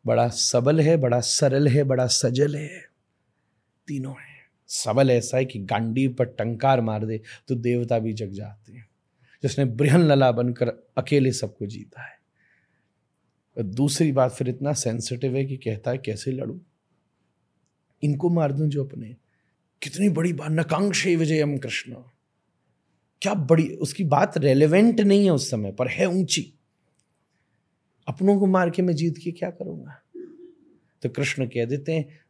Speaker 1: बड़ा सबल है बड़ा सरल है बड़ा सजल है। तीनों है। सबल ऐसा है कि गांडी पर टंकार मार दे तो देवता भी जग जाते हैं। जिसने बृहन लला बनकर अकेले सबको जीता है। दूसरी बात फिर इतना सेंसिटिव है कि कहता है, कैसे लड़ू? इनको मार दूँ जो अपने। कितनी बड़ी बात, नकांक्षे विजयम कृष्ण। क्या बड़ी, उसकी बात रेलेवेंट नहीं है उस समय, पर है ऊँची। अपनों को मार के मैं जीत के क्या करूँगा? तो कृष्ण कह देते हैं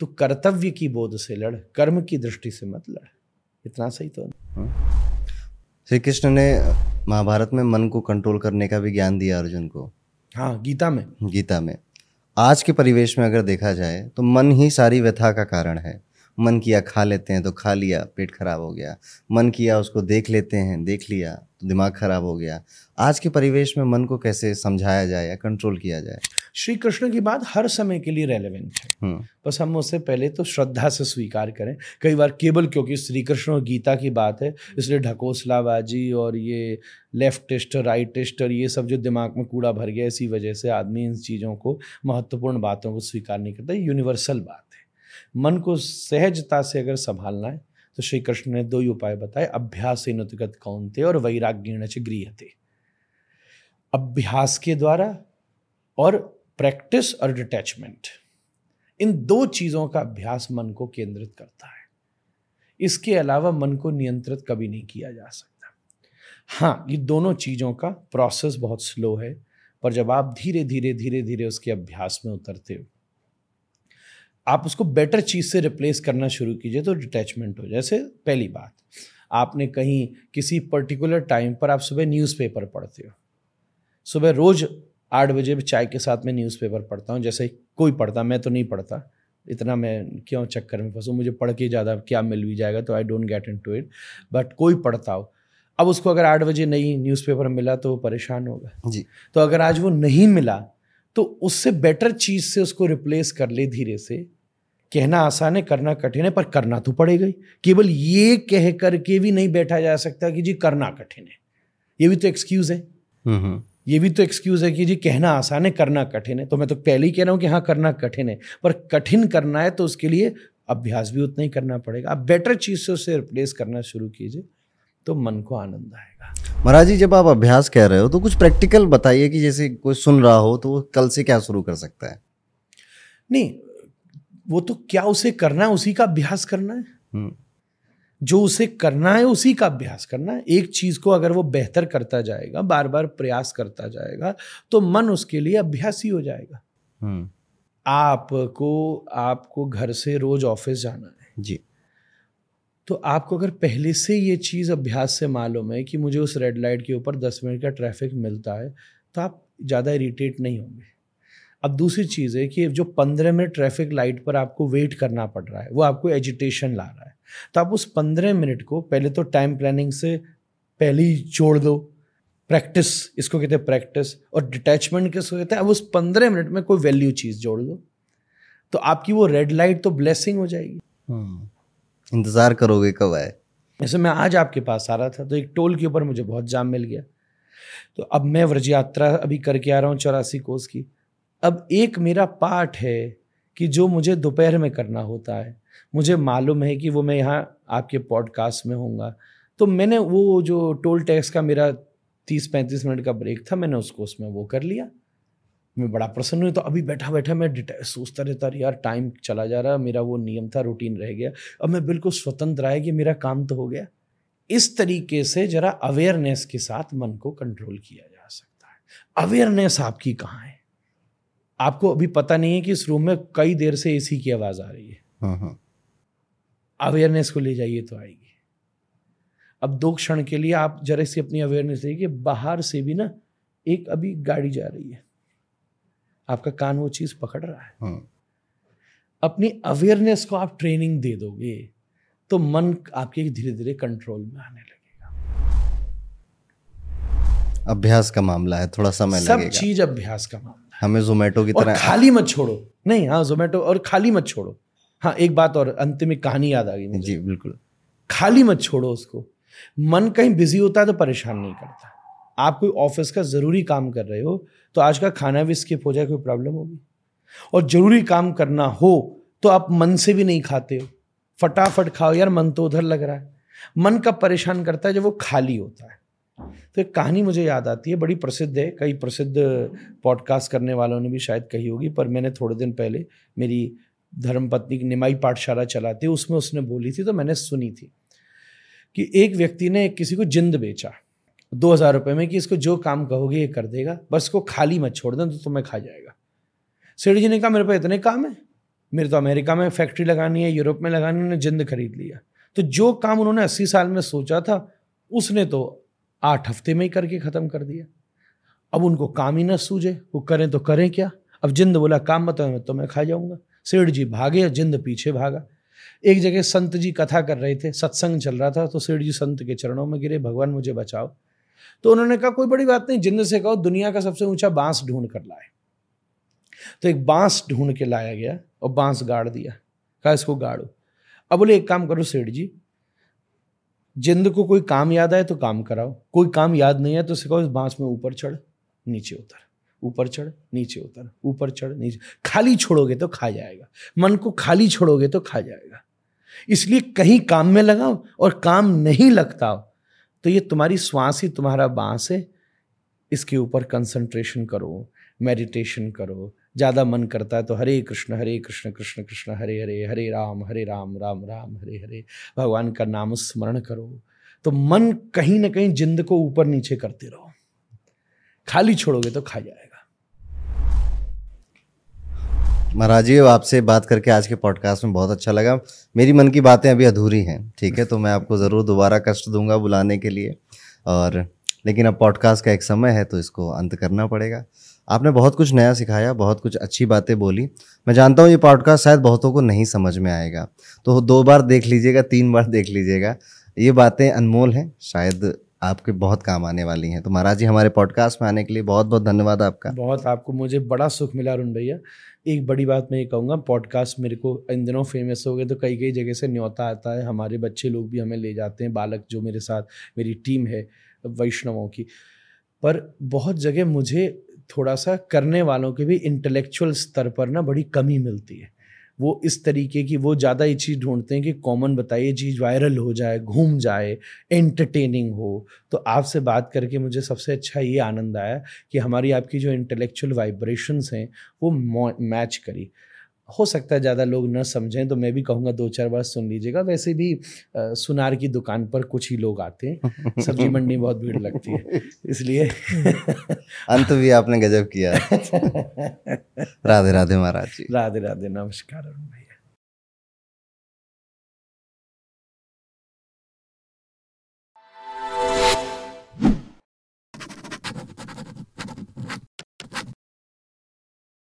Speaker 1: तू कर्तव्य की बोध से लड़ कर्म की दृष्टि से मत लड़। इतना सही तो
Speaker 2: श्री कृष्ण ने महाभारत में मन को कंट्रोल करने का भी ज्ञान दिया अर्जुन को।
Speaker 1: हाँ गीता में।
Speaker 2: गीता में। आज के परिवेश में अगर देखा जाए तो मन ही सारी व्यथा का कारण है। मन किया खा लेते हैं तो खा लिया पेट खराब हो गया। मन किया उसको देख लेते हैं देख लिया तो दिमाग खराब हो गया। आज के परिवेश में मन को कैसे समझाया जाए या कंट्रोल किया जाए?
Speaker 1: श्री कृष्ण की बात हर समय के लिए रेलेवेंट है।
Speaker 2: हम्म।
Speaker 1: बस हम उसे पहले तो श्रद्धा से स्वीकार करें। कई बार केवल क्योंकि श्री कृष्ण और गीता की बात है इसलिए ढकोसलाबाजी और ये लेफ्टिस्ट राइटिस्ट और ये सब जो दिमाग में कूड़ा भर गया इसी वजह से आदमी इन चीज़ों को महत्वपूर्ण बातों को स्वीकार नहीं करता। यूनिवर्सल बात है। मन को सहजता से अगर संभालना है तो श्री कृष्ण ने दो ही उपाय बताए। अभ्यास नुतगत कौनते और वैराग्यण च गृहते अभ्यास के द्वारा और प्रैक्टिस और डिटैचमेंट इन दो चीज़ों का अभ्यास मन को केंद्रित करता है। इसके अलावा मन को नियंत्रित कभी नहीं किया जा सकता। हाँ ये दोनों चीज़ों का प्रोसेस बहुत स्लो है, पर जब आप धीरे धीरे धीरे धीरे उसके अभ्यास में उतरते हो, आप उसको बेटर चीज़ से रिप्लेस करना शुरू कीजिए तो डिटैचमेंट हो। जैसे पहली बात, आपने कहीं किसी पर्टिकुलर टाइम पर आप सुबह न्यूज़पेपर पढ़ते हो। सुबह रोज़ आठ बजे चाय के साथ में न्यूज़पेपर पढ़ता हूँ जैसे कोई पढ़ता मैं तो नहीं पढ़ता। इतना मैं क्यों चक्कर में फंसूँ? मुझे पढ़ के ज़्यादा क्या मिल भी जाएगा तो I don't get into it but कोई पढ़ता हो अब उसको अगर आठ बजे नहीं न्यूज़पेपर मिला तो वो परेशान होगा।
Speaker 2: जी।
Speaker 1: तो अगर आज वो नहीं मिला तो उससे बेटर चीज़ से उसको रिप्लेस कर ले धीरे से। कहना आसान है करना कठिन है पर करना तो पड़ेगा ही। केवल ये कह करके भी नहीं बैठा जा सकता कि जी करना कठिन है। ये भी तो एक्सक्यूज़ है।
Speaker 2: हम्म हम्म।
Speaker 1: ये भी तो एक्सक्यूज है कि जी कहना आसान है करना कठिन है। तो मैं तो पहले ही कह रहा हूँ कि हाँ करना कठिन है। पर कठिन करना है तो उसके लिए अभ्यास भी उतना ही करना पड़ेगा। आप बेटर चीज़ से उसे रिप्लेस करना शुरू कीजिए तो मन को आनंद आएगा।
Speaker 2: महाराज जी जब आप अभ्यास कह रहे हो तो कुछ प्रैक्टिकल बताइए कि जैसे कोई सुन रहा हो तो वो कल से क्या शुरू कर सकता है?
Speaker 1: नहीं वो तो क्या उसे करना है उसी का अभ्यास करना है।
Speaker 2: हम्म।
Speaker 1: जो उसे करना है उसी का अभ्यास करना है। एक चीज़ को अगर वो बेहतर करता जाएगा बार बार प्रयास करता जाएगा तो मन उसके लिए अभ्यास ही हो जाएगा।
Speaker 2: हम्म।
Speaker 1: आपको आपको घर से रोज ऑफ़िस जाना है।
Speaker 2: जी।
Speaker 1: तो आपको अगर पहले से ये चीज़ अभ्यास से मालूम है कि मुझे उस रेड लाइट के ऊपर दस मिनट का ट्रैफ़िक मिलता है तो आप ज़्यादा इरीटेट नहीं होंगे। अब दूसरी चीज़ है कि जो पंद्रह मिनट ट्रैफ़िक लाइट पर आपको वेट करना पड़ रहा है वो आपको एजिटेशन ला रहा है। तो आप उस पंद्रह मिनट को पहले तो टाइम प्लानिंग से पहले ही जोड़ दो। प्रैक्टिस इसको कहते हैं प्रैक्टिस और डिटैचमेंट किसको कहते हैं? अब उस पंद्रह मिनट में कोई वैल्यू चीज़ जोड़ दो। तो आपकी वो रेड लाइट तो ब्लेसिंग हो जाएगी।
Speaker 2: हम्म इंतज़ार करोगे कब आए?
Speaker 1: जैसे मैं आज आपके पास आ रहा था तो एक टोल के ऊपर मुझे बहुत जाम मिल गया। तो अब मैं व्रज यात्रा अभी करके आ रहा हूँ चौरासी कोस की। अब एक मेरा पार्ट है कि जो मुझे दोपहर में करना होता है। मुझे मालूम है कि वो मैं यहाँ आपके पॉडकास्ट में होऊँगा। तो मैंने वो जो टोल टैक्स का मेरा तीस पैंतीस मिनट का ब्रेक था, मैंने उसको उसमें वो कर लिया। मैं बड़ा प्रसन्न हुई तो अभी बैठा बैठा मैं सोचता रहता यार टाइम चला जा रहा, मेरा वो नियम था रूटीन रह गया। अब मैं बिल्कुल स्वतंत्र आया कि मेरा काम तो हो गया। इस तरीके से जरा अवेयरनेस के साथ मन को कंट्रोल किया जा सकता है। अवेयरनेस आपकी कहाँ है? आपको अभी पता नहीं है कि इस रूम में कई देर से एसी की आवाज़ आ रही है।
Speaker 2: हम्म हम्म
Speaker 1: अवेयरनेस को ले जाइए तो आएगी। अब दो क्षण के लिए आप जरा सी अपनी अवेयरनेस देखिए बाहर से भी ना एक अभी गाड़ी जा रही है। आपका कान वो चीज़ पकड़ रहा है।
Speaker 2: हम्म,
Speaker 1: अपनी अवेयरनेस को आप ट्रेनिंग दे दोगे तो मन आपके धीरे धीरे कंट्रोल में आने लगेगा।
Speaker 2: अभ्यास का मामला है थोड़ा समय
Speaker 1: सब चीज़ अभ्यास का मामला है।
Speaker 2: हमें जोमेटो की तरह
Speaker 1: खाली मत छोड़ो। नहीं हाँ जोमेटो और खाली मत छोड़ो। हाँ एक बात और अंतिम एक कहानी याद आ गई मुझे।
Speaker 2: जी बिल्कुल।
Speaker 1: खाली मत छोड़ो उसको। मन कहीं बिज़ी होता है तो परेशान नहीं करता। आप कोई ऑफ़िस का ज़रूरी काम कर रहे हो तो आज का खाना भी स्किप हो जाए कोई प्रॉब्लम होगी। और ज़रूरी काम करना हो तो आप मन से भी नहीं खाते हो। फटाफट खाओ यार मन तो उधर लग रहा है। मन कब परेशान करता है जब वो खाली होता है। तो एक कहानी मुझे याद आती है, बड़ी प्रसिद्ध है, कई प्रसिद्ध पॉडकास्ट करने वालों ने भी शायद कही होगी, पर मैंने थोड़े दिन पहले मेरी धर्मपत्नी की निमाई पाठशाला चलाती उसमें उसने बोली थी तो मैंने सुनी थी कि एक व्यक्ति ने किसी को जिंद बेचा, दो हज़ार रुपये में कि इसको जो काम कहोगे ये कर देगा, बस इसको खाली मत छोड़ दें तो तुम्हें खा जाएगा। सेठ जी ने कहा, मेरे पास इतने काम है, मेरे तो अमेरिका में फैक्ट्री लगानी है, यूरोप में लगानी उन्होंने जिंद खरीद लिया। तो जो काम उन्होंने अस्सी साल में सोचा था, उसने तो आठ हफ़्ते में ही करके ख़त्म कर दिया। अब उनको काम ही ना सूझे। वो करें तो करें क्या? अब जिंद बोला, काम मत मैं तो मैं खा जाऊँगा। सेठ जी भागे जिंद पीछे भागा। एक जगह संत जी कथा कर रहे थे, सत्संग चल रहा था तो सेठ जी संत के चरणों में गिरे, भगवान, मुझे बचाओ। तो उन्होंने कहा, कोई बड़ी बात नहीं, जिंद से कहो, दुनिया का सबसे ऊँचा बाँस ढूंढ कर लाए। तो एक बाँस ढूंढ के लाया गया और बाँस गाड़ दिया। कहा, इसको गाड़ो। अब बोले, एक काम करो, सेठ जी जिंद को कोई काम याद आए तो काम कराओ। कोई काम याद नहीं है तो सिखाओ इस बाँस में ऊपर चढ़, नीचे उतर। ऊपर चढ़, नीचे उतर। ऊपर चढ़, नीचे। खाली छोड़ोगे तो खा जाएगा। मन को खाली छोड़ोगे तो खा जाएगा। इसलिए कहीं काम में लगाओ और काम नहीं लगता हो तो ये तुम्हारी श्वास ही तुम्हारा बाँस है। इसके ऊपर कंसंट्रेशन करो मेडिटेशन करो ज़्यादा मन करता है तो हरे कृष्ण हरे कृष्ण कृष्ण कृष्ण, हरे हरे हरे राम हरे राम राम राम, हरे हरे। भगवान का नाम स्मरण करो। तो मन कहीं ना कहीं जिंद को ऊपर नीचे करते रहो। खाली छोड़ोगे तो खा जाएगा।
Speaker 2: महाराज जी आपसे बात करके आज के पॉडकास्ट में बहुत अच्छा लगा। मेरी मन की बातें अभी अधूरी हैं, ठीक है? तो मैं आपको ज़रूर दोबारा कष्ट दूँगा बुलाने के लिए। और लेकिन अब पॉडकास्ट का एक समय है तो इसको अंत करना पड़ेगा। आपने बहुत कुछ नया सिखाया, बहुत कुछ अच्छी बातें बोली। मैं जानता हूँ ये पॉडकास्ट शायद बहुतों को नहीं समझ में आएगा। तो दो बार देख लीजिएगा, तीन बार देख लीजिएगा। ये बातें अनमोल हैं, शायद आपके बहुत काम आने वाली हैं। तो महाराज जी, हमारे पॉडकास्ट में आने के लिए बहुत बहुत धन्यवाद आपका।
Speaker 1: बहुत आपको मुझे बड़ा सुख मिला अरुण भैया। एक बड़ी बात मैं ये कहूँगा पॉडकास्ट मेरे को इन दिनों फ़ेमस हो गए तो कई कई जगह से न्योता आता है। हमारे बच्चे लोग भी हमें ले जाते हैं, बालक जो मेरे साथ, मेरी टीम है वैष्णवों की। पर बहुत जगह मुझे थोड़ा सा करने वालों के भी इंटेलेक्चुअल स्तर पर ना बड़ी कमी मिलती है। वो इस तरीके की, वो ज़्यादा ये चीज़ ढूंढते हैं कि कॉमन बताइए चीज़ वायरल हो जाए, घूम जाए एंटरटेनिंग हो। तो आपसे बात करके मुझे सबसे अच्छा ये आनंद आया कि हमारी आपकी जो इंटेलेक्चुअल वाइब्रेशंस हैं, वो मैच करी। हो सकता है ज़्यादा लोग न समझें तो मैं भी कहूँगा दो चार बार सुन लीजिएगा। वैसे भी आ, सुनार की दुकान पर कुछ ही लोग आते हैं सब्ज़ी मंडी में बहुत भीड़ लगती है इसलिए
Speaker 2: अंत भी आपने गजब किया। राधे राधे महाराज जी।
Speaker 1: राधे राधे नमस्कार